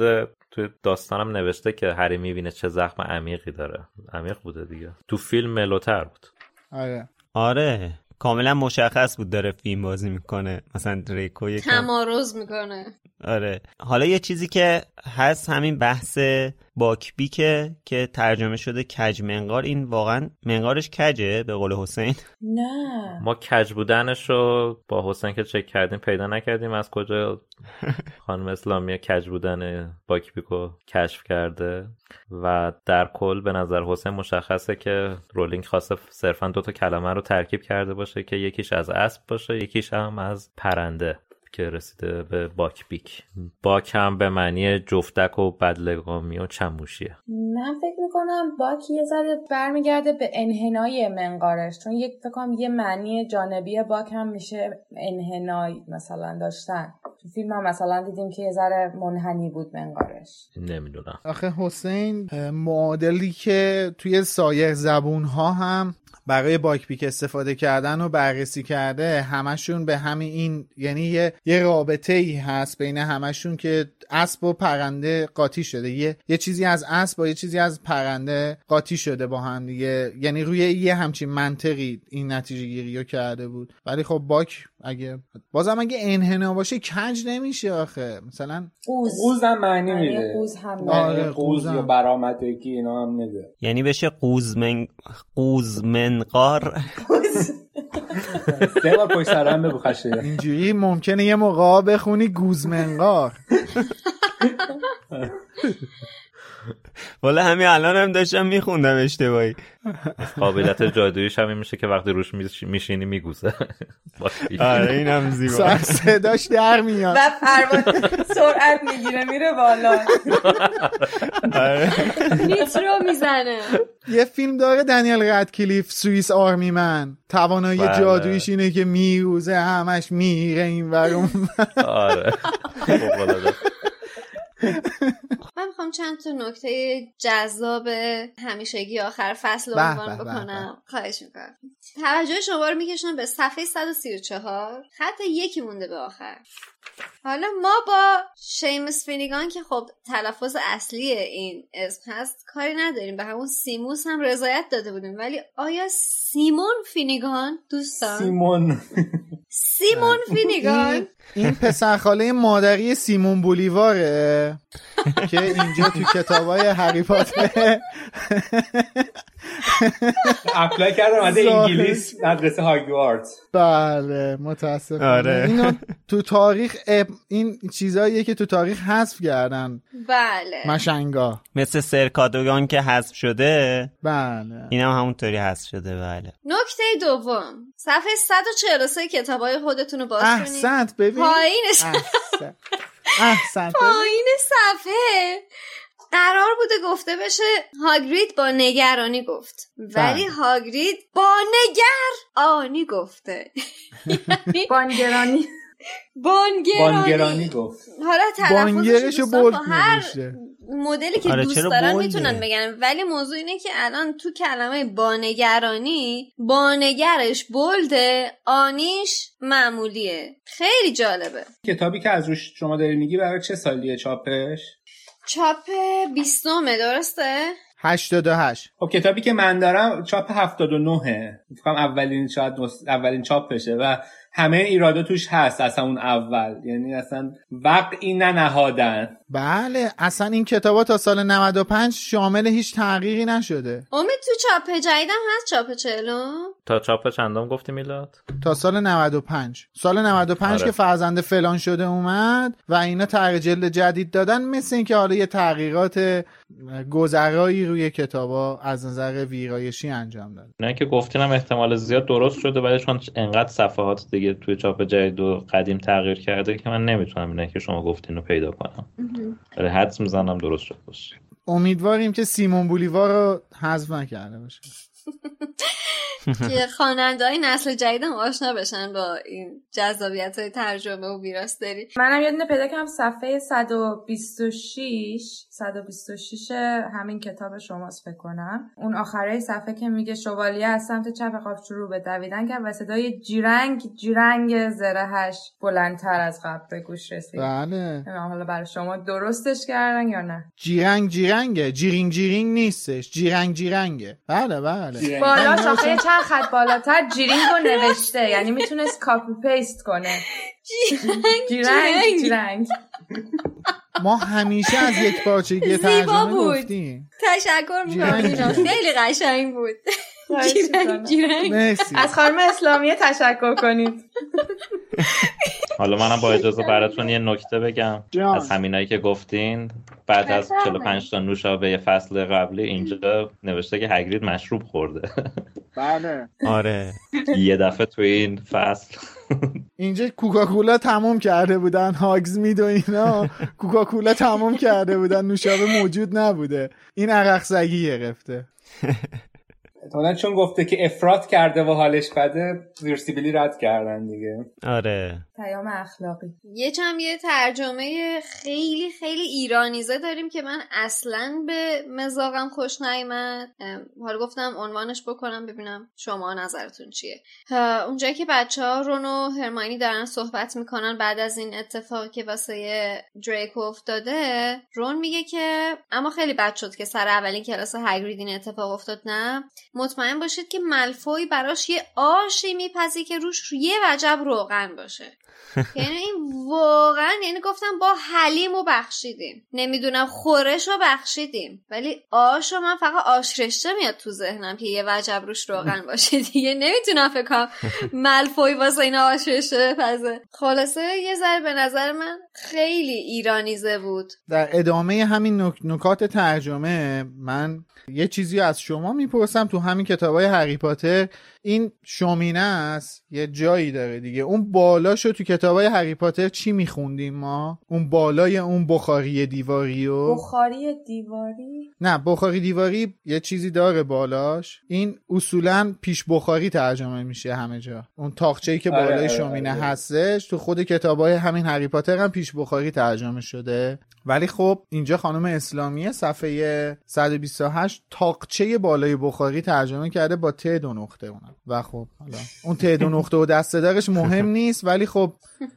[SPEAKER 10] توی داستانم نوشته که هری می‌بینه چه زخم عمیقی داره. عمیق بوده دیگه. تو فیلم ملوتر بود.
[SPEAKER 5] آره.
[SPEAKER 2] آره. کاملا مشخص بود داره فیلم بازی می‌کنه. مثلا دریکو یکم
[SPEAKER 4] تمارز می‌کنه.
[SPEAKER 2] آره. حالا یه چیزی که هست همین بحث باکبیکه که ترجمه شده کج منقار این واقعا منقارش کجه به قول حسین؟
[SPEAKER 9] نه.
[SPEAKER 10] ما کج بودنش رو با حسین که چک کردیم پیدا نکردیم از کجا خانم اسلامی کج بودن باکبیکو کشف کرده. و در کل به نظر حسین مشخصه که رولینگ خواسته صرفا دوتا کلمه رو ترکیب کرده باشه که یکیش از اسب باشه یکیش هم از پرنده. که رسیده به باک بیک باک هم به معنی جفتک و بدلگامی و چموشیه.
[SPEAKER 9] من فکر می‌کنم باک یه ذره برمیگرده به انحنای منقارش چون یک فکرم یه معنی جانبی باک هم میشه انحنای مثلا داشتن. تو فیلم هم مثلا دیدیم که یه ذره منحنی بود منقارش.
[SPEAKER 10] نمی‌دونم.
[SPEAKER 5] آخه حسین معادلی که توی سایر زبون ها هم برای باک پیک استفاده کردن و بررسی کرده همشون به همین این یعنی یه, یه رابطه ای هست بین همشون که اسب و پرنده قاطی شده. یه, یه چیزی از اسب با یه چیزی از پرنده قاطی شده با هم دیگه. یعنی روی یه همچین منطقی این نتیجه گیری رو کرده بود. ولی خب باک اگه بازم اگه انحنا باشه کج نمیشه آخه. مثلا
[SPEAKER 3] قوز. هم معنی میده.
[SPEAKER 9] قوز هم
[SPEAKER 5] آره
[SPEAKER 3] قوز یا برآمدگی اینا هم میده.
[SPEAKER 2] یعنی بشه قوز من قوز منقار
[SPEAKER 3] سه بار پشت سر هم بگو خشه
[SPEAKER 5] اینجوری ممکنه یه موقع بخونی گوزمنقار.
[SPEAKER 2] والا همین الان هم داشتم میخوندم اشتباهی.
[SPEAKER 10] قابلیت جادویش هم این میشه که وقتی روش میشینی میگوزه.
[SPEAKER 2] آره این هم زیبا
[SPEAKER 5] صداش در میاد.
[SPEAKER 9] و پرواز سرعت می‌گیره میره بالا.
[SPEAKER 2] آره.
[SPEAKER 4] نیترو می‌زنه.
[SPEAKER 5] یه فیلم داره دنیل ردکلیف سوئیس آرمی من. توانایی
[SPEAKER 10] بله.
[SPEAKER 5] جادویش اینه که میروزه همش میره این ور اون ور.
[SPEAKER 10] آره. فوق‌العاده.
[SPEAKER 4] من می‌خوام چند تا نکته جذاب همیشگی آخر فصل رو عنوان بکنم. خواهش می‌کنم. توجه شما رو میکشنم به صفحه 134 خط یکی مونده به آخر. حالا ما با شیمس فینیگان که خب تلفظ اصلی این اسم هست کاری نداریم. به همون سیموس هم رضایت داده بودیم. ولی آیا سیمون فینیگان؟ دوستان.
[SPEAKER 3] سیمون.
[SPEAKER 4] سیمون فینیگان.
[SPEAKER 5] این پسرخاله مادری سیمون بولیواره که اینجا تو کتابای هری پاتر.
[SPEAKER 3] apply کردم از انگلیس مدرسه هاگوارتز
[SPEAKER 5] بله متاسفانه.
[SPEAKER 2] آره.
[SPEAKER 5] اینو تو تاریخ. این چیزاییه که تو تاریخ حذف کردن.
[SPEAKER 4] بله.
[SPEAKER 5] مشنگا.
[SPEAKER 2] مثل سرکادوگان که حذف شده.
[SPEAKER 5] بله.
[SPEAKER 2] این هم همونطوری حذف شده بله.
[SPEAKER 4] نکته دوم. صفحه 143 کتابای خودتون رو باز کنید.
[SPEAKER 5] احسنت ببین.
[SPEAKER 4] پایینش
[SPEAKER 5] احسنت.
[SPEAKER 4] پایین صفحه. قرار بوده گفته بشه هاگرید با نگرانی گفت. ولی
[SPEAKER 5] بله.
[SPEAKER 4] هاگرید با نگر آنی گفته. یعنی
[SPEAKER 9] بانگرانی.
[SPEAKER 4] بانگرانی.
[SPEAKER 3] بانگرانی گفت.
[SPEAKER 4] حالا تلفظش با هر مدلی که
[SPEAKER 2] آره،
[SPEAKER 4] دوست دارن
[SPEAKER 2] بولده؟
[SPEAKER 4] می‌تونن بگن. ولی موضوع اینه که الان تو کلمه بانگرانی بانگرش بلده آنیش معمولیه. خیلی جالبه.
[SPEAKER 3] کتابی که از روش شما داری میگی برای چه سالیه چاپش؟
[SPEAKER 4] چاپ بیستمه درسته؟
[SPEAKER 5] 88
[SPEAKER 3] خب کتابی که من دارم چاپ 79 فکرم اولین شاید نس- اولین چاپشه و همه ایرادا توش هست از همون اول. یعنی اصلا وقعی ننهادن
[SPEAKER 5] بله اصلا این کتابا تا سال 95 شامل هیچ تغییری نشده.
[SPEAKER 4] امید تو چاپ جدیدم هست چاپ چلو؟
[SPEAKER 10] تا چاپ چندم گفتی میلاد؟
[SPEAKER 5] تا سال 95 سال 95
[SPEAKER 10] آره.
[SPEAKER 5] که فرزند فلان شده اومد و اینا تغییر جلد جدید دادن مثل اینکه حالا یه تغییرات گذرایی روی کتابا از نظر ویرایشی انجام داد
[SPEAKER 10] نه که گفتینم احتمال زیاد درست شده ولی چون انقدر صفحات دیگه توی چاپ جدید و قدیم تغییر کرده که من نمی‌تونم اینه که شما گفتین رو پیدا کنم. ولی حدس می‌زنم درست شد. باشه.
[SPEAKER 5] امیدواریم که سیمون بولیوار رو حذف نکرده باشه.
[SPEAKER 4] که خواننده های نسل جدیدم آشنا بشن با این جذابیت های ترجمه و ویراستاری
[SPEAKER 9] منم یه دونه پیدا کردم صفحه 126 126 همین کتاب شماست فکر کنم. اون آخره صفحه که میگه شوالیه از سمت چپ قاب شروع به دویدن کرد و صدای جیرنگ جیرنگ زرهش بلندتر از قبل به گوش رسید.
[SPEAKER 5] بله.
[SPEAKER 9] حالا برای شما درستش کردن یا نه.
[SPEAKER 5] جیرنگ جیرنگه. جیرینگ جیرینگ نیستش. جیرنگ جیرنگه. بله بله.
[SPEAKER 9] بالا شاخه چند خط بالاتر جیرینگ رو نوشته. یعنی می‌تونست copy paste کنه. جیرنگ جیرنگ
[SPEAKER 5] ما همیشه از یک پارچگی ترجمه. گفتیم.
[SPEAKER 4] تشکر می‌کنم. خیلی قشنگ بود. جیرنگ. جیرنگ.
[SPEAKER 9] از خانم اسلامیه تشکر کنید.
[SPEAKER 10] حالا منم با اجازه براتون یه نکته بگم.
[SPEAKER 5] جان.
[SPEAKER 10] از همینایی که گفتین بعد از 45 تا نوشابه فصل قبلی اینجا نوشته که هگرید مشروب خورده.
[SPEAKER 5] بله.
[SPEAKER 2] آره.
[SPEAKER 10] یه دفعه توی این فصل.
[SPEAKER 5] اینجا کوکاکولا تموم کرده بودن هاگز مید و اینا. کوکاکولا تموم کرده بودن نوشابه موجود نبوده. این عرق سگی گرفته.
[SPEAKER 3] احتمالاً چون گفته که افراد کرده و حالش بده زیر سیبیلی رد کردن دیگه.
[SPEAKER 2] آره.
[SPEAKER 9] پیام اخلاقی.
[SPEAKER 4] یه چم یه ترجمه خیلی خیلی ایرانیزه داریم که من اصلا به مزاقم خوش نیامد ام، حالا گفتم عنوانش بکنم ببینم شما نظرتون چیه. اونجایی که بچه ها رون و هرماینی دارن صحبت می‌کنن بعد از این اتفاقی که واسه دریکو افتاده رون میگه که اما خیلی بد شد که سر اولین کلاس هگرید این اتفاق افتاد نه؟ مطمئن باشید که ملفوی براش یه آشی میپزی که روش یه وجب روغن باشه. یعنی این واقعا یعنی گفتم با حلیم و بخشیدیم. نمی‌دونم خورش رو بخشیدیم. ولی آش رو من فقط آش رشته میاد تو ذهنم که یه وجب روش روغن باشه دیگه. نمی‌تونم فکر ملفوی واسه این آش رشته بپزه خلاصه یه ذره به نظر من خیلی ایرانیزه بود.
[SPEAKER 5] در ادامه همین نک- نکات ترجمه من یه چیزی از شما می‌پرسم تو همین کتاب های هری پاتر. این شومینه است؟ یه جایی داره دیگه. اون بالاشو تو کتاب های هری پاتر چی میخوندیم ما؟ اون بالای اون بخاری دیواری و
[SPEAKER 9] بخاری دیواری؟
[SPEAKER 5] نه بخاری دیواری یه چیزی داره بالاش. این اصولا پیش بخاری ترجمه میشه همه جا. اون تاقچه‌ای که
[SPEAKER 3] آره،
[SPEAKER 5] بالای
[SPEAKER 3] آره،
[SPEAKER 5] شومینه
[SPEAKER 3] آره.
[SPEAKER 5] هستش تو خود کتابای همین هری پاتر هم پیش بخاری ترجمه شده. ولی خب اینجا خانم اسلامی صفحه 128 تاقچه بالای بخاری ترجمه کرده با ت دو نقطه اونم. و خب حالا. اون تعداد نقطه و دارش مهم نیست ولی خب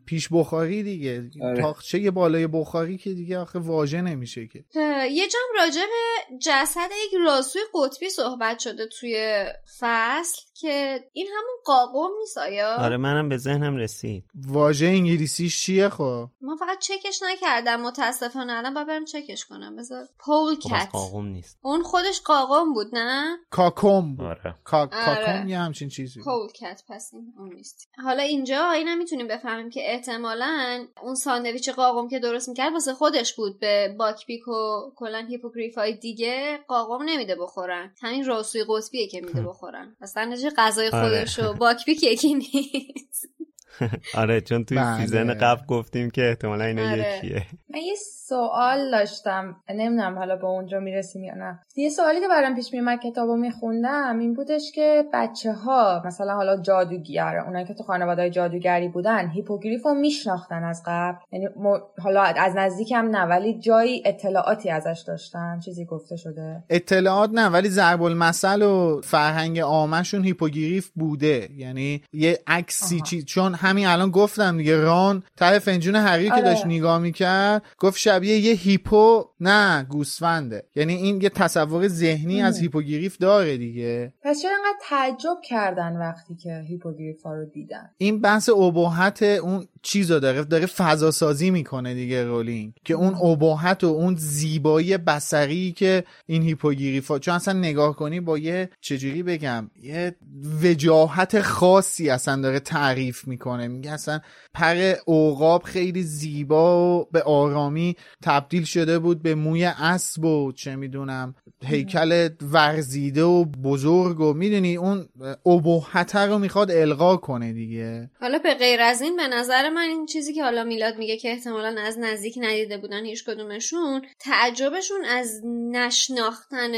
[SPEAKER 5] پیش بخاری دیگه.
[SPEAKER 3] آره.
[SPEAKER 5] تاخچه یه بالای بخاری که دیگه آخه واژه نمیشه که.
[SPEAKER 4] یه جام راجع به جسد یک راسوی قطبی صحبت شده توی فصل که این همون قاقم نیست آیا؟
[SPEAKER 2] آره منم به ذهنم رسید.
[SPEAKER 5] واژه انگلیسیش چیه خب؟
[SPEAKER 4] من فقط چکش نکردم متاسفانه. الان باید برم چکش کنم. بذار. پول
[SPEAKER 2] خب
[SPEAKER 4] کت
[SPEAKER 2] قاقم نیست.
[SPEAKER 4] اون خودش قاقم بود نه؟
[SPEAKER 5] کاکوم بود.
[SPEAKER 10] آره.
[SPEAKER 5] کا...
[SPEAKER 4] آره.
[SPEAKER 5] کاکوم یه همچین چیزی.
[SPEAKER 4] پول کت پس این اون نیست. حالا اینجا اینم می‌تونیم بفهمیم که احتمالا اون ساندویچ قاقم که درست می‌کرد واسه خودش بود. به باک‌بیک و کلا هیپوگریف های دیگه قاقم نمیده بخورن. همین راسوی قطبیه که میده بخورن. اصلا چه غذای
[SPEAKER 2] آره.
[SPEAKER 4] خودش و باک‌بیک یکی نیست.
[SPEAKER 2] آره چون توی
[SPEAKER 5] بله.
[SPEAKER 2] season قبل گفتیم که احتمالا اینا
[SPEAKER 4] آره.
[SPEAKER 2] یکیه.
[SPEAKER 9] من یه سوال داشتم. نمی‌دونم حالا به اونجا می‌رسیم یا نه. یه سوالی که برام پیش میومد کتابو میخوندم این بودش که بچه ها مثلا حالا جادوگر اونایی که تو خانواده جادوگری بودن هیپوگریف رو میشناختن از قبل. یعنی م- حالا از نزدیک هم نه ولی جایی اطلاعاتی ازش داشتن. چیزی گفته شده؟
[SPEAKER 5] اطلاعات نه ولی ضرب المثل و فرهنگ عامشون هیپوگریف بوده. یعنی یه عکسی
[SPEAKER 9] آها.
[SPEAKER 5] چی چون همین الان گفتم دیگه ران ته فنجون هری که
[SPEAKER 9] آره.
[SPEAKER 5] داشت نگاه می‌کرد گفت شبیه یه هیپو نه گوسفنده. یعنی این یه تصور ذهنی از. هیپوگریف داره دیگه.
[SPEAKER 9] پس چرا انقدر تعجب کردن وقتی که هیپوگریف ها رو دیدن؟
[SPEAKER 5] این بحث ابهت اون چیزو داره داره فضا سازی می‌کنه دیگه رولینگ. که اون ابهت و اون زیبایی بصری که این هیپوگریفا چون اصلا نگاه کنی با یه چجوری بگم یه وجاهت خاصی اصلا داره تعریف می‌کنه. میگه اصلا پر عقاب خیلی زیبا و به آرامی تبدیل شده بود به موی اسب و چه می‌دونم هیکل ورزیده و بزرگ و می‌دونی اون ابهت رو می‌خواد القا کنه دیگه.
[SPEAKER 4] حالا به غیر از این به نظر من این چیزی که حالا میلاد میگه که احتمالا از نزدیک ندیده بودن هیچ کدومشون تعجبشون از نشناختن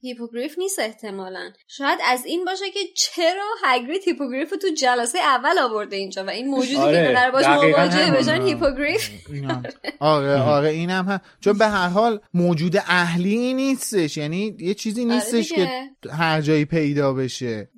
[SPEAKER 4] هیپوگریف نیست احتمالا. شاید از این باشه که چرا هگرید هیپوگریف رو تو جلسه اول آورده اینجا و این موجودی
[SPEAKER 3] آره،
[SPEAKER 4] که قراره باش مواجه. بشن هیپوگریف؟
[SPEAKER 5] آره آره اینم هم. چون به هر حال موجود اهلی نیستش. یعنی یه چیزی نیستش
[SPEAKER 4] دیگه.
[SPEAKER 5] که هر جایی پیدا بشه.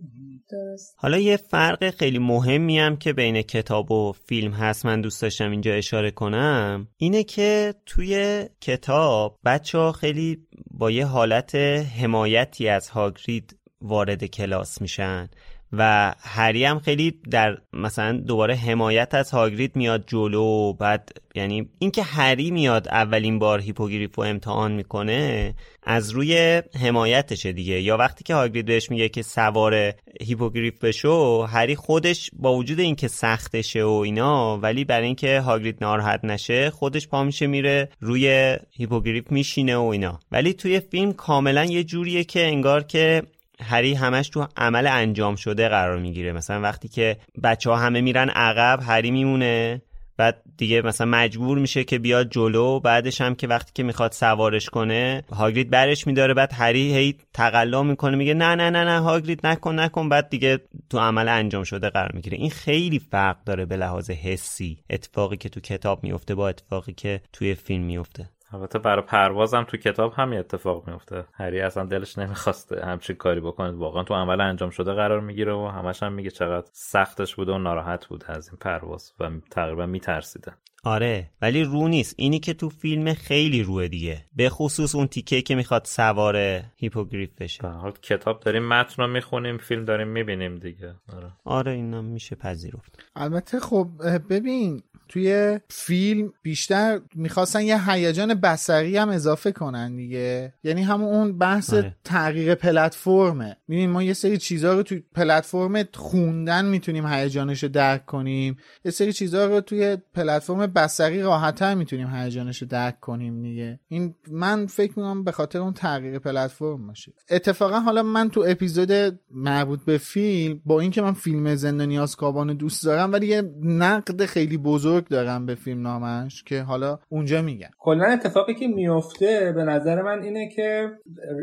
[SPEAKER 9] درست.
[SPEAKER 2] حالا یه فرق خیلی مهمی هم که بین کتاب و فیلم هست من دوست داشتم اینجا اشاره کنم اینه که توی کتاب بچه ها خیلی با یه حالت حمایتی از هاگرید وارد کلاس میشن. و هری هم خیلی در مثلا دوباره حمایت از هاگرید میاد جلو بعد یعنی اینکه هری میاد اولین بار هیپوگریف رو امتحان می‌کنه از روی حمایتشه دیگه. یا وقتی که هاگرید بهش میگه که سوار هیپوگریف بشو هری خودش با وجود اینکه سختشه و اینا ولی برای اینکه هاگرید ناراحت نشه خودش پا میشه میره روی هیپوگریف میشینه و اینا. ولی توی فیلم کاملا یه جوریه که انگار که هری همش تو عمل انجام شده قرار می‌گیره. مثلا وقتی که بچه ها همه میرن عقب هری میمونه بعد دیگه مثلا مجبور میشه که بیاد جلو. بعدش هم که وقتی که می‌خواد سوارش کنه هاگرید برش میداره بعد هری هی تقلا می‌کنه میگه نه نه نه نه هاگرید نکن نکن. بعد دیگه تو عمل انجام شده قرار می‌گیره. این خیلی فرق داره به لحاظ حسی. اتفاقی که تو کتاب میفته با اتفاقی که توی فیلم میفته
[SPEAKER 10] البته برای پروازم تو کتاب همین اتفاق میفته. هری اصلا دلش نمی‌خواسته همچین کاری بکنه. واقعا تو عمل انجام شده قرار می‌گیره و همش هم میگه چقدر سختش بوده و ناراحت بوده از این پرواز و تقریبا میترسیده.
[SPEAKER 2] آره ولی رو نیست. اینی که تو فیلم خیلی روه دیگه. به خصوص اون تیکه که می‌خواد سوار هیپوگریف بشه.
[SPEAKER 10] حال کتاب داریم متن رو می‌خونیم فیلم داریم می‌بینیم دیگه. آره.
[SPEAKER 2] آره اینا میشه پذیرفت.
[SPEAKER 5] البته خب ببین توی فیلم بیشتر می‌خواستن یه هیجان بصری هم اضافه کنن دیگه. یعنی همون اون بحث
[SPEAKER 2] آره.
[SPEAKER 5] تغییر پلتفرمه. ببین ما یه سری چیزها رو توی پلتفرم خوندن می‌تونیم هیجانش رو درک کنیم. یه سری چیزها رو توی پلتفرم بصری راحتتر می‌تونیم هیجانش رو درک کنیم دیگه. این من فکر می‌کنم به خاطر اون تغییر پلتفرم باشه. اتفاقا حالا من تو اپیزود مربوط به فیلم با اینکه من فیلم زندانی آزکابان رو دوست دارم ولی یه نقد خیلی بزرگ دارم به فیلم نامش که حالا اونجا میگم
[SPEAKER 3] کلا اتفاقی که میفته به نظر من اینه که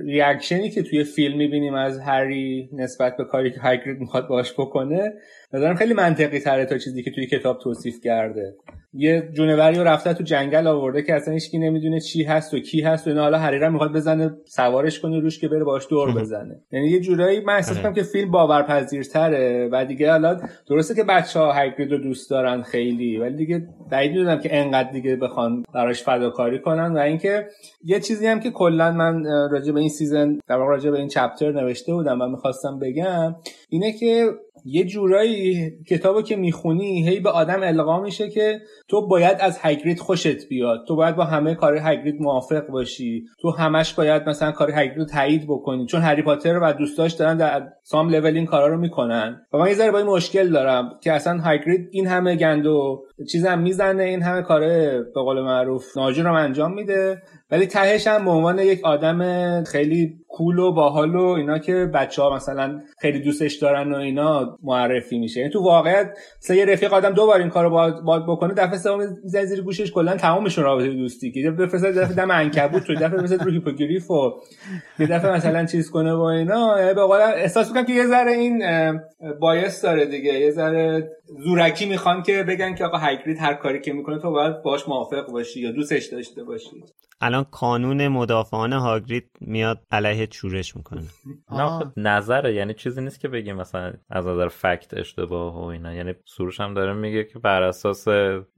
[SPEAKER 3] ریاکشنی که توی فیلم می‌بینیم از هری نسبت به کاری که هاگرید می‌خواد باش بکنه نظرم خیلی منطقی تره تا چیزی که توی کتاب توصیف کرده. یه جونوری رفته تو جنگل آورده که اصلا هیچکی نمی‌دونه چی هست و کی هست و اینا. حالا حریرا می‌خواد بزنه سوارش کنه روش که بره باش دور بزنه. یعنی یه جورایی من احساس کنم که فیلم باورپذیرتره و دیگه حالا درسته که بچه ها هگرید رو دوست دارن خیلی ولی دیگه بعید می‌دونم که انقدر دیگه بخوان براش فداکاری کنن و اینکه یه چیزی هم که کلا من راجع به این season در واقع راجع به این chapter نوشته بودم و می‌خواستم بگم اینه که یه جورایی کتابو که می‌خونی هی به آدم القا میشه که تو باید از هگرید خوشت بیاد. تو باید با همه کار هگرید موافق باشی. تو همش باید مثلا کار هگرید رو تایید بکنی. چون هری پاتر و دوستاش دارن در some level این کارا رو می‌کنن. و من یه ذره با این مشکل دارم که اصلا هگرید این همه گندو چیزم می‌زنه این همه کاره به قول معروف ناجور رو انجام میده. ولی تهش هم به عنوان یک آدم خیلی کول و باحال و اینا که بچه ها مثلا خیلی دوستش دارن و اینا معرفی میشه. یعنی تو واقعیت سه یه رفیق آدم دو بار این کارو باید, بکنه دفعه سوم می‌زنه زیر گوشش کلا تمامشون رابطه دوستی که بفرسته دفعه دم عنکبوت تو دفعه بفرسته رو هیپوگریف و یه دفعه مثلا چیز کنه و اینا. یعنی به قول احساس می‌کنم که یه ذره این بایس داره دیگه. یه ذره زورکی می‌خوان که بگن که آقا هایگرید هر کاری که می‌کنه تو باید باش موافق باشی یا دوستش داشته باشی.
[SPEAKER 2] الان قانون مدافعان هاگرید میاد علیه چورش می‌کنه.
[SPEAKER 10] نه نظره یعنی چیزی نیست که بگیم مثلا از نظر فکت اشتباه و اینا. یعنی سروش هم داره میگه که بر اساس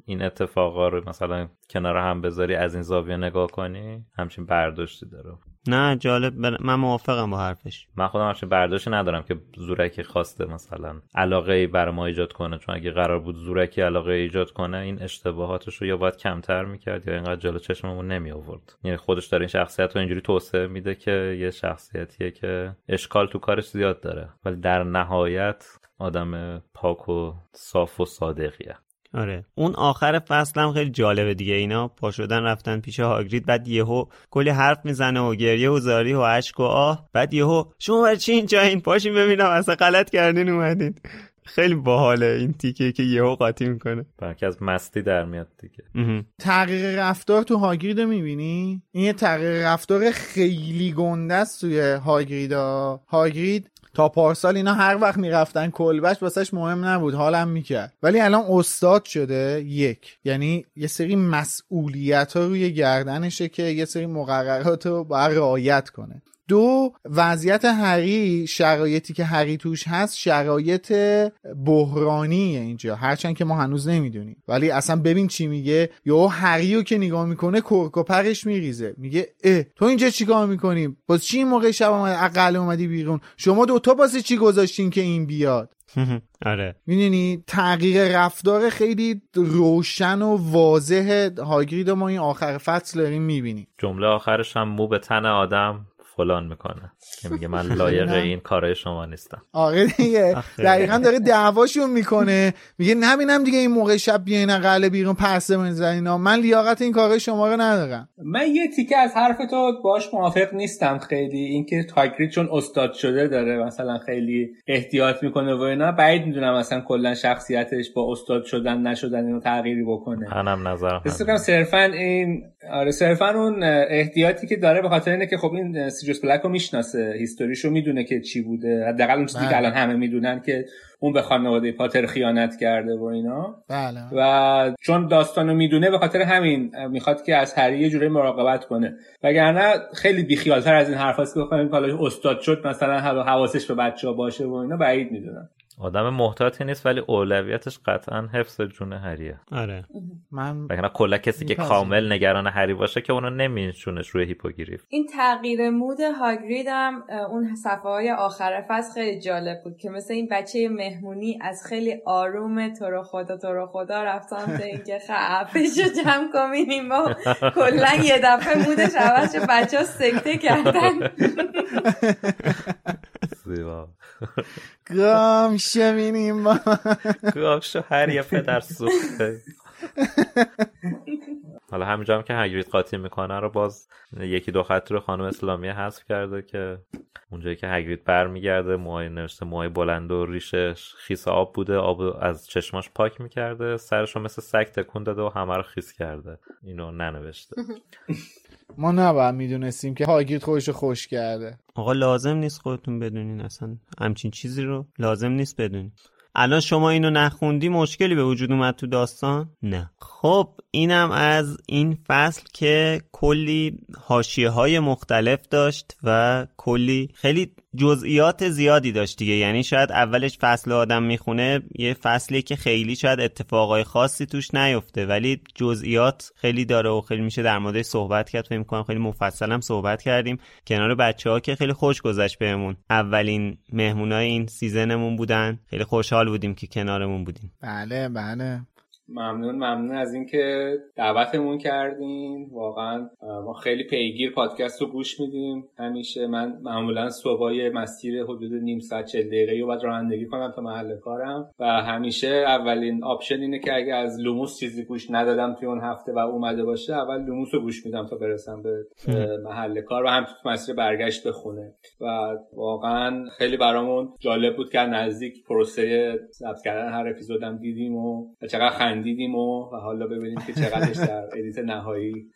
[SPEAKER 10] این اتفاقا رو مثلا کنار هم بذاری از این زاویه نگاه کنی همچین برداشتی داره.
[SPEAKER 2] نه جالب. من موافقم با حرفش.
[SPEAKER 10] من خودم همچین برداشتی ندارم که زورکی خواسته مثلا علاقه ای برای ما ایجاد کنه. چون اگه قرار بود زورکی علاقه ایجاد کنه این اشتباهاتش رو یا باید کمتر می‌کرد یا اینقدر جلو چشممون نمی آورد یعنی خودش داره این شخصیت رو اینجوری توسعه میده که یه شخصیتیه که اشکال تو کارش زیاد داره. ولی در نهایت آدم پاک و صاف و صادقیه.
[SPEAKER 2] آره. اون آخر فصل هم خیلی جالبه دیگه. اینا پا شدن رفتن پیش هاگرید بعد یهو کلی حرف می‌زنه و گریه و زاری و اشک و آه. بعد یهو شما برای چی اینجا این؟ پاشین ببینم اصلا غلط کردین اومدین. خیلی باحاله این تیکه که یهو قاطی می‌کنه.
[SPEAKER 10] بلکه از مستی در میاد دیگه.
[SPEAKER 5] تغییر رفتار تو هاگرید می‌بینی؟ این یه تغییر رفتار خیلی گنده است توی هاگریدا. هاگرید تا پارسال اینا هر وقت می‌رفتن کلبش واسش مهم نبود حالم می‌کرد. ولی الان استاد شده یک. یعنی یه سری مسئولیت ها روی گردنشه که یه سری مقررات رو باید رعایت کنه. دو وضعیت هری شرایطی که هری توش هست شرایط بحرانیه اینجا. هرچند که ما هنوز نمی‌دونیم. ولی اصلا ببین چی میگه. یا هری رو که نگاه می‌کنه کرک و پرش میریزه. میگه اه تو اینجا چیکار می‌کنی؟ باز چی این موقع شب اومد اقل اومدی بیرون؟ شما دوتا بازی چی گذاشتین که این بیاد؟
[SPEAKER 2] آره.
[SPEAKER 5] می‌دونی تغییر رفتار خیلی روشن و واضح هاگرید ما این آخر فصل داریم می‌بینیم.
[SPEAKER 10] جمله آخرش هم مو به تن آدم. فلان می‌کنه. که میگه من لایق این کارهای شما نیستم.
[SPEAKER 5] آره دیگه. دقیقا داره دعواشون می‌کنه. میگه نبینم دیگه این موقع شب بیاین قله بیرون پرسه اینا. من لیاقت این کارهای شما رو ندارم.
[SPEAKER 3] من یه تیکه از حرف تو باش موافق نیستم خیلی. اینکه تاگریت چون استاد شده داره مثلا خیلی احتیاط می‌کنه و اینا. بعید می‌دونم مثلا کلا شخصیتش با استاد شدن نشدن اینو تغییری بکنه.
[SPEAKER 10] منم نظرم
[SPEAKER 3] صرفا این آره صرفا اون احتیاطی که داره به خاطر اینه که خب این سیریوس بلک رو می‌شناسه. هیستوریشو می‌دونه که چی بوده. حداقل اون چیزی که بله. الان همه می‌دونن که اون به خانواده پاتر خیانت کرده و اینا.
[SPEAKER 5] بله.
[SPEAKER 3] و چون داستانو می‌دونه به خاطر همین می‌خواد که از هری یه جوری مراقبت کنه. وگرنه خیلی بیخیالتر از این حرفاست که بخوایم حالا استاد شد مثلا حواسش به بچه ها باشه و اینا بعید می‌دونم.
[SPEAKER 10] آدم محتاطی نیست ولی اولویتش قطعا حفظ جون هریه
[SPEAKER 2] آره.
[SPEAKER 5] من
[SPEAKER 10] کلا کسی که کامل نگران هری باشه که اونو نمیشونش روی هیپوگریف
[SPEAKER 9] این تغییر مود هاگرید هم اون صفحه های آخر فصل خیلی جالب بود که مثل این بچه مهمونی از خیلی آروم تو رو خدا تو رو خدا رفتم تا اینکه خفش جمع کنیم و کلا یه دفعه مودش عوض بچه ها سکته کردن.
[SPEAKER 5] گام شمینیم با
[SPEAKER 10] گام شو هر یه پدر سوخته. حالا همینجا هم که هگرید قاطی می‌کنه رو باز یکی دو خط رو خانم اسلامی حذف کرده که اونجایی که هگرید برمیگرده موهای نوشته موهای بلند و ریشش خیس آب بوده آب از چشماش پاک می‌کرده سرش رو مثل سگ تکون داده و همه رو خیس کرده. اینو ننوشته.
[SPEAKER 5] ما نباید می‌دونستیم که هاگرید خودش خوش کرده.
[SPEAKER 2] آقا لازم نیست خودتون بدونین اصلا. همچین چیزی رو لازم نیست بدونین. الان شما اینو نخوندی مشکلی به وجود اومد تو داستان؟ نه. خب اینم از این فصل که کلی حاشیه های مختلف داشت و کلی خیلی جزئیات زیادی داشت دیگه. یعنی شاید اولش فصل آدم می‌خونه یه فصلی که خیلی شاید اتفاقای خاصی توش نیفته ولی جزئیات خیلی داره و خیلی میشه در موردش صحبت کرد. فکر کنم خیلی مفصل هم صحبت کردیم. کنار بچه ها که خیلی خوش گذشت بهمون. اولین مهمونای این season مون بودن. خیلی خوشحال بودیم که کنارمون بودیم.
[SPEAKER 5] بله بله.
[SPEAKER 3] ممنون ممنون از اینکه دعوتمون کردین. واقعا ما خیلی پیگیر پادکست رو گوش میدیم. همیشه من معمولا صبحای مسیر حدود نیم ساعت چل دقیقه رو باید رانندگی کنم تا محل کارم. و همیشه اولین option اینه که اگه از لوموس چیزی گوش ندادم توی اون هفته و اومده باشه اول لوموس رو گوش میدم تا برسم به محل کار و هم تو مسیر برگشت به خونه. و واقعا خیلی برامون جالب بود که نزدیک پروسه ثبت کردن هر اپیزودم دیدیم و چقدر خندیدیم و, و حالا ببینیم که چقدرش در ادیت نهایی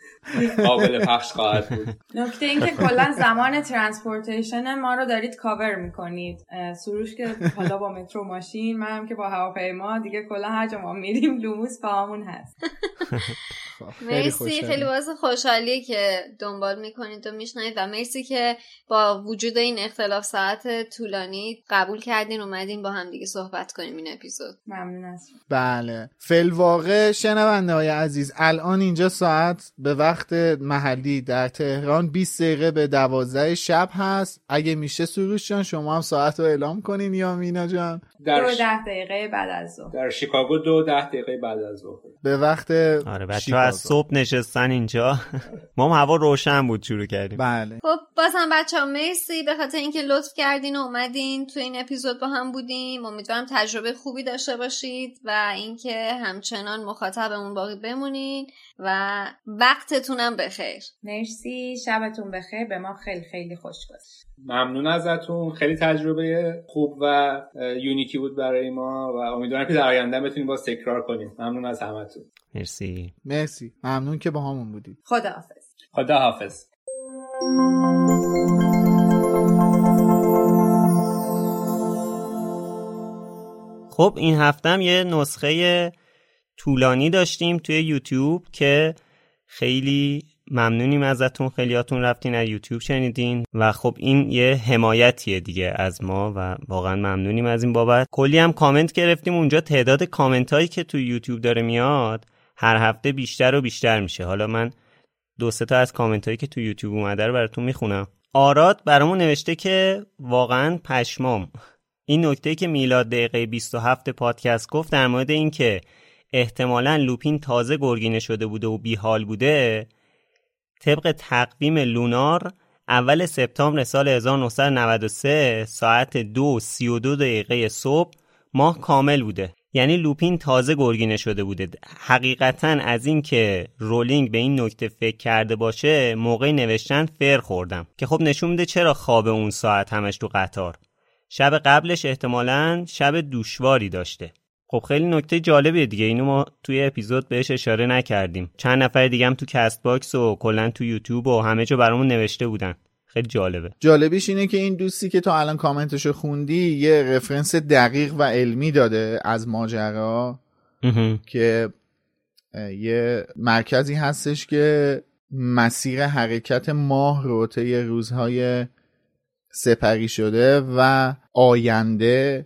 [SPEAKER 3] قابل پخش خواهد بود.
[SPEAKER 9] نکته این که کلا زمان transportation ما رو دارید کاور می‌کنید. سروش که حالا با مترو ماشین منم که با هواپیما دیگه کلا هر جا ما میریم لوموس باهامون هست.
[SPEAKER 4] مرسی خیلی باز خوشحالیه که دنبال می‌کنید و میشنید و مرسی که با وجود این اختلاف ساعت طولانی قبول کردین اومدین با هم دیگه صحبت کنیم این اپیزود.
[SPEAKER 9] ممنون از
[SPEAKER 5] بله. فل واقع شنونده های عزیز الان اینجا ساعت به وقت محلی در تهران 20 دقیقه به 12 شب هست. اگه میشه سروش جان شما هم ساعت رو اعلام کنین یا مینا جان.
[SPEAKER 9] در دو ده دقیقه بعد از ظهر.
[SPEAKER 3] در شیکاگو دو ده دقیقه بعد از ظهر.
[SPEAKER 5] به وقت
[SPEAKER 2] آره بچه از صبح نشستن اینجا. ما هم هوا روشن بود شروع کردیم.
[SPEAKER 5] بله.
[SPEAKER 4] خب باز هم بچه ها مرسی. به خاطر اینکه لطف کردین و اومدین تو این اپیزود با هم بودیم. امیدوارم تجربه خوبی داشته باشید و اینکه همچنان مخاطبمون باقی بمونین و وقتتونم بخیر.
[SPEAKER 9] مرسی. شبتون بخیر. به ما خیلی خیلی خوش گذشت.
[SPEAKER 3] ممنون ازتون. خیلی تجربه خوب و یونیکی بود برای ما و امیدوارم که در آینده بتونیم باز تکرار کنیم. ممنون از همتون.
[SPEAKER 2] مرسی.
[SPEAKER 5] مرسی. ممنون که با همون بودید.
[SPEAKER 9] خداحافظ.
[SPEAKER 3] خداحافظ.
[SPEAKER 2] خب این هفتم یه نسخه طولانی داشتیم توی یوتیوب که خیلی ممنونیم ازتون. خیلیاتون رفتین از یوتیوب شنیدین و خب این یه حمایتیه دیگه از ما و واقعا ممنونیم از این بابت. کلی هم کامنت گرفتیم. اونجا تعداد کامنت هایی که توی یوتیوب داره میاد هر هفته بیشتر و بیشتر میشه. حالا من دو سه تا از کامنت هایی که تو یوتیوب اومده رو براتون می‌خونم. آراد برامون نوشته که واقعا پشمام. این نکته که میلاد دقیقه 27 پادکست گفت در مورد این که احتمالا لوپین تازه گرگینه شده بوده و بیحال بوده طبق تقویم لونار اول سپتامبر سال 1993 ساعت دو سی و دو دقیقه صبح ماه کامل بوده. یعنی لوپین تازه گرگینه شده بوده. حقیقتا از این که رولینگ به این نکته فکر کرده باشه موقع نوشتن پر خوردم. که خب نشون میده چرا خواب اون ساعت همش تو قطار. شب قبلش احتمالا شب دشواری داشته. خب خیلی نکته جالبیه دیگه اینو ما توی اپیزود بهش اشاره نکردیم. چند نفر دیگه هم تو کست باکس و کلا تو یوتیوب و همه جا برامون نوشته بودن. خیلی جالبه.
[SPEAKER 5] جالبیش اینه که این دوستی که تا الان کامنتشو خوندی یه رفرنس دقیق و علمی داده از ماجرا که یه مرکزی هستش که مسیر حرکت ماه رو طی روزهای سپری شده و آینده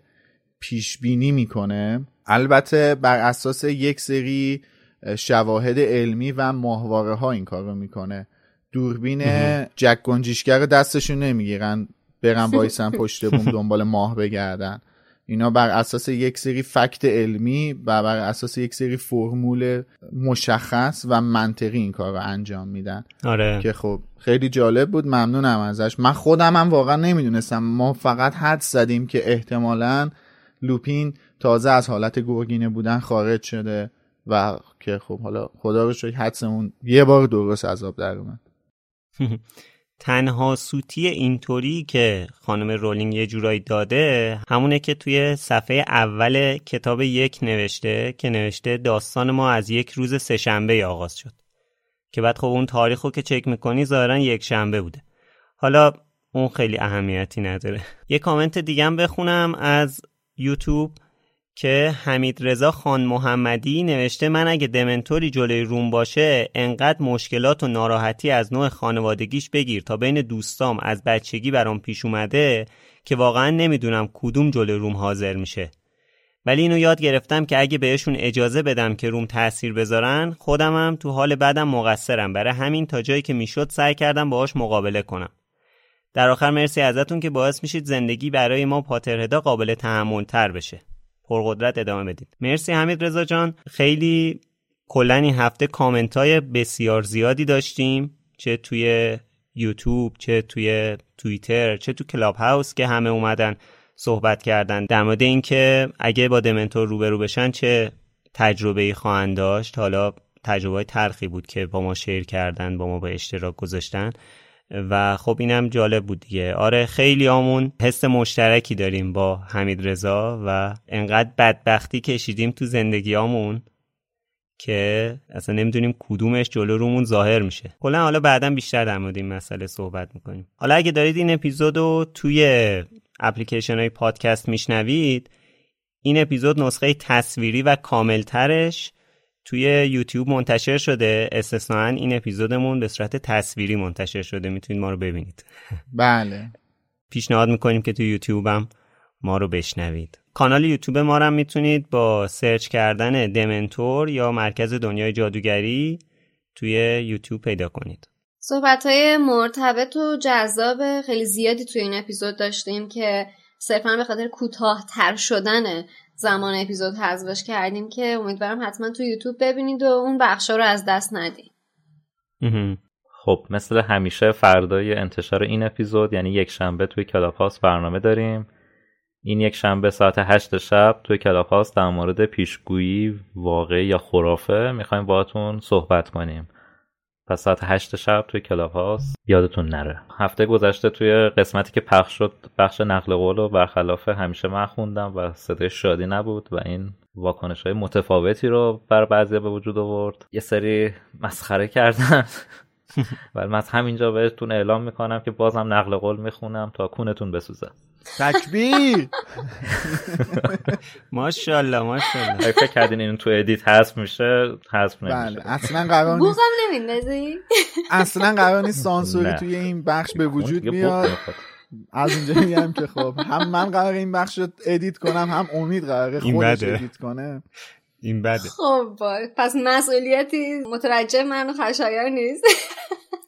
[SPEAKER 5] پیش بینی می‌کنه. البته بر اساس یک سری شواهد علمی و ماهواره ها این کار رو می‌کنه. دوربین جک گنجیشگر دستشون نمی‌گیرن برن بایسن پشت بوم دنبال ماه بگردن. اینا بر اساس یک سری فکت علمی و بر اساس یک سری فرمول مشخص و منطقی این کار رو انجام میدن.
[SPEAKER 2] آره.
[SPEAKER 5] که خب خیلی جالب بود ممنونم ازش. من خودم هم واقعا نمی‌دونستم. ما فقط حد زدیم که احتمالا لوپین تازه از حالت گرگینه بودن خارج شده و که خب حالا خدا رو شکر حدسمون یه بار درست عذاب در اومد.
[SPEAKER 2] تنها سوتی اینطوری که خانم رولینگ یه جورایی داده همونه که توی صفحه اول کتاب یک نوشته که نوشته داستان ما از یک روز سهشنبه آغاز شد. که بعد خب اون تاریخ رو که چک می‌کنی ظاهرا یک شنبه بوده. حالا اون خیلی اهمیتی نداره. یه کامنت دیگه بخونم از یوتیوب. که حمید رضا خان محمدی نوشته من اگه دمنتوری جلوی روم باشه انقدر مشکلات و ناراحتی از نوع خانوادگیش بگیر تا بین دوستام از بچگی برام پیش اومده که واقعا نمی‌دونم کدوم جلوی روم حاضر میشه. ولی اینو یاد گرفتم که اگه بهشون اجازه بدم که روم تاثیر بذارن خودمم تو حال بدم مقصرم. برای همین تا جایی که می‌شد سعی کردم باهاش مقابله کنم. در آخر مرسی ازتون که باعث میشید زندگی برای ما پاترهدا قابل تحمل تر بشه. پرقدرت ادامه بدید. مرسی حمید رضا جان. خیلی کلا این هفته کامنت های بسیار زیادی داشتیم چه توی یوتیوب چه توی توییتر چه تو کلاب هاوس که همه اومدن صحبت کردن. در مورد اینکه اگه با دمنتور روبرو بشن چه تجربه ای خواهند داشت؟ حالا تجربه تلخی بود که با ما شیر کردن با ما به اشتراک گذاشتن. و خب اینم جالب بود دیگه. آره خیلی آمون حس مشترکی داریم با حمید رضا و انقدر بدبختی کشیدیم تو زندگیامون که اصلا نمی‌دونیم کدومش جلو رومون ظاهر میشه. کلا حالا بعدا بیشتر در مورد این مسئله صحبت می‌کنیم. حالا اگه دارید این اپیزود رو توی اپلیکیشن های پادکست میشنوید این اپیزود نسخه تصویری و کاملترش توی یوتیوب منتشر شده. استثنان این اپیزودمون به صورت تصویری منتشر شده. می‌تونید ما رو ببینید.
[SPEAKER 5] بله.
[SPEAKER 2] پیشنهاد می‌کنیم که توی یوتیوبم ما رو بشنوید. کانال یوتیوب ما رو می‌تونید با سرچ کردن دمنتور یا مرکز دنیای جادوگری توی یوتیوب پیدا کنید.
[SPEAKER 4] صحبت های مرتبط و جذاب خیلی زیادی توی این اپیزود داشتیم که صرفا به خاطر کوتاه تر شدن زمان اپیزود حذفش کردیم که امیدوارم حتما تو یوتیوب ببینید و اون بخشا رو از دست ندید
[SPEAKER 10] خب مثل همیشه فردای انتشار این اپیزود یعنی یک شنبه توی کلاب هاوس برنامه داریم. این یک شنبه ساعت هشت شب توی کلاب هاوس در مورد پیشگویی واقعی یا خرافه می‌خوایم باهاتون صحبت کنیم. پس ساعت هشت شب توی کلاب هاوس یادتون نره. هفته گذشته توی قسمتی که پخش شد بخش نقل قول و برخلاف همیشه من خوندم و صدای شادی نبود و این واکنش های متفاوتی رو برا بعضی به وجود آورد. یه سری مسخره کردن. ولی من از همینجا بهتون اعلام می‌کنم که بازم نقل قول می‌خونم تا کونتون بسوزه.
[SPEAKER 5] تکبیر.
[SPEAKER 2] ماشاءالله ماشاءالله.
[SPEAKER 10] فکر کردین این تو ادیت حذف میشه؟ حذف نمیشه.
[SPEAKER 5] بله اصلا قرار نیست.
[SPEAKER 4] بوقم نمیندازی؟
[SPEAKER 5] اصلا قرار نیست سانسوری توی این بخش به وجود بیاد. از اینجا میگم که خب هم من قرار این بخش رو ادیت کنم هم امید قراره خودش ادیت کنه.
[SPEAKER 2] این بده.
[SPEAKER 4] خب پس مسئولیتی متوجه من و خشایار نیست.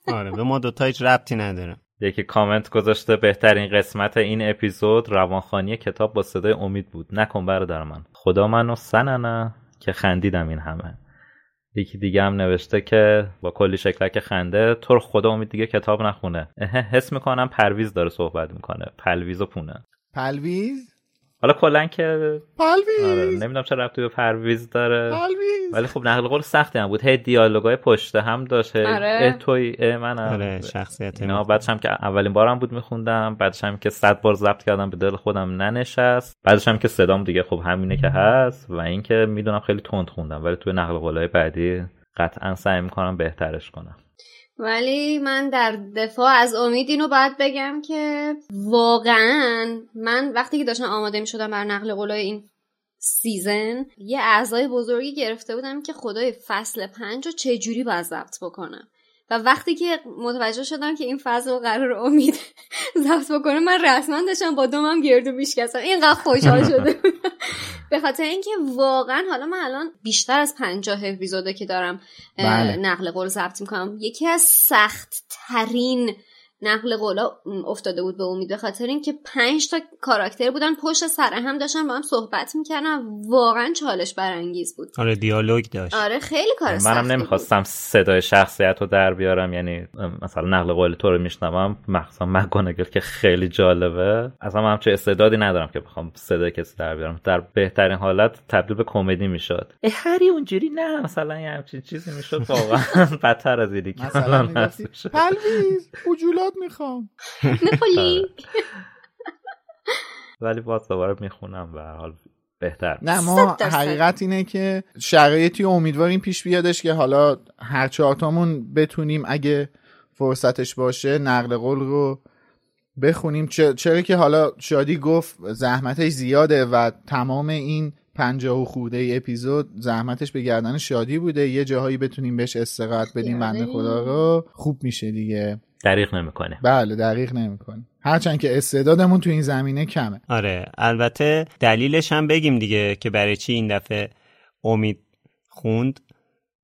[SPEAKER 2] آره به ما دوتا هیچ ربطی نداره.
[SPEAKER 10] یکی کامنت گذاشته بهترین قسمت این اپیزود روان‌خوانی کتاب با صدای امید بود. نکن برادر من. خدا منو نزنه که خندیدم این همه. یکی دیگه هم نوشته که با کلی شکلک خنده تو رو خدا امید دیگه کتاب نخونه. حس می‌کنم پرویز داره صحبت می‌کنه. پلویز و پونه.
[SPEAKER 5] پلویز؟
[SPEAKER 10] حالا کلا که
[SPEAKER 5] پلویز
[SPEAKER 10] آره نمی‌دونم چه ربطی به پرویز داره.
[SPEAKER 5] پلویز
[SPEAKER 10] ولی خب نقل قول سختی هم بود. هی دیالوگای پشت هم داشت.
[SPEAKER 4] آره.
[SPEAKER 10] توی اه من
[SPEAKER 2] آره شخصیت
[SPEAKER 10] اینا. بعدش هم که اولین بارم بود میخوندم. بعدش هم که صد بار ضبط کردم به دل خودم ننشست. بعدش هم که صدام دیگه خب همینه که هست. و اینکه می‌دونم خیلی تند خوندم. ولی توی نقل قولای بعدی قطعا سعی می‌کنم بهترش کنم.
[SPEAKER 4] ولی من در دفاع از امید اینو باید بگم که واقعا من وقتی که داشتم آماده می شدم برا نقل قولای این سیزن یه اعضای بزرگی گرفته بودم که خدای فصل پنج رو چجوری باید ضبط بکنم. و وقتی که متوجه شدم که این رو قرار امید ضبط بکنه من رسما داشتم با دومم گردو بیشکستم اینقدر خوشحال شده به خاطر اینکه واقعا حالا من الان بیشتر از پنجاه اپیزوده که دارم
[SPEAKER 5] بله.
[SPEAKER 4] نقل قول ضبط می‌کنم یکی از سخت ترین نقل قولا افتاده بود به امید به خاطر اینکه پنج تا کاراکتر بودن پشت سر هم داشتن با هم صحبت می‌کردن واقعا چالش برانگیز بود.
[SPEAKER 2] آره دیالوگ داشت.
[SPEAKER 4] آره خیلی کار سختی
[SPEAKER 10] منم نمی‌خواستم صدای شخصیت رو در بیارم یعنی مثلا نقل قول تو رو میشنوم مخصوصا مگونگل که خیلی جالبه. اصلا من همچه استعدادی ندارم که بخوام صدای کسی در بیارم. در بهترین حالت تبدیل به کمدی می‌شد. هری اونجوری نه مثلا یه همچین چیزی می‌شد واقعا بدتر از اینی که
[SPEAKER 5] مثلا. پلویز وجولات می‌خوام.
[SPEAKER 4] نپولی.
[SPEAKER 10] ولی باز دوباره می‌خونم و حال بهتر
[SPEAKER 5] نه ما. حقیقت اینه که شرایطی امیدواریم پیش بیادش که حالا هر چهارتامون بتونیم اگه فرصتش باشه نقل قول رو بخونیم. چرا که حالا شادی گفت زحمتش زیاده و تمام این پنجاه و خورده ای اپیزود زحمتش به گردن شادی بوده. یه جاهایی بتونیم بهش استراحت بدیم بنده خدا رو. خوب میشه دیگه.
[SPEAKER 10] دقیق نمی‌کنه.
[SPEAKER 5] بله دقیق نمی‌کنه. هرچند که استعدادمون تو این زمینه کمه.
[SPEAKER 2] آره البته دلیلش هم بگیم دیگه که برای چی این دفعه امید خوند.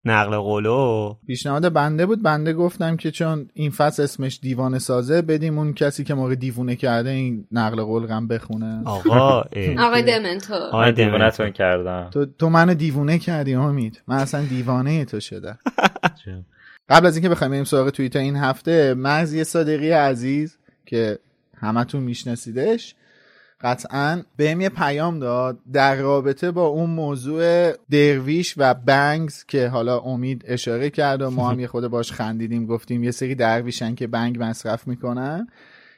[SPEAKER 2] نقل قولو
[SPEAKER 5] پیشنهاد بنده بود. بنده گفتم که چون این فصل اسمش دیوانه سازه بدیم اون کسی که موقع دیوونه کرده این نقل قول غم بخونه.
[SPEAKER 2] آقا
[SPEAKER 4] آقای دمنتور.
[SPEAKER 10] آقای دیوانتون کردم.
[SPEAKER 5] تو, تو منو دیوونه کردی امید. من اصلا دیوانه تو شده قبل از اینکه بخوایم بریم سراغ توییتر این هفته مغزی صادقی عزیز که همتون میشناسیدش قطعا بهم یه پیام داد در رابطه با اون موضوع درویش و بنگز که حالا امید اشاره کرد و ما هم یه خود باش خندیدیم گفتیم یه سری درویشن که بنگ مصرف می‌کنن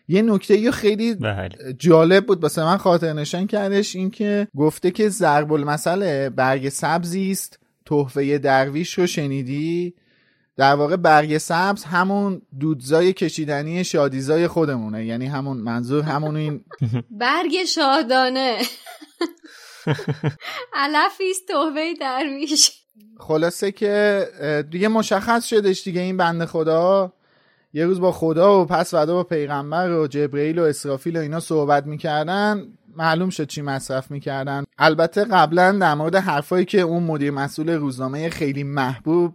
[SPEAKER 5] یه نکته یه خیلی
[SPEAKER 2] بله.
[SPEAKER 5] جالب بود واسه من خاطر نشان کردش این که گفته که ضرب المثل برگ سبزی است تحفه درویش رو شنیدی در واقع برگ سبز همون دودزای کشیدنی شادیزای خودمونه. یعنی همون منظور همون این
[SPEAKER 4] برگ شادانه. علفیست توبه درویش
[SPEAKER 5] خلاصه که دیگه مشخص شدش دیگه این بنده خدا. یه روز با خدا و پس ودا با پیغمبر و جبرئیل و اسرافیل و اینا صحبت می‌کردن. معلوم شد چی مصرف می‌کردن. البته قبلا در مورد حرفایی که اون مدیر مسئول روزنامه خیلی محبوب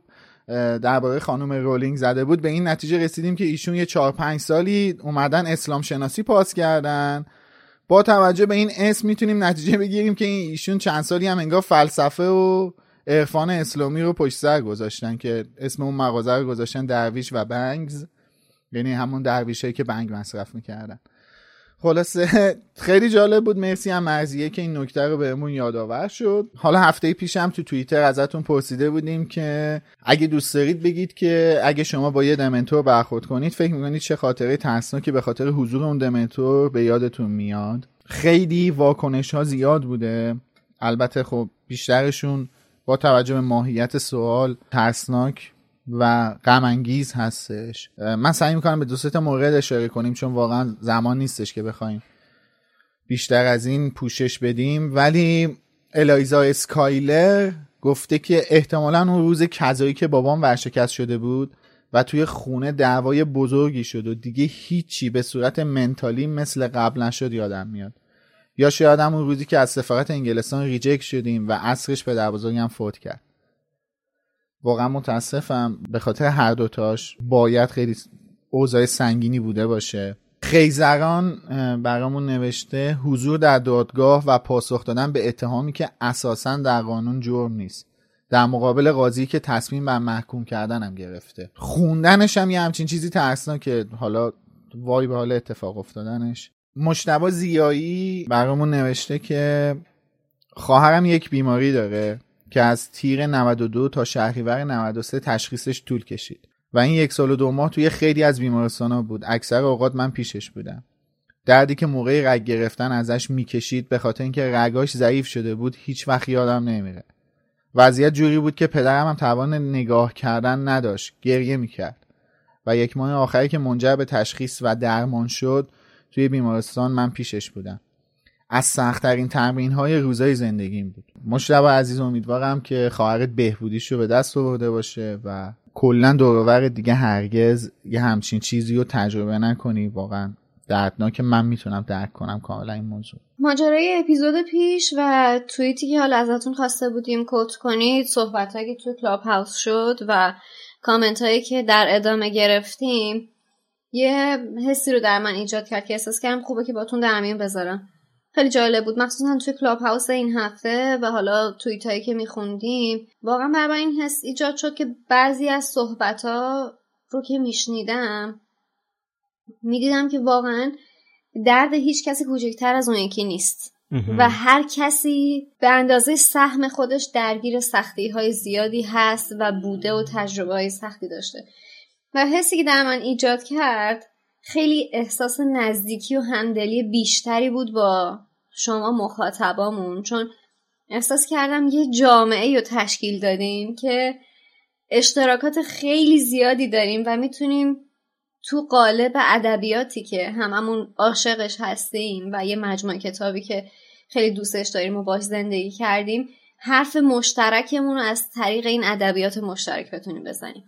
[SPEAKER 5] درباره خانم رولینگ زده بود. به این نتیجه رسیدیم که ایشون یه چهار پنج سالی اومدن اسلام شناسی پاس کردن. با توجه به این اسم می‌تونیم نتیجه بگیریم که این ایشون چند سالی هم انگار فلسفه و عرفان اسلامی رو پشت سر گذاشتن که اسم اون مغازه رو گذاشتن درویش و بنگز. یعنی همون درویشایی که بنگ مصرف می‌کردن. خلاصه خیلی جالب بود. مرسی هم مرزیه که این نکته رو بهمون یادآور شد. حالا هفته پیشم تو توییتر ازتون پرسیده بودیم که اگه دوست دارید بگید که اگه شما با یه دمنتور برخورد کنید فکر می‌کنید چه خاطره ترسناکی به خاطر حضور اون دمنتور به یادتون میاد؟ خیلی واکنش ها زیاد بوده. البته خب بیشترشون با توجه به ماهیت سوال ترسناک و غم انگیز هستش. من سعی می‌کنم به دو تا مورد اشاره کنیم چون واقعا زمان نیستش که بخوایم بیشتر از این پوشش بدیم. ولی الایزا اسکایلر گفته که احتمالا اون روز کذایی که بابام ورشکست شده بود و توی خونه دعوای بزرگی شد و دیگه هیچی به صورت mentally مثل قبل نشد یادم میاد. یا شاید اون روزی که از سفارت انگلستان reject شدیم و عصرش بابابزرگم فوت کرد. واقعا متاسفم. به خاطر هر دوتاش باید خیلی اوضاع سنگینی بوده باشه. خیزران برامون نوشته حضور در دادگاه و پاسخ دادن به اتهامی که اساسا در قانون جرم نیست. در مقابل قاضی که تصمیم بر محکوم کردن هم گرفته. خوندنش هم یه همچین چیزی ترسنا که حالا وای به حال اتفاق افتادنش. مشتبا زیایی برامون نوشته که خواهرم یک بیماری داره. که از تیر 92 تا شهریور 93 تشخیصش طول کشید. و این یک سال و دو ماه توی خیلی از بیمارستان ها بود. اکثر اوقات من پیشش بودم. دردی که موقع رگ گرفتن ازش می‌کشید به خاطر اینکه رگاش ضعیف شده بود هیچ وقت یادم نمیره. وضعیت جوری بود که پدرم هم توان نگاه کردن نداشت گریه می‌کرد. و یک ماه آخری که منجر به تشخیص و درمان شد توی بیمارستان من پیشش بودم. از سختترین تمرین های روزای زندگیم بود. مشتبه عزیز امیدوارم که خواهرت بهبودیش رو به دست آورده باشه و کلا دورور دیگه هرگز یه همچین چیزی رو تجربه نکنی. واقعا دردناک. من می‌تونم درک کنم کاملا این موضوع.
[SPEAKER 4] ماجرای اپیزود پیش و توییتی که حالا ازتون خواسته بودیم کوت کنید صحبت که تو کلاب هاوس شد و کامنت هایی که در ادامه گرفتیم یه حسی رو در من ایجاد کرد که احساس کردم خوبه که باتون در میون بذارم. خیلی جالب بود. مخصوصا توی کلاب هاوس این هفته و حالا توییت هایی که میخوندیم. واقعا برای این حس ایجاد شد که بعضی از صحبت ها رو که میشنیدم می‌دیدم که واقعا درد هیچ کسی کوچکتر از اون یکی نیست. و هر کسی به اندازه سهم خودش درگیر سختی های زیادی هست و بوده و تجربه های سختی داشته. و حسی که در من ایجاد کرد خیلی احساس نزدیکی و همدلی بیشتری بود با شما مخاطبامون چون احساس کردم یه جامعه رو تشکیل دادیم که اشتراکات خیلی زیادی داریم و می‌تونیم تو قالب ادبیاتی که هممون عاشقش هستیم و یه مجموعه کتابی که خیلی دوستش داریم و باش زندگی کردیم حرف مشترکمون رو از طریق این ادبیات مشترک بتونیم بزنیم.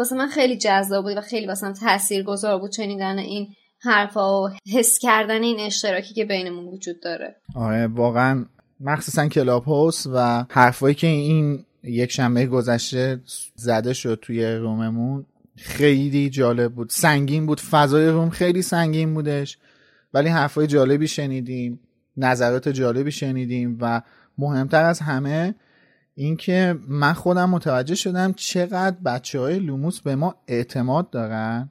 [SPEAKER 4] واسه من خیلی جذاب بود و خیلی واسه تأثیر گذار بود شنیدن این حرفا و حس کردن این اشتراکی که بینمون وجود داره.
[SPEAKER 5] آره واقعا مخصوصا کلاب هاوس و حرفایی که این یک شنبه گذشته زده شد توی روممون خیلی جالب بود. سنگین بود. فضای روم خیلی سنگین بودش. ولی حرفای جالبی شنیدیم نظرات جالبی شنیدیم و مهمتر از همه اینکه من خودم متوجه شدم چقدر بچه های لوموس به ما اعتماد دارن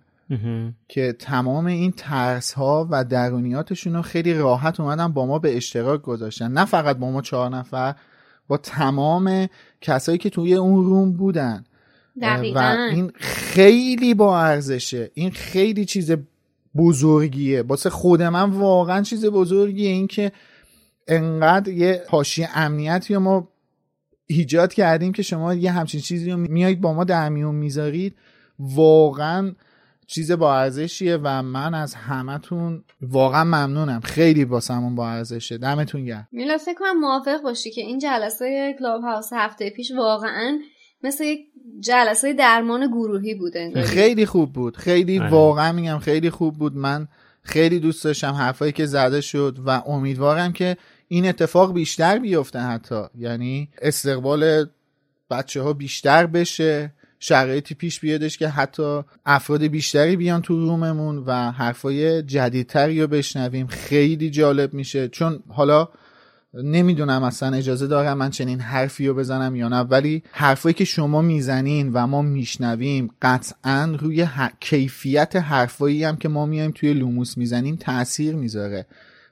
[SPEAKER 5] که تمام این ترس ها و درونیاتشون رو خیلی راحت اومدن با ما به اشتراک گذاشتن. نه فقط با ما چهار نفر با تمام کسایی که توی اون روم بودن.
[SPEAKER 4] دقیقا.
[SPEAKER 5] و این خیلی با ارزشه. این خیلی چیز بزرگیه. واسه خود من واقعا چیز بزرگیه این که انقدر یه پاشی امنیتی ما ایجاد کردیم که شما یه همچین چیزی رو میایید با ما در میون می‌ذارید. واقعا چیز با ارزشیه و من از همتون واقعا ممنونم. خیلی واسمون با ارزشه. دمتون گرم.
[SPEAKER 4] میلا فکر کنم موافق باشی که این جلسه کلاب هاوس هفته پیش واقعا مثل یک جلسه درمان گروهی بوده.
[SPEAKER 5] خیلی. خوب بود. خیلی واقعا میگم خیلی خوب بود. من خیلی دوست داشتم حرفایی که زده شد و امیدوارم که این اتفاق بیشتر بیفته حتی. یعنی استقبال بچه ها بیشتر بشه شرایطی پیش بیادش که حتی افراد بیشتری بیان تو روممون و حرفای جدیدتری رو بشنویم. خیلی جالب میشه. چون حالا نمی‌دونم اصلا اجازه دارم من چنین حرفی رو بزنم یا نه ولی حرفایی که شما می‌زنین و ما میشنویم قطعا روی کیفیت حرفایی هم که ما میایم توی لوموس می‌زنیم تاثیر می‌ذاره.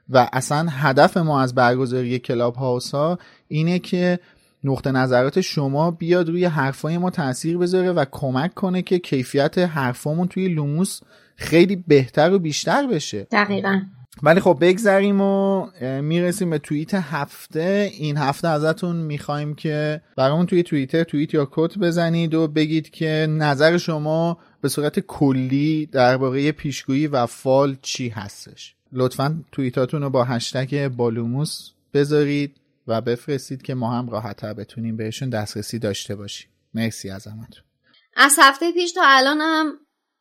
[SPEAKER 5] و اصلا هدف ما از برگزاری کلاب هاوس ها اینه که نقطه نظرات شما بیاد روی حرفای ما تاثیر بذاره و کمک کنه که کیفیت حرفامون توی لوموس خیلی بهتر و بیشتر بشه.
[SPEAKER 4] دقیقا.
[SPEAKER 5] ولی خب بگذریم و می‌رسیم به توییت هفته. این هفته ازتون می‌خوایم که برامون توی توییتر توییت یا quote بزنید و بگید که نظر شما به صورت کلی درباره پیشگویی و فال چی هستش. لطفا توییتاتون رو با هشتگ با لوموس بذارید و بفرستید که ما هم راحتتر بتونیم بهشون دسترسی داشته باشیم. مرسی از همتون.
[SPEAKER 4] از هفته پیش تا الان هم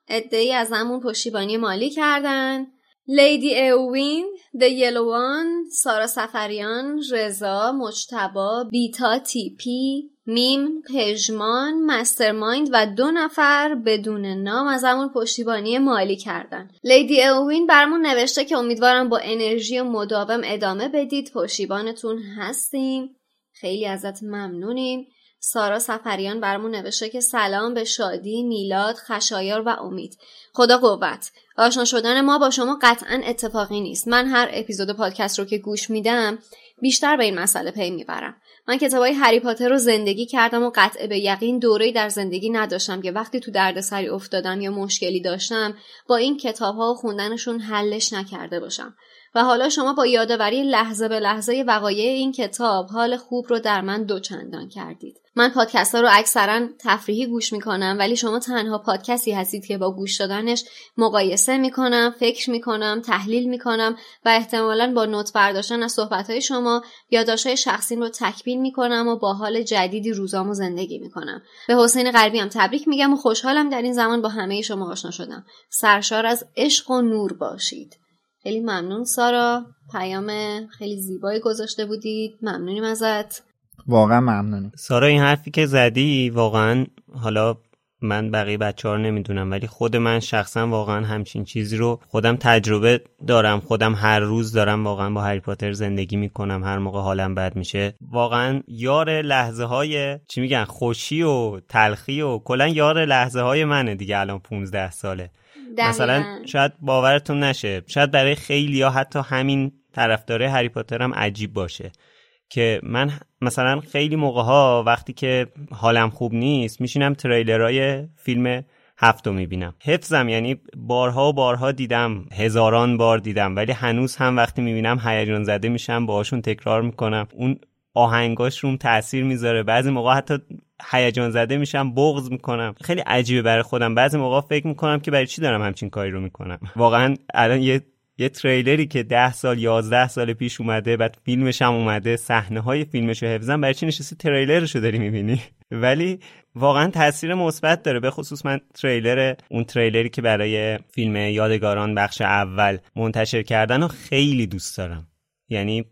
[SPEAKER 4] عده‌ای ازمون پشتیبانی مالی کردن. لیدی اوین، the یلوان، سارا سفریان، رضا، مجتبی، بیتا تیپی، میم، پژمان، مسترمایند و دو نفر بدون نام ازمون پشتیبانی مالی کردن. لیدی اوین برامون نوشته که امیدوارم با energy و مداوم ادامه بدید پشتیبانتون هستیم. خیلی ازت ممنونیم. سارا سفریان برمون نوشته که سلام به شادی، میلاد، خشایار و امید. خدا قوت. آشنا شدن ما با شما قطعا اتفاقی نیست. من هر اپیزود پادکست رو که گوش میدم بیشتر به این مسئله پی می‌برم. من کتابای هری پاتر رو زندگی کردم و قطع به یقین دوره‌ای در زندگی نداشتم که وقتی تو دردسری افتادم یا مشکلی داشتم با این کتابها و خوندنشون حلش نکرده باشم. و حالا شما با یادآوری لحظه به لحظه وقایع این کتاب حال خوب رو در من دوچندان کردید. من پادکست ها رو اکثرا تفریحی گوش می‌کنم ولی شما تنها پادکستی هستید که با گوش دادنش مقایسه می‌کنم، فکر می‌کنم، تحلیل می‌کنم و احتمالا با نوت برداشتن از صحبت های شما یادداشت‌های شخصیم رو تکمیل می‌کنم و با حال جدیدی روزامو زندگی می‌کنم. به حسین قلبی هم تبریک میگم و خوشحالم در این زمان با همه شما آشنا شدم. سرشار از عشق و نور باشید. خیلی ممنون سارا پیام خیلی زیبایی گذاشته بودید ممنونیم ازت
[SPEAKER 5] واقعا ممنونیم
[SPEAKER 2] سارا این حرفی که زدی واقعا حالا من بقیه بچه ها رو نمی‌دونم ولی خود من شخصا واقعا همچین چیزی رو خودم تجربه دارم خودم هر روز دارم واقعا با هری پاتر زندگی می‌کنم هر موقع حالم بد میشه. واقعا یار لحظه های چی میگن خوشی و تلخی و کلا یار لحظه های منه دیگه الان 15 ساله. مثلا شاید باورتون نشه شاید برای خیلی یا حتی همین طرفدار هری پاتر هم عجیب باشه. که من مثلا خیلی موقع ها وقتی که حالم خوب نیست میشینم تریلرهای فیلم هفتو می‌بینم. حفظم یعنی بارها و بارها دیدم هزاران بار دیدم ولی هنوز هم وقتی می‌بینم هیجان زده میشم باهاشون تکرار می‌کنم. اون آهنگاش روم تاثیر می‌ذاره. بعضی موقع حتی هیجان زده میشم بغض می‌کنم. خیلی عجیبه برای خودم. بعضی موقع فکر می‌کنم که برای چی دارم همچین کاری رو می‌کنم. واقعا الان یه یه تریلری که ده سال یازده سال پیش اومده بعد فیلمش هم اومده. صحنه های فیلمش رو حفظم. برای چی نشستی تریلرش رو داری می‌بینی؟ ولی واقعا تاثیر مثبت داره. به خصوص من تریلر اون تریلری که برای فیلم یادگاران بخش اول منتشر کردن رو خیلی دوست دارم. یعنی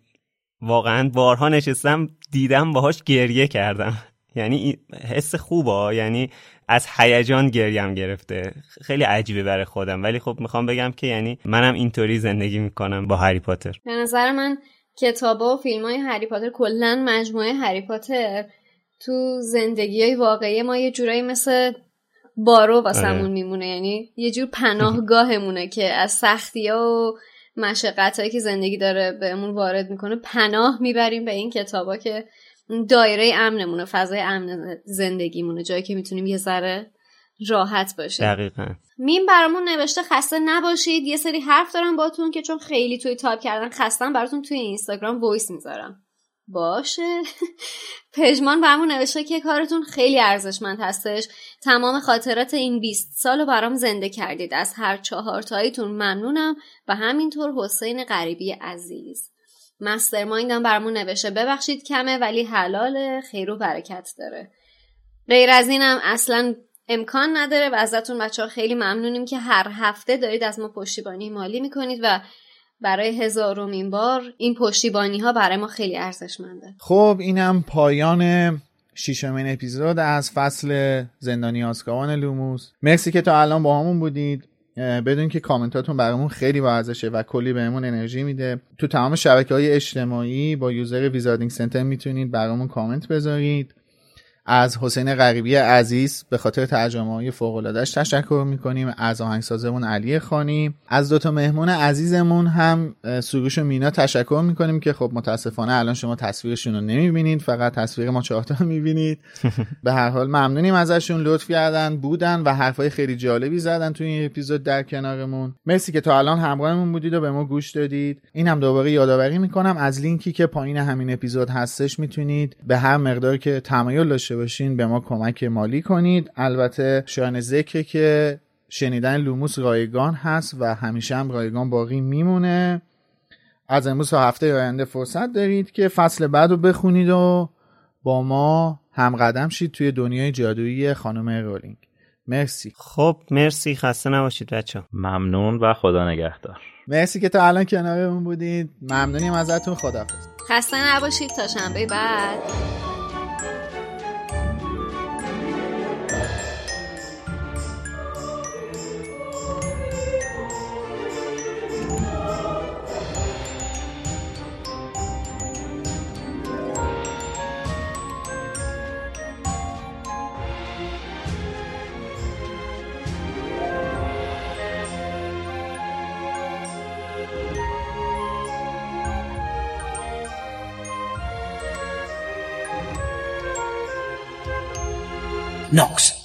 [SPEAKER 2] واقعا بارها نشستم دیدم باهاش گریه کردم. یعنی حس خوبه. یعنی از هیجان گریم گرفته. خیلی عجیبه برای خودم. ولی خب می‌خوام بگم که یعنی منم اینطوری زندگی می‌کنم با هری پاتر.
[SPEAKER 4] به نظر من کتابا و فیلم های هری پاتر کلا مجموعه هری پاتر تو زندگی های واقعی ما یه جورایی مثل بارو واسمون آره. میمونه. یعنی یه جور پناهگاهمونه که از سختی ها و مشقت هایی که زندگی داره بهمون وارد می‌کنه پناه می‌بریم به این کتابا که دایره امنمونه فضای امن زندگیمونه جایی که می‌تونیم یه ذره راحت باشیم
[SPEAKER 2] دقیقا.
[SPEAKER 4] میم برامون نوشته خسته نباشید. یه سری حرف دارم باتون که چون خیلی توی تایپ کردن خستم براتون توی اینستاگرام voice می‌ذارم. باشه. پژمان برامون نوشته که کارتون خیلی ارزشمند هستش. تمام خاطرات این 20 سال رو برام زنده کردید. از هر چهار تاییتون ممنونم. و همینطور حسین غریبی عزیز. مسترمایندم برامون نوشته. ببخشید کمه ولی حلال خیر و برکت داره. غیر از اینم اصلا امکان نداره و ازتون بچه ها خیلی ممنونیم که هر هفته دارید از ما پشتیبانی مالی می‌کنید و برای هزارمین بار این پشتیبانی ها برای ما خیلی ارزشمنده.
[SPEAKER 5] خب اینم پایان شیشمین اپیزود از فصل زندانی آسکابان لوموس. مرسی که تا الان با همون بودید. بدون که کامنتاتون برامون خیلی با ارزشه و کلی بهمون انرژی میده. تو تمام شبکه های اجتماعی با user Wizarding Center می‌تونید برامون کامنت بذارید. از حسین غریبی عزیز به خاطر ترجمه های فوق تشکر می‌کنیم. از آهنگسازمون علی خانی. از دوتا مهمون عزیزمون هم سروش و مینا تشکر می‌کنیم که خب متاسفانه الان شما تصویرشون رو نمی‌بینید فقط تصویر ما چهارتا می‌بینید. به هر حال ممنونیم ازشون لطف کردن بودن و حرفای خیلی جالبی زدن توی این اپیزود در کنارمون. مرسی که تا الان همراهمون بودید و به ما گوش دادید. این هم دوباره یادآوری می‌کنم از لینکی که پایین همین اپیزود هستش می‌تونید به هر مقدار که تمایل داشته باشین به ما کمک مالی کنید. البته شایان ذکر که شنیدن لوموس رایگان هست و همیشه هم رایگان باقی میمونه. از امروز تا هفته آینده فرصت دارید که فصل بعد رو بخونید و با ما همقدم شید توی دنیای جادویی خانم رولینگ. مرسی.
[SPEAKER 2] خب مرسی. خسته نباشید بچه
[SPEAKER 10] ممنون و خدا نگهدار.
[SPEAKER 5] مرسی که تا الان کنارمون بودید. ممنونیم ازتون. خدافظ
[SPEAKER 4] خسته نباشید. تا شنبه بعد.
[SPEAKER 12] Knox